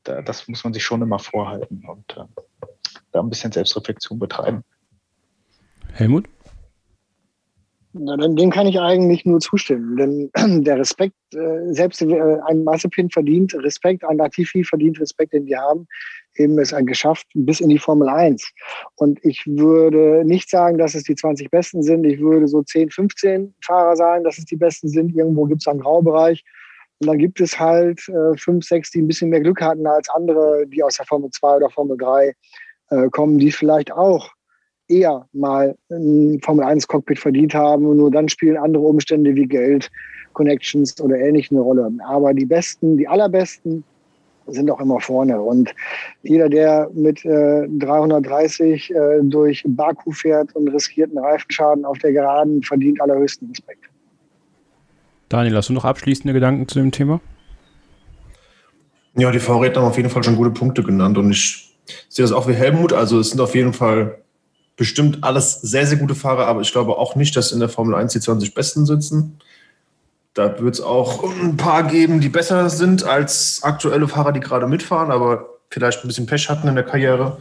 das muss man sich schon immer vorhalten und äh, da ein bisschen Selbstreflexion betreiben. Helmut? Na, dann, dem kann ich eigentlich nur zustimmen, denn der Respekt, äh, selbst äh, ein Mazepin verdient Respekt, ein Latifi verdient Respekt, den wir haben, eben es geschafft bis in die Formel 1. Und ich würde nicht sagen, dass es die 20 Besten sind. Ich würde so 10, 15 Fahrer sagen, dass es die Besten sind. Irgendwo gibt es einen Graubereich. Und dann gibt es halt äh, fünf, sechs, die ein bisschen mehr Glück hatten als andere, die aus der Formel 2 oder Formel 3 äh, kommen, die vielleicht auch eher mal ein Formel 1 Cockpit verdient haben. Und nur dann spielen andere Umstände wie Geld, Connections oder ähnlich eine Rolle. Aber die Besten, die allerbesten sind auch immer vorne. Und jeder, der mit äh, 330 äh, durch Baku fährt und riskiert einen Reifenschaden auf der Geraden, verdient allerhöchsten Respekt. Daniel, hast du noch abschließende Gedanken zu dem Thema? Ja, die Vorredner haben auf jeden Fall schon gute Punkte genannt und ich sehe das auch wie Helmut. Also es sind auf jeden Fall bestimmt alles sehr, sehr gute Fahrer, aber ich glaube auch nicht, dass in der Formel 1 die 20 Besten sitzen. Da wird es auch ein paar geben, die besser sind als aktuelle Fahrer, die gerade mitfahren, aber vielleicht ein bisschen Pech hatten in der Karriere.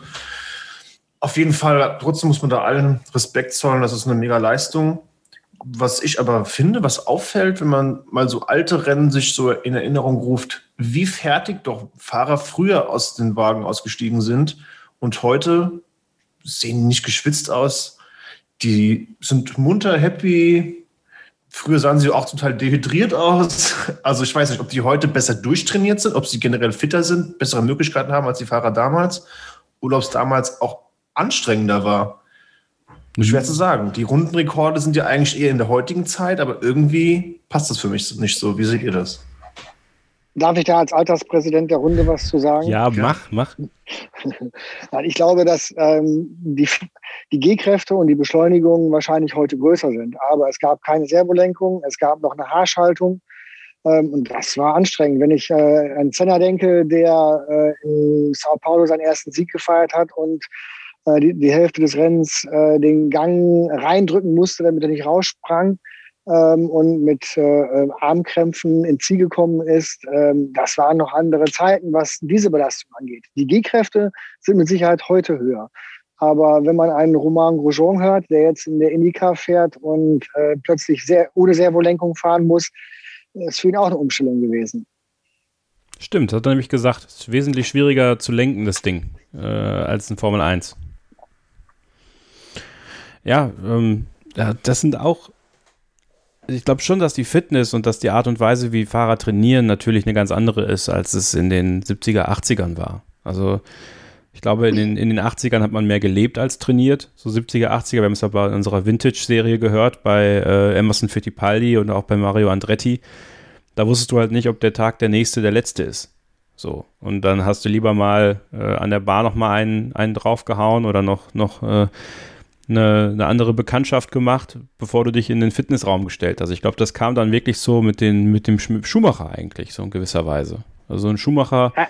Auf jeden Fall, trotzdem muss man da allen Respekt zollen. Das ist eine mega Leistung. Was ich aber finde, was auffällt, wenn man mal so alte Rennen sich so in Erinnerung ruft, wie fertig doch Fahrer früher aus den Wagen ausgestiegen sind und heute sehen nicht geschwitzt aus. Die sind munter, happy. Früher sahen sie auch total dehydriert aus. Also ich weiß nicht, ob die heute besser durchtrainiert sind, ob sie generell fitter sind, bessere Möglichkeiten haben als die Fahrer damals oder ob es damals auch anstrengender war. Schwer zu sagen. Die Rundenrekorde sind ja eigentlich eher in der heutigen Zeit, aber irgendwie passt das für mich nicht so. Wie seht ihr das? Darf ich da als Alterspräsident der Runde was zu sagen? Ja, mach, mach. ich glaube, dass ähm, die, die G-Kräfte und die Beschleunigung wahrscheinlich heute größer sind. Aber es gab keine Servolenkung, es gab noch eine Haarschaltung. Ähm, und das war anstrengend. Wenn ich äh, an Senna denke, der äh, in Sao Paulo seinen ersten Sieg gefeiert hat und äh, die, die Hälfte des Rennens äh, den Gang reindrücken musste, damit er nicht raussprang ähm, und mit äh, äh, Armkrämpfen ins Ziel gekommen ist. Ähm, das waren noch andere Zeiten, was diese Belastung angeht. Die G-Kräfte sind mit Sicherheit heute höher. Aber wenn man einen Roman Grosjean hört, der jetzt in der Indica fährt und äh, plötzlich sehr, ohne Servolenkung fahren muss, ist für ihn auch eine Umstellung gewesen. Stimmt, hat er nämlich gesagt. Es ist wesentlich schwieriger zu lenken, das Ding, äh, als in Formel 1 ja, ähm, ja, das sind auch ich glaube schon, dass die Fitness und dass die Art und Weise, wie Fahrer trainieren, natürlich eine ganz andere ist, als es in den 70er, 80ern war. Also ich glaube, in den, in den 80ern hat man mehr gelebt als trainiert. So 70er, 80er, wir haben es aber in unserer Vintage-Serie gehört, bei äh, Emerson Fittipaldi und auch bei Mario Andretti. Da wusstest du halt nicht, ob der Tag der nächste der letzte ist. So. Und dann hast du lieber mal äh, an der Bar nochmal einen, einen draufgehauen oder noch, noch äh, eine, eine, andere Bekanntschaft gemacht, bevor du dich in den Fitnessraum gestellt hast. Ich glaube, das kam dann wirklich so mit, den, mit dem Schumacher eigentlich, so in gewisser Weise. Also ein Schumacher. Ja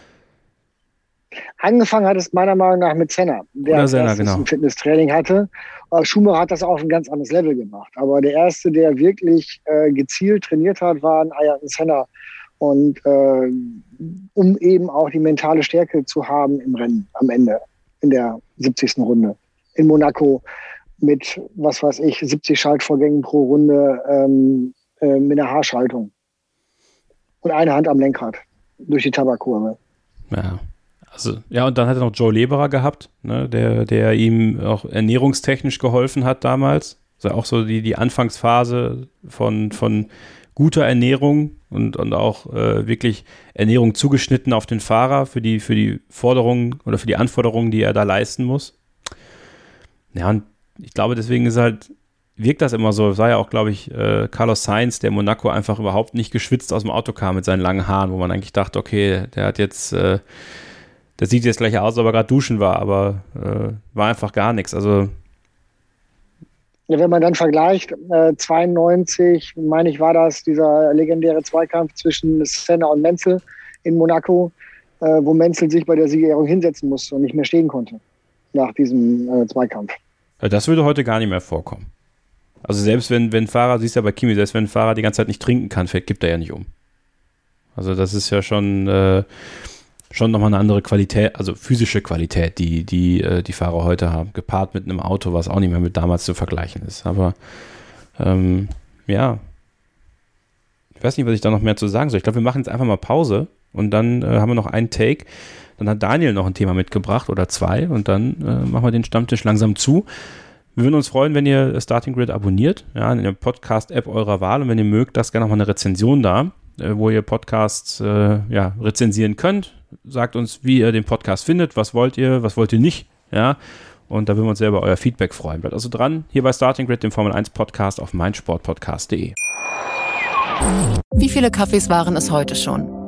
Angefangen hat es meiner Meinung nach mit Senna, der Senna, genau. ein Fitnesstraining hatte. Schumacher hat das auf ein ganz anderes Level gemacht. Aber der erste, der wirklich äh, gezielt trainiert hat, war ein Ayrton Senna. Und äh, um eben auch die mentale Stärke zu haben im Rennen am Ende, in der 70. Runde. In Monaco mit, was weiß ich, 70 Schaltvorgängen pro Runde ähm, äh, mit einer Haarschaltung. Und eine Hand am Lenkrad durch die Tabakkurve. Ja. Also, ja, und dann hat er noch Joe Leberer gehabt, ne, der, der ihm auch ernährungstechnisch geholfen hat damals. Also auch so die, die Anfangsphase von, von guter Ernährung und, und auch äh, wirklich Ernährung zugeschnitten auf den Fahrer für die, für die Forderungen oder für die Anforderungen, die er da leisten muss. Ja, und ich glaube, deswegen ist halt, wirkt das immer so. Es war ja auch, glaube ich, äh, Carlos Sainz, der Monaco einfach überhaupt nicht geschwitzt aus dem Auto kam mit seinen langen Haaren, wo man eigentlich dachte, okay, der hat jetzt äh, das sieht jetzt gleich aus, aber gerade duschen war, aber äh, war einfach gar nichts. Also wenn man dann vergleicht, äh, 92, meine ich, war das dieser legendäre Zweikampf zwischen Senna und Menzel in Monaco, äh, wo Menzel sich bei der Siegerehrung hinsetzen musste und nicht mehr stehen konnte nach diesem äh, Zweikampf. Das würde heute gar nicht mehr vorkommen. Also selbst wenn, wenn Fahrer, siehst du ja bei Kimi, selbst wenn ein Fahrer die ganze Zeit nicht trinken kann, fällt, gibt er ja nicht um. Also das ist ja schon, äh, schon nochmal eine andere Qualität, also physische Qualität, die die, äh, die Fahrer heute haben, gepaart mit einem Auto, was auch nicht mehr mit damals zu vergleichen ist. Aber ähm, ja, ich weiß nicht, was ich da noch mehr zu sagen soll. Ich glaube, wir machen jetzt einfach mal Pause und dann äh, haben wir noch einen Take. Dann hat Daniel noch ein Thema mitgebracht oder zwei und dann äh, machen wir den Stammtisch langsam zu. Wir würden uns freuen, wenn ihr Starting Grid abonniert, ja, in der Podcast-App eurer Wahl und wenn ihr mögt, lasst gerne mal eine Rezension da, äh, wo ihr Podcasts äh, ja, rezensieren könnt sagt uns, wie ihr den Podcast findet, was wollt ihr, was wollt ihr nicht, ja. Und da würden wir uns selber euer Feedback freuen. Bleibt also dran, hier bei Starting Grid, dem Formel 1 Podcast auf meinsportpodcast.de. Wie viele Kaffees waren es heute schon?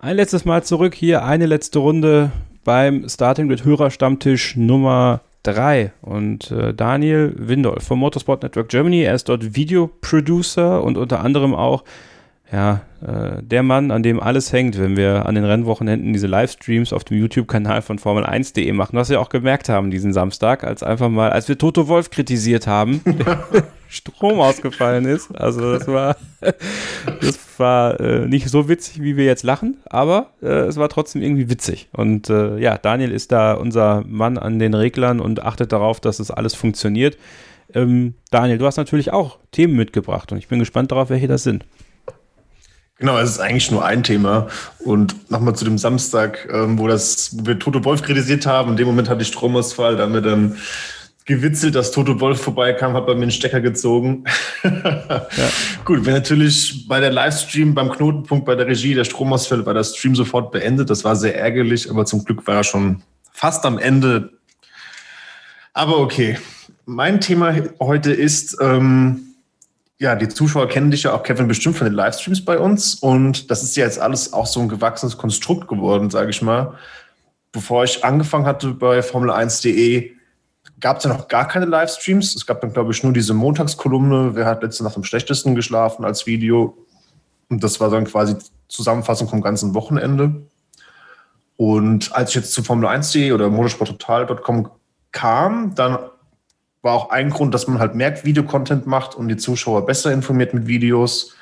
Ein letztes Mal zurück hier, eine letzte Runde beim Starting mit Hörerstammtisch Nummer 3. Und äh, Daniel Windolf vom Motorsport Network Germany, er ist dort Videoproducer und unter anderem auch ja, äh, der Mann, an dem alles hängt, wenn wir an den Rennwochenenden diese Livestreams auf dem YouTube-Kanal von Formel1.de machen. Was wir auch gemerkt haben diesen Samstag, als einfach mal, als wir Toto Wolf kritisiert haben, Strom ausgefallen ist. Also das war, das war äh, nicht so witzig, wie wir jetzt lachen, aber äh, es war trotzdem irgendwie witzig. Und äh, ja, Daniel ist da unser Mann an den Reglern und achtet darauf, dass es das alles funktioniert. Ähm, Daniel, du hast natürlich auch Themen mitgebracht und ich bin gespannt darauf, welche das sind. Genau, es ist eigentlich nur ein Thema. Und nochmal zu dem Samstag, ähm, wo, das, wo wir Toto Wolf kritisiert haben. In dem Moment hatte ich Stromausfall, da haben wir dann gewitzelt, dass Toto Wolf vorbeikam, hat bei mir einen Stecker gezogen. ja. Gut, wenn natürlich bei der Livestream, beim Knotenpunkt, bei der Regie der Stromausfall war der Stream sofort beendet. Das war sehr ärgerlich, aber zum Glück war er schon fast am Ende. Aber okay. Mein Thema heute ist, ähm, ja, die Zuschauer kennen dich ja auch, Kevin, bestimmt von den Livestreams bei uns. Und das ist ja jetzt alles auch so ein gewachsenes Konstrukt geworden, sage ich mal. Bevor ich angefangen hatte bei Formel1.de, gab es ja noch gar keine Livestreams. Es gab dann, glaube ich, nur diese Montagskolumne, wer hat letzte Nacht am schlechtesten geschlafen als Video. Und das war dann quasi Zusammenfassung vom ganzen Wochenende. Und als ich jetzt zu Formel1.de oder motorsporttotal.com kam, dann war auch ein Grund, dass man halt mehr Videocontent macht und die Zuschauer besser informiert mit Videos.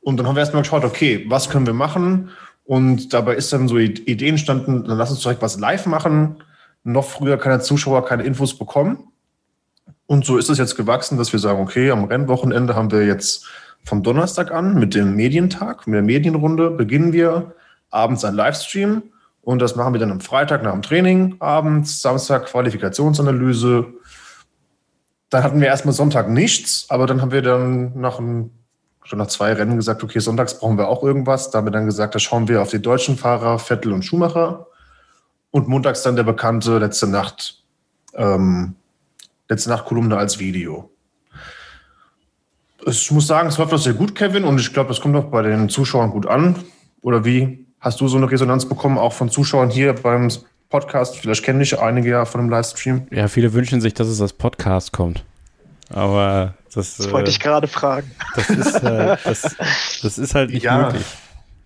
Und dann haben wir erstmal geschaut, okay, was können wir machen? Und dabei ist dann so die Idee entstanden, dann lass uns direkt was live machen. Noch früher kann der Zuschauer keine Infos bekommen. Und so ist es jetzt gewachsen, dass wir sagen, okay, am Rennwochenende haben wir jetzt vom Donnerstag an mit dem Medientag, mit der Medienrunde, beginnen wir abends ein Livestream. Und das machen wir dann am Freitag nach dem Training, abends, Samstag Qualifikationsanalyse. Dann hatten wir erstmal Sonntag nichts, aber dann haben wir dann nach, ein, nach zwei Rennen gesagt, okay, sonntags brauchen wir auch irgendwas. Da haben wir dann gesagt, da schauen wir auf die deutschen Fahrer, Vettel und Schumacher. Und montags dann der bekannte letzte Nacht ähm, letzte Nacht Kolumne als Video. Ich muss sagen, es läuft doch sehr gut, Kevin, und ich glaube, das kommt auch bei den Zuschauern gut an. Oder wie? Hast du so eine Resonanz bekommen, auch von Zuschauern hier beim Podcast? Vielleicht kenne ich einige ja von dem Livestream. Ja, viele wünschen sich, dass es als Podcast kommt. Aber das. Das wollte äh, ich gerade fragen. Das ist, äh, das, das ist halt nicht ja. möglich.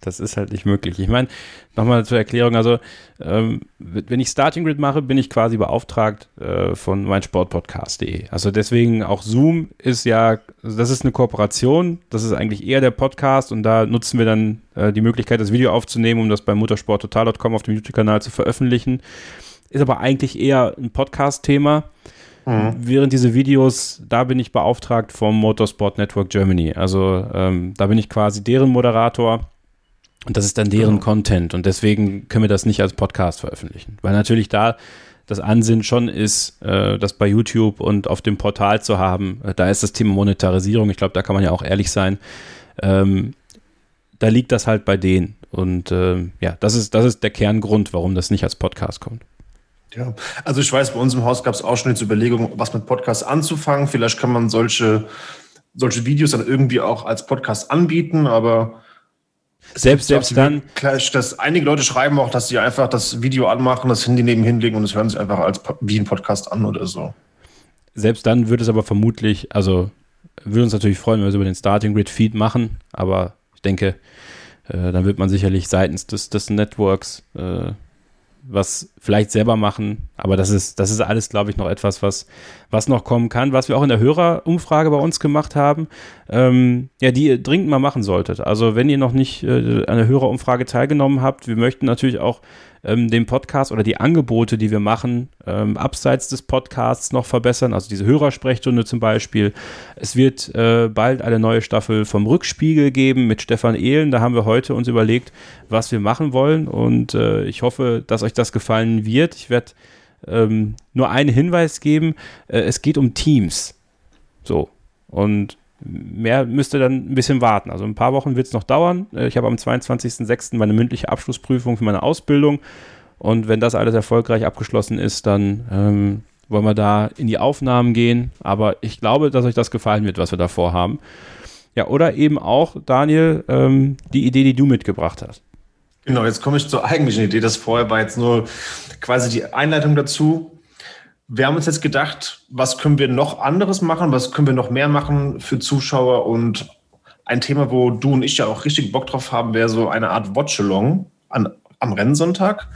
Das ist halt nicht möglich. Ich meine, nochmal zur Erklärung, also ähm, wenn ich Starting Grid mache, bin ich quasi beauftragt äh, von meinsportpodcast.de. Also deswegen auch Zoom ist ja, das ist eine Kooperation, das ist eigentlich eher der Podcast und da nutzen wir dann äh, die Möglichkeit, das Video aufzunehmen, um das bei motorsporttotal.com auf dem YouTube-Kanal zu veröffentlichen. Ist aber eigentlich eher ein Podcast-Thema. Mhm. Während diese Videos, da bin ich beauftragt vom Motorsport Network Germany. Also ähm, da bin ich quasi deren Moderator und das ist dann deren genau. Content. Und deswegen können wir das nicht als Podcast veröffentlichen. Weil natürlich da das Ansinnen schon ist, äh, das bei YouTube und auf dem Portal zu haben. Äh, da ist das Thema Monetarisierung. Ich glaube, da kann man ja auch ehrlich sein. Ähm, da liegt das halt bei denen. Und äh, ja, das ist, das ist der Kerngrund, warum das nicht als Podcast kommt. Ja, also ich weiß, bei uns im Haus gab es auch schon jetzt Überlegungen, was mit Podcasts anzufangen. Vielleicht kann man solche, solche Videos dann irgendwie auch als Podcast anbieten, aber selbst, selbst dann. Klar, dass einige Leute schreiben auch, dass sie einfach das Video anmachen, das Handy nebenhin legen und es hören sich einfach als wie ein Podcast an oder so. Selbst dann würde es aber vermutlich, also würde uns natürlich freuen, wenn wir es über den Starting Grid Feed machen, aber ich denke, äh, dann wird man sicherlich seitens des, des Networks äh, was vielleicht selber machen. Aber das ist, das ist alles, glaube ich, noch etwas, was, was noch kommen kann, was wir auch in der Hörerumfrage bei uns gemacht haben, ähm, ja, die ihr dringend mal machen solltet. Also wenn ihr noch nicht äh, an der Hörerumfrage teilgenommen habt, wir möchten natürlich auch ähm, den Podcast oder die Angebote, die wir machen, ähm, abseits des Podcasts noch verbessern. Also diese Hörersprechstunde zum Beispiel. Es wird äh, bald eine neue Staffel vom Rückspiegel geben mit Stefan Ehlen. Da haben wir heute uns überlegt, was wir machen wollen. Und äh, ich hoffe, dass euch das gefallen wird. Ich werde ähm, nur einen Hinweis geben. Äh, es geht um Teams. So. Und mehr müsste dann ein bisschen warten. Also ein paar Wochen wird es noch dauern. Äh, ich habe am 22.06. meine mündliche Abschlussprüfung für meine Ausbildung. Und wenn das alles erfolgreich abgeschlossen ist, dann ähm, wollen wir da in die Aufnahmen gehen. Aber ich glaube, dass euch das gefallen wird, was wir da vorhaben. Ja, oder eben auch, Daniel, ähm, die Idee, die du mitgebracht hast. Genau, jetzt komme ich zur eigentlichen Idee. Das vorher war jetzt nur quasi die Einleitung dazu wir haben uns jetzt gedacht, was können wir noch anderes machen, was können wir noch mehr machen für Zuschauer und ein Thema, wo du und ich ja auch richtig Bock drauf haben, wäre so eine Art Watchalong an, am Rennsonntag,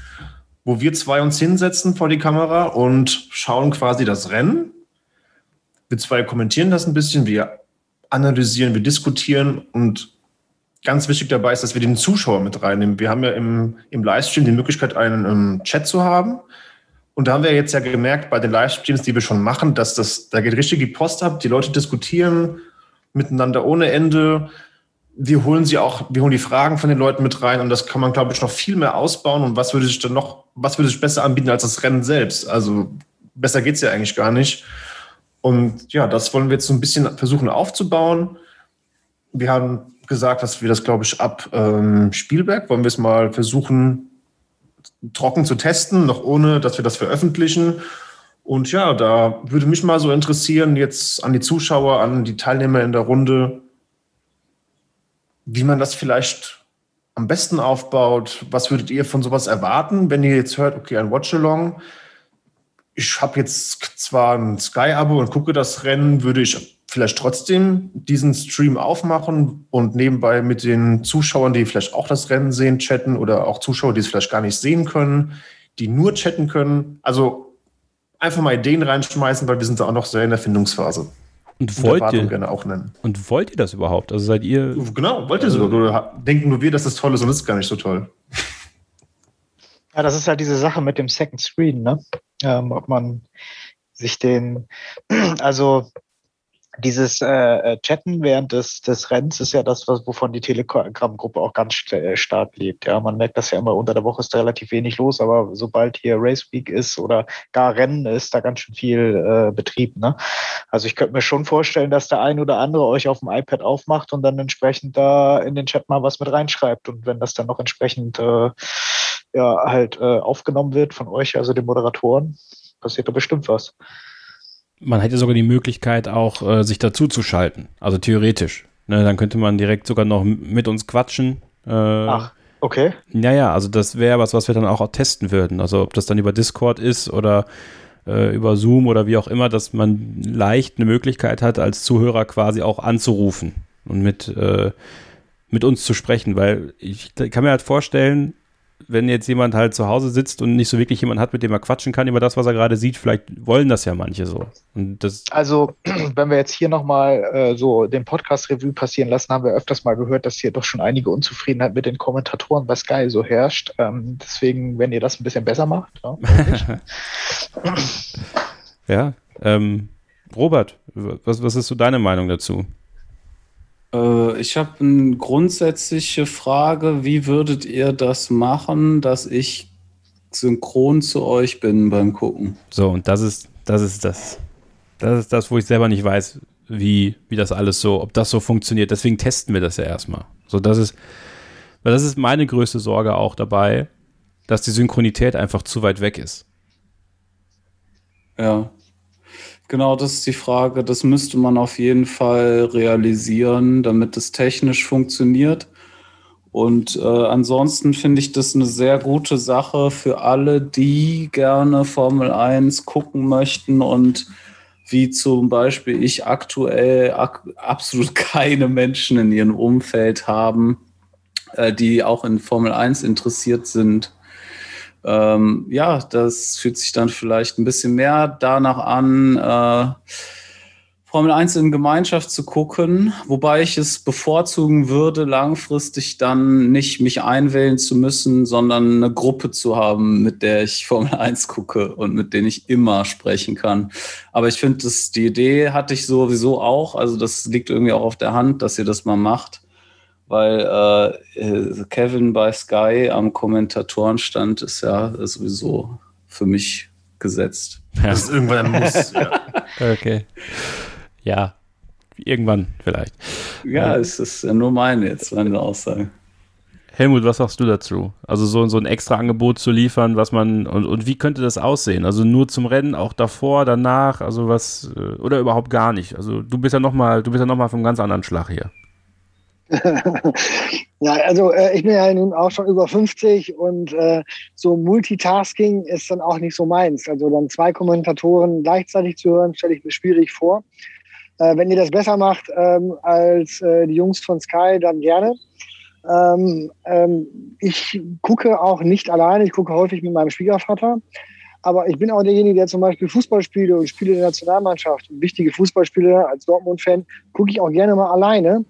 wo wir zwei uns hinsetzen vor die Kamera und schauen quasi das Rennen. Wir zwei kommentieren das ein bisschen, wir analysieren, wir diskutieren und ganz wichtig dabei ist, dass wir den Zuschauer mit reinnehmen. Wir haben ja im, im Livestream die Möglichkeit, einen um, ähm, Chat zu haben. Und da haben wir jetzt ja gemerkt bei den Livestreams, die wir schon machen, dass das, da geht richtig die Post ab, die Leute diskutieren miteinander ohne Ende. Wir holen sie auch, wir holen die Fragen von den Leuten mit rein und das kann man, glaube ich, noch viel mehr ausbauen. Und was würde sich dann noch, was würde sich besser anbieten als das Rennen selbst? Also besser geht's ja eigentlich gar nicht. Und ja, das wollen wir jetzt so ein bisschen versuchen aufzubauen. Wir haben gesagt, dass wir das, glaube ich, ab ähm, Spielberg wollen wir es mal versuchen, trocken zu testen, noch ohne, dass wir das veröffentlichen. Und ja, da würde mich mal so interessieren, jetzt an die Zuschauer, an die Teilnehmer in der Runde, wie man das vielleicht am besten aufbaut. Was würdet ihr von sowas erwarten, wenn ihr jetzt hört, okay, ein Watchalong. Ich habe jetzt zwar ein Sky-Abo und gucke das Rennen, würde ich vielleicht trotzdem diesen Stream aufmachen und nebenbei mit den Zuschauern, die vielleicht auch das Rennen sehen, chatten oder auch Zuschauer, die es vielleicht gar nicht sehen können, die nur chatten können. Also einfach mal Ideen reinschmeißen, weil wir sind da auch noch sehr in der Findungsphase. Und wollt ihr, gerne auch nennen. Und wollt ihr das überhaupt? Also seid ihr. Genau, wollt ihr so? Oder denken nur wir, dass das toll ist und ist gar nicht so toll. Ja, das ist halt diese Sache mit dem Second Screen, ne? Ähm, ob man sich den, also dieses äh, äh, Chatten während des, des Rennens ist ja das, was, wovon die Telegram-Gruppe auch ganz äh, stark lebt. Ja, man merkt das ja immer, unter der Woche ist da relativ wenig los, aber sobald hier Race Week ist oder gar Rennen ist, da ganz schön viel äh, Betrieb. Ne? Also ich könnte mir schon vorstellen, dass der ein oder andere euch auf dem iPad aufmacht und dann entsprechend da in den Chat mal was mit reinschreibt. Und wenn das dann noch entsprechend äh, ja halt äh, aufgenommen wird von euch, also den Moderatoren, passiert da bestimmt was. Man hätte sogar die Möglichkeit, auch äh, sich dazu zu schalten. Also theoretisch. Ne, dann könnte man direkt sogar noch mit uns quatschen. Äh, Ach, okay. Naja, also das wäre was, was wir dann auch testen würden. Also ob das dann über Discord ist oder äh, über Zoom oder wie auch immer, dass man leicht eine Möglichkeit hat, als Zuhörer quasi auch anzurufen und mit, äh, mit uns zu sprechen. Weil ich kann mir halt vorstellen, wenn jetzt jemand halt zu Hause sitzt und nicht so wirklich jemand hat, mit dem er quatschen kann über das, was er gerade sieht, vielleicht wollen das ja manche so. also, wenn wir jetzt hier nochmal äh, so den Podcast-Revue passieren lassen, haben wir öfters mal gehört, dass hier doch schon einige Unzufriedenheit mit den Kommentatoren bei Sky so herrscht. Ähm, deswegen, wenn ihr das ein bisschen besser macht. Ja, ja ähm, Robert, was, was ist so deine Meinung dazu? Äh, ich habe eine grundsätzliche Frage. Wie würdet ihr das machen, dass ich synchron zu euch bin beim Gucken? So, und das ist, das ist das. Das ist das, wo ich selber nicht weiß, wie, wie das alles so, ob das so funktioniert. Deswegen testen wir das ja erstmal. So, das ist, weil das ist meine größte Sorge auch dabei, dass die Synchronität einfach zu weit weg ist. Ja. Genau, das ist die Frage. Das müsste man auf jeden Fall realisieren, damit es technisch funktioniert. Und äh, ansonsten finde ich das eine sehr gute Sache für alle, die gerne Formel 1 gucken möchten und wie zum Beispiel ich aktuell ak absolut keine Menschen in ihrem Umfeld haben, äh, die auch in Formel 1 interessiert sind ähm, ja, das fühlt sich dann vielleicht ein bisschen mehr danach an, äh, Formel 1 in Gemeinschaft zu gucken, wobei ich es bevorzugen würde, langfristig dann nicht mich einwählen zu müssen, sondern eine Gruppe zu haben, mit der ich Formel 1 gucke und mit denen ich immer sprechen kann. Aber ich finde, die Idee hatte ich sowieso auch, also das liegt irgendwie auch auf der Hand, dass ihr das mal macht weil äh, Kevin bei Sky am Kommentatorenstand ist ja sowieso für mich gesetzt. Ja. Das ist irgendwann ein Muss. ja. Okay. Ja, irgendwann vielleicht. Ja, es ist nur meine jetzt, meine Aussage. Helmut, was sagst du dazu? Also so, so ein extra Angebot zu liefern, was man und, und wie könnte das aussehen? Also nur zum Rennen, auch davor, danach, also was äh, oder überhaupt gar nicht? Also du bist ja noch mal, du bist ja noch mal vom ganz anderen Schlag hier. ja, also äh, ich bin ja nun auch schon über 50 und äh, so Multitasking ist dann auch nicht so meins. Also dann zwei Kommentatoren gleichzeitig zu hören, stelle ich mir schwierig vor. Äh, wenn ihr das besser macht ähm, als äh, die Jungs von Sky, dann gerne. Ähm, ähm, ich gucke auch nicht alleine, ich gucke häufig mit meinem Schwiegervater. Aber ich bin auch derjenige, der zum Beispiel Fußball spielt und spiele der Nationalmannschaft. Wichtige Fußballspiele als Dortmund-Fan gucke ich auch gerne mal alleine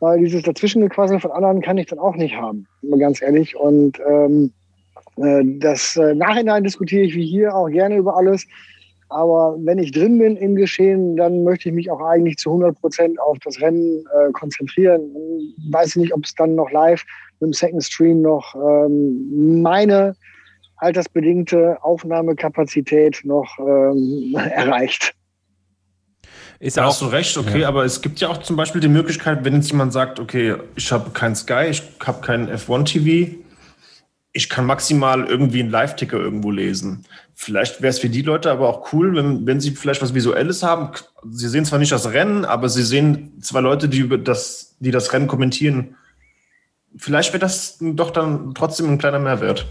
weil dieses Dazwischengequassel von anderen kann ich dann auch nicht haben, ganz ehrlich. Und ähm, äh, das äh, Nachhinein diskutiere ich wie hier auch gerne über alles. Aber wenn ich drin bin im Geschehen, dann möchte ich mich auch eigentlich zu 100 Prozent auf das Rennen äh, konzentrieren. Ich weiß nicht, ob es dann noch live mit dem Second Stream noch ähm, meine altersbedingte Aufnahmekapazität noch ähm, erreicht. Ist da hast du recht, okay, ja. aber es gibt ja auch zum Beispiel die Möglichkeit, wenn jetzt jemand sagt, okay, ich habe kein Sky, ich habe kein F1-TV, ich kann maximal irgendwie einen Live-Ticker irgendwo lesen. Vielleicht wäre es für die Leute aber auch cool, wenn, wenn sie vielleicht was Visuelles haben. Sie sehen zwar nicht das Rennen, aber sie sehen zwei Leute, die, über das, die das Rennen kommentieren. Vielleicht wäre das doch dann trotzdem ein kleiner Mehrwert.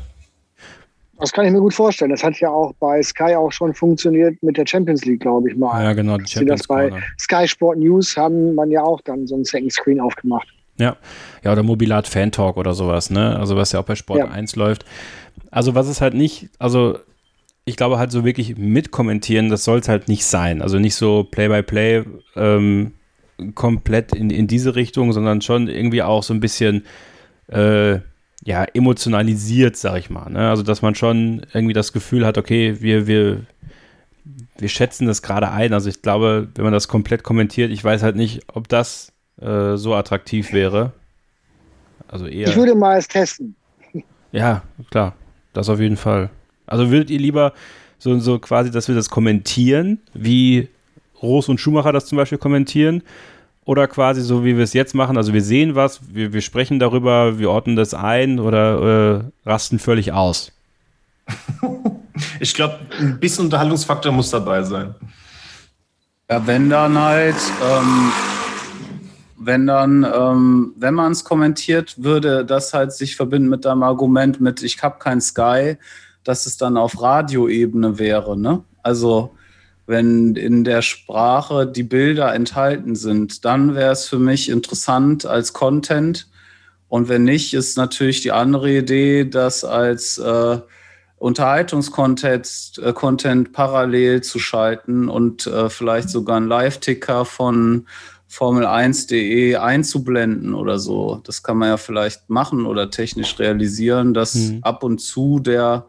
Das kann ich mir gut vorstellen. Das hat ja auch bei Sky auch schon funktioniert mit der Champions League, glaube ich mal. Ja, genau. Die Champions das bei Sky Sport News haben man ja auch dann so ein Second Screen aufgemacht. Ja, ja oder Mobilat Fan Talk oder sowas, ne? Also was ja auch bei Sport ja. 1 läuft. Also was es halt nicht, also ich glaube halt so wirklich mitkommentieren, das soll es halt nicht sein. Also nicht so Play-by-Play ähm, komplett in, in diese Richtung, sondern schon irgendwie auch so ein bisschen äh, ja, emotionalisiert, sag ich mal. Ne? Also dass man schon irgendwie das Gefühl hat, okay, wir, wir, wir schätzen das gerade ein. Also ich glaube, wenn man das komplett kommentiert, ich weiß halt nicht, ob das äh, so attraktiv wäre. Also eher. Ich würde mal es testen. Ja, klar. Das auf jeden Fall. Also würdet ihr lieber so, so quasi, dass wir das kommentieren, wie Roos und Schumacher das zum Beispiel kommentieren, oder quasi so, wie wir es jetzt machen, also wir sehen was, wir, wir sprechen darüber, wir ordnen das ein oder äh, rasten völlig aus? Ich glaube, ein bisschen Unterhaltungsfaktor muss dabei sein. Ja, wenn dann halt, ähm, wenn dann, ähm, wenn man es kommentiert, würde das halt sich verbinden mit einem Argument mit, ich habe kein Sky, dass es dann auf Radioebene wäre. Ne? Also wenn in der Sprache die Bilder enthalten sind, dann wäre es für mich interessant als Content. Und wenn nicht, ist natürlich die andere Idee, das als äh, Unterhaltungscontent äh, Content parallel zu schalten und äh, vielleicht sogar einen Live-Ticker von Formel1.de einzublenden oder so. Das kann man ja vielleicht machen oder technisch realisieren, dass mhm. ab und zu der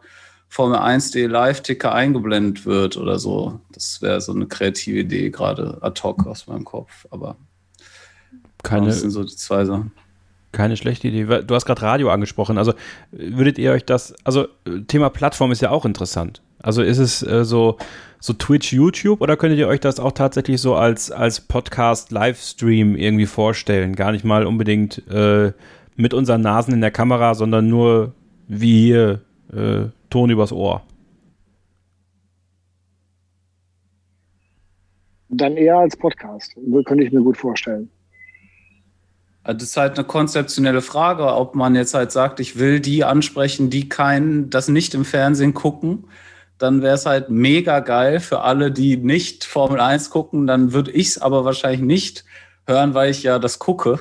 Formel 1.de Live-Ticker eingeblendet wird oder so. Das wäre so eine kreative Idee, gerade ad hoc aus meinem Kopf. Aber keine, das sind so die zwei Sachen. Keine schlechte Idee. Du hast gerade Radio angesprochen. Also würdet ihr euch das, also Thema Plattform ist ja auch interessant. Also ist es äh, so, so Twitch, YouTube oder könntet ihr euch das auch tatsächlich so als, als Podcast, Livestream irgendwie vorstellen? Gar nicht mal unbedingt äh, mit unseren Nasen in der Kamera, sondern nur wie hier äh, Ton übers Ohr. Dann eher als Podcast, könnte ich mir gut vorstellen. Das ist halt eine konzeptionelle Frage, ob man jetzt halt sagt, ich will die ansprechen, die kein, das nicht im Fernsehen gucken. Dann wäre es halt mega geil für alle, die nicht Formel 1 gucken. Dann würde ich es aber wahrscheinlich nicht hören, weil ich ja das gucke.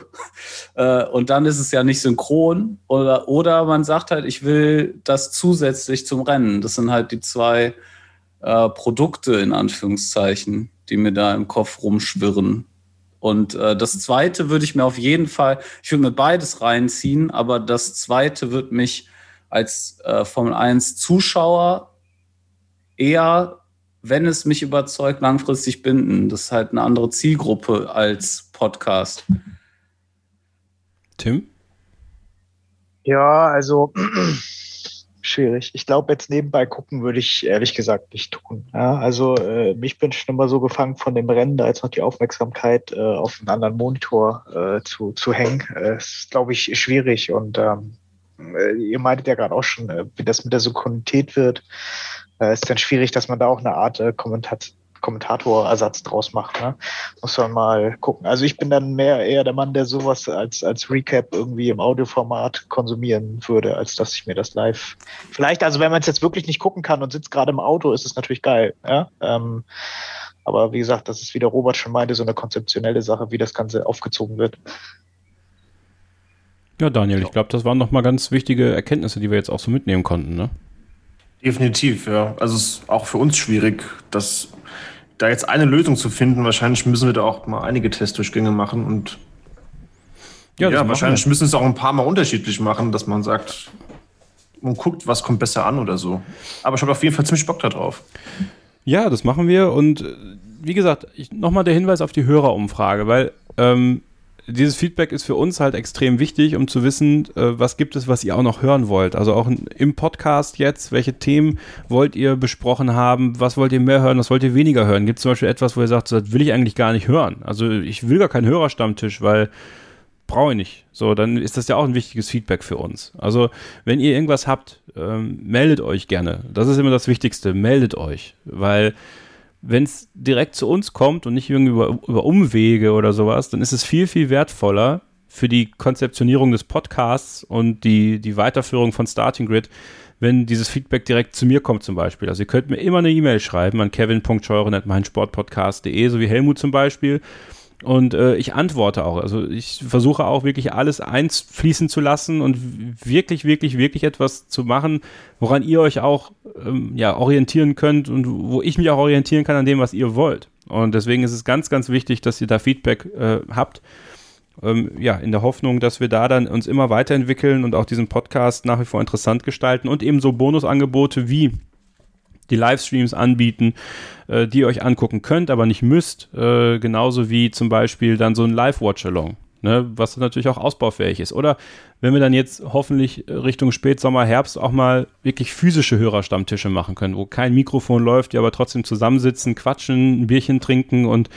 Äh, und dann ist es ja nicht synchron. Oder, oder man sagt halt, ich will das zusätzlich zum Rennen. Das sind halt die zwei äh, Produkte in Anführungszeichen, die mir da im Kopf rumschwirren. Und äh, das zweite würde ich mir auf jeden Fall, ich würde mir beides reinziehen, aber das zweite wird mich als äh, Formel 1 Zuschauer eher wenn es mich überzeugt, langfristig binden. Das ist halt eine andere Zielgruppe als Podcast. Tim? Ja, also schwierig. Ich glaube, jetzt nebenbei gucken würde ich ehrlich gesagt nicht tun. Ja, also äh, mich bin schon immer so gefangen von dem Rennen, da jetzt noch die Aufmerksamkeit äh, auf einen anderen Monitor äh, zu, zu hängen. Äh, ist, glaube ich, schwierig. Und ähm, äh, ihr meintet ja gerade auch schon, äh, wie das mit der Synchronität wird äh, ist dann schwierig, dass man da auch eine Art äh, Kommentat Kommentatorersatz draus macht. Ne? Muss man mal gucken. Also ich bin dann mehr eher der Mann, der sowas als, als Recap irgendwie im Audioformat konsumieren würde, als dass ich mir das live. Vielleicht, also wenn man es jetzt wirklich nicht gucken kann und sitzt gerade im Auto, ist es natürlich geil. Ja? Ähm, aber wie gesagt, das ist, wie der Robert schon meinte, so eine konzeptionelle Sache, wie das Ganze aufgezogen wird. Ja, Daniel, ich glaube, das waren nochmal ganz wichtige Erkenntnisse, die wir jetzt auch so mitnehmen konnten. Ne? Definitiv, ja. Also es ist auch für uns schwierig, das, da jetzt eine Lösung zu finden. Wahrscheinlich müssen wir da auch mal einige Testdurchgänge machen und ja, ja wahrscheinlich wir. müssen es auch ein paar Mal unterschiedlich machen, dass man sagt, man guckt, was kommt besser an oder so. Aber ich habe auf jeden Fall ziemlich Bock darauf. Ja, das machen wir und äh, wie gesagt, nochmal der Hinweis auf die Hörerumfrage, weil ähm, dieses Feedback ist für uns halt extrem wichtig, um zu wissen, äh, was gibt es, was ihr auch noch hören wollt. Also auch im Podcast jetzt, welche Themen wollt ihr besprochen haben, was wollt ihr mehr hören, was wollt ihr weniger hören? Gibt es zum Beispiel etwas, wo ihr sagt, das will ich eigentlich gar nicht hören? Also ich will gar keinen Hörerstammtisch, weil brauche ich nicht. So, dann ist das ja auch ein wichtiges Feedback für uns. Also, wenn ihr irgendwas habt, ähm, meldet euch gerne. Das ist immer das Wichtigste. Meldet euch, weil wenn es direkt zu uns kommt und nicht irgendwie über, über Umwege oder sowas, dann ist es viel, viel wertvoller für die Konzeptionierung des Podcasts und die, die Weiterführung von Starting Grid, wenn dieses Feedback direkt zu mir kommt zum Beispiel. Also ihr könnt mir immer eine E-Mail schreiben an kevin.scheuren.meinsportpodcast.de, so wie Helmut zum Beispiel. Und äh, ich antworte auch. Also ich versuche auch wirklich alles einfließen zu lassen und wirklich, wirklich, wirklich etwas zu machen, woran ihr euch auch ähm, ja, orientieren könnt und wo ich mich auch orientieren kann an dem, was ihr wollt. Und deswegen ist es ganz, ganz wichtig, dass ihr da Feedback äh, habt. Ähm, ja, in der Hoffnung, dass wir da dann uns immer weiterentwickeln und auch diesen Podcast nach wie vor interessant gestalten und eben so Bonusangebote wie die Livestreams anbieten, äh, die ihr euch angucken könnt, aber nicht müsst. Äh, genauso wie zum Beispiel dann so ein Live-Watch-Along, ne, was natürlich auch ausbaufähig ist. Oder wenn wir dann jetzt hoffentlich Richtung Spätsommer, Herbst auch mal wirklich physische Hörerstammtische machen können, wo kein Mikrofon läuft, die aber trotzdem zusammensitzen, quatschen, ein Bierchen trinken und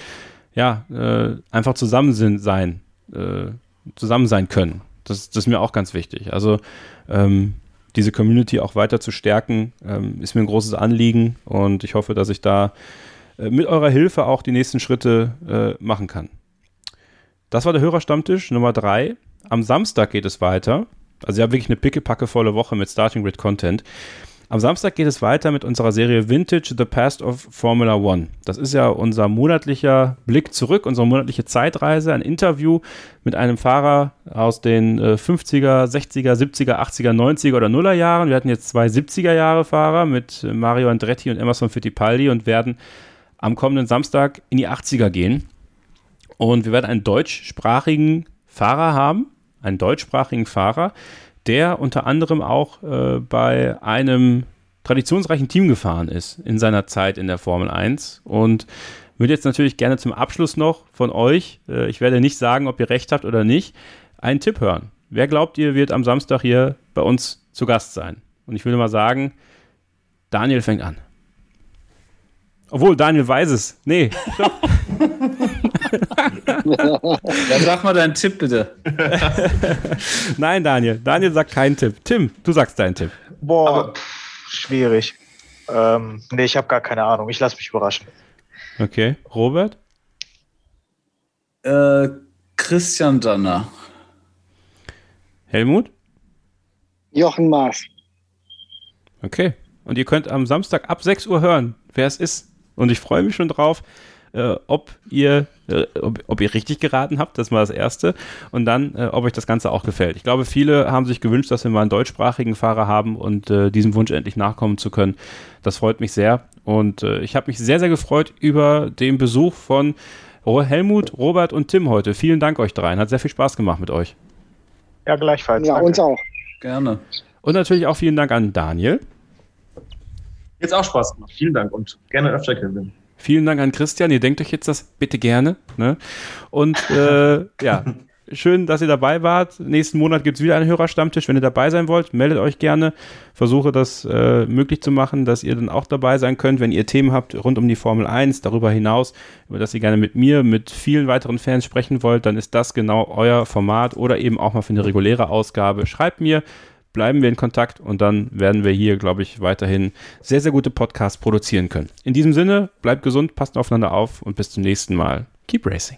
ja, äh, einfach zusammen sind, sein, äh, zusammen sein können. Das, das ist mir auch ganz wichtig. Also ähm, diese Community auch weiter zu stärken, ähm, ist mir ein großes Anliegen und ich hoffe, dass ich da äh, mit eurer Hilfe auch die nächsten Schritte äh, machen kann. Das war der Hörerstammtisch Nummer drei. Am Samstag geht es weiter. Also ja, wirklich eine pickepackevolle Woche mit Starting Grid Content. Am Samstag geht es weiter mit unserer Serie Vintage The Past of Formula One. Das ist ja unser monatlicher Blick zurück, unsere monatliche Zeitreise, ein Interview mit einem Fahrer aus den 50er, 60er, 70er, 80er, 90er oder Nuller Jahren. Wir hatten jetzt zwei 70er Jahre Fahrer mit Mario Andretti und Emerson Fittipaldi und werden am kommenden Samstag in die 80er gehen. Und wir werden einen deutschsprachigen Fahrer haben, einen deutschsprachigen Fahrer, der unter anderem auch äh, bei einem traditionsreichen Team gefahren ist in seiner Zeit in der Formel 1 und würde jetzt natürlich gerne zum Abschluss noch von euch, äh, ich werde nicht sagen, ob ihr recht habt oder nicht, einen Tipp hören. Wer glaubt ihr, wird am Samstag hier bei uns zu Gast sein? Und ich würde mal sagen, Daniel fängt an. Obwohl, Daniel weiß es. Nee, stopp. Dann sag mal deinen Tipp bitte. Nein, Daniel. Daniel sagt keinen Tipp. Tim, du sagst deinen Tipp. Boah, pff, schwierig. Ähm, nee, ich habe gar keine Ahnung. Ich lasse mich überraschen. Okay. Robert? Äh, Christian Danner. Helmut? Jochen Maas. Okay. Und ihr könnt am Samstag ab 6 Uhr hören, wer es ist. Und ich freue mich schon drauf, äh, ob ihr äh, ob, ob, ihr richtig geraten habt, das war das Erste. Und dann, äh, ob euch das Ganze auch gefällt. Ich glaube, viele haben sich gewünscht, dass wir mal einen deutschsprachigen Fahrer haben und äh, diesem Wunsch endlich nachkommen zu können. Das freut mich sehr. Und äh, ich habe mich sehr, sehr gefreut über den Besuch von Helmut, Robert und Tim heute. Vielen Dank euch dreien. Hat sehr viel Spaß gemacht mit euch. Ja, gleichfalls. Ja, Danke. uns auch. Gerne. Und natürlich auch vielen Dank an Daniel. Jetzt auch Spaß gemacht. Vielen Dank und gerne öfter, Kevin. Vielen Dank an Christian. Ihr denkt euch jetzt das bitte gerne. Ne? Und äh, ja, schön, dass ihr dabei wart. Nächsten Monat gibt es wieder einen Hörerstammtisch. Wenn ihr dabei sein wollt, meldet euch gerne. Versuche das äh, möglich zu machen, dass ihr dann auch dabei sein könnt, wenn ihr Themen habt rund um die Formel 1, darüber hinaus, über das ihr gerne mit mir, mit vielen weiteren Fans sprechen wollt, dann ist das genau euer Format oder eben auch mal für eine reguläre Ausgabe. Schreibt mir, bleiben wir in Kontakt und dann werden wir hier, glaube ich, weiterhin sehr, sehr gute Podcasts produzieren können. In diesem Sinne, bleibt gesund, passt aufeinander auf und bis zum nächsten Mal. Keep Racing.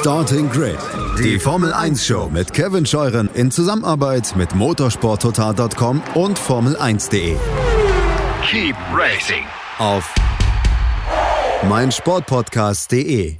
Starting Grid, die Formel 1 Show mit Kevin Scheuren in Zusammenarbeit mit motorsporttotal.com und Formel1.de. Keep racing Auf meinsportpodcast.de.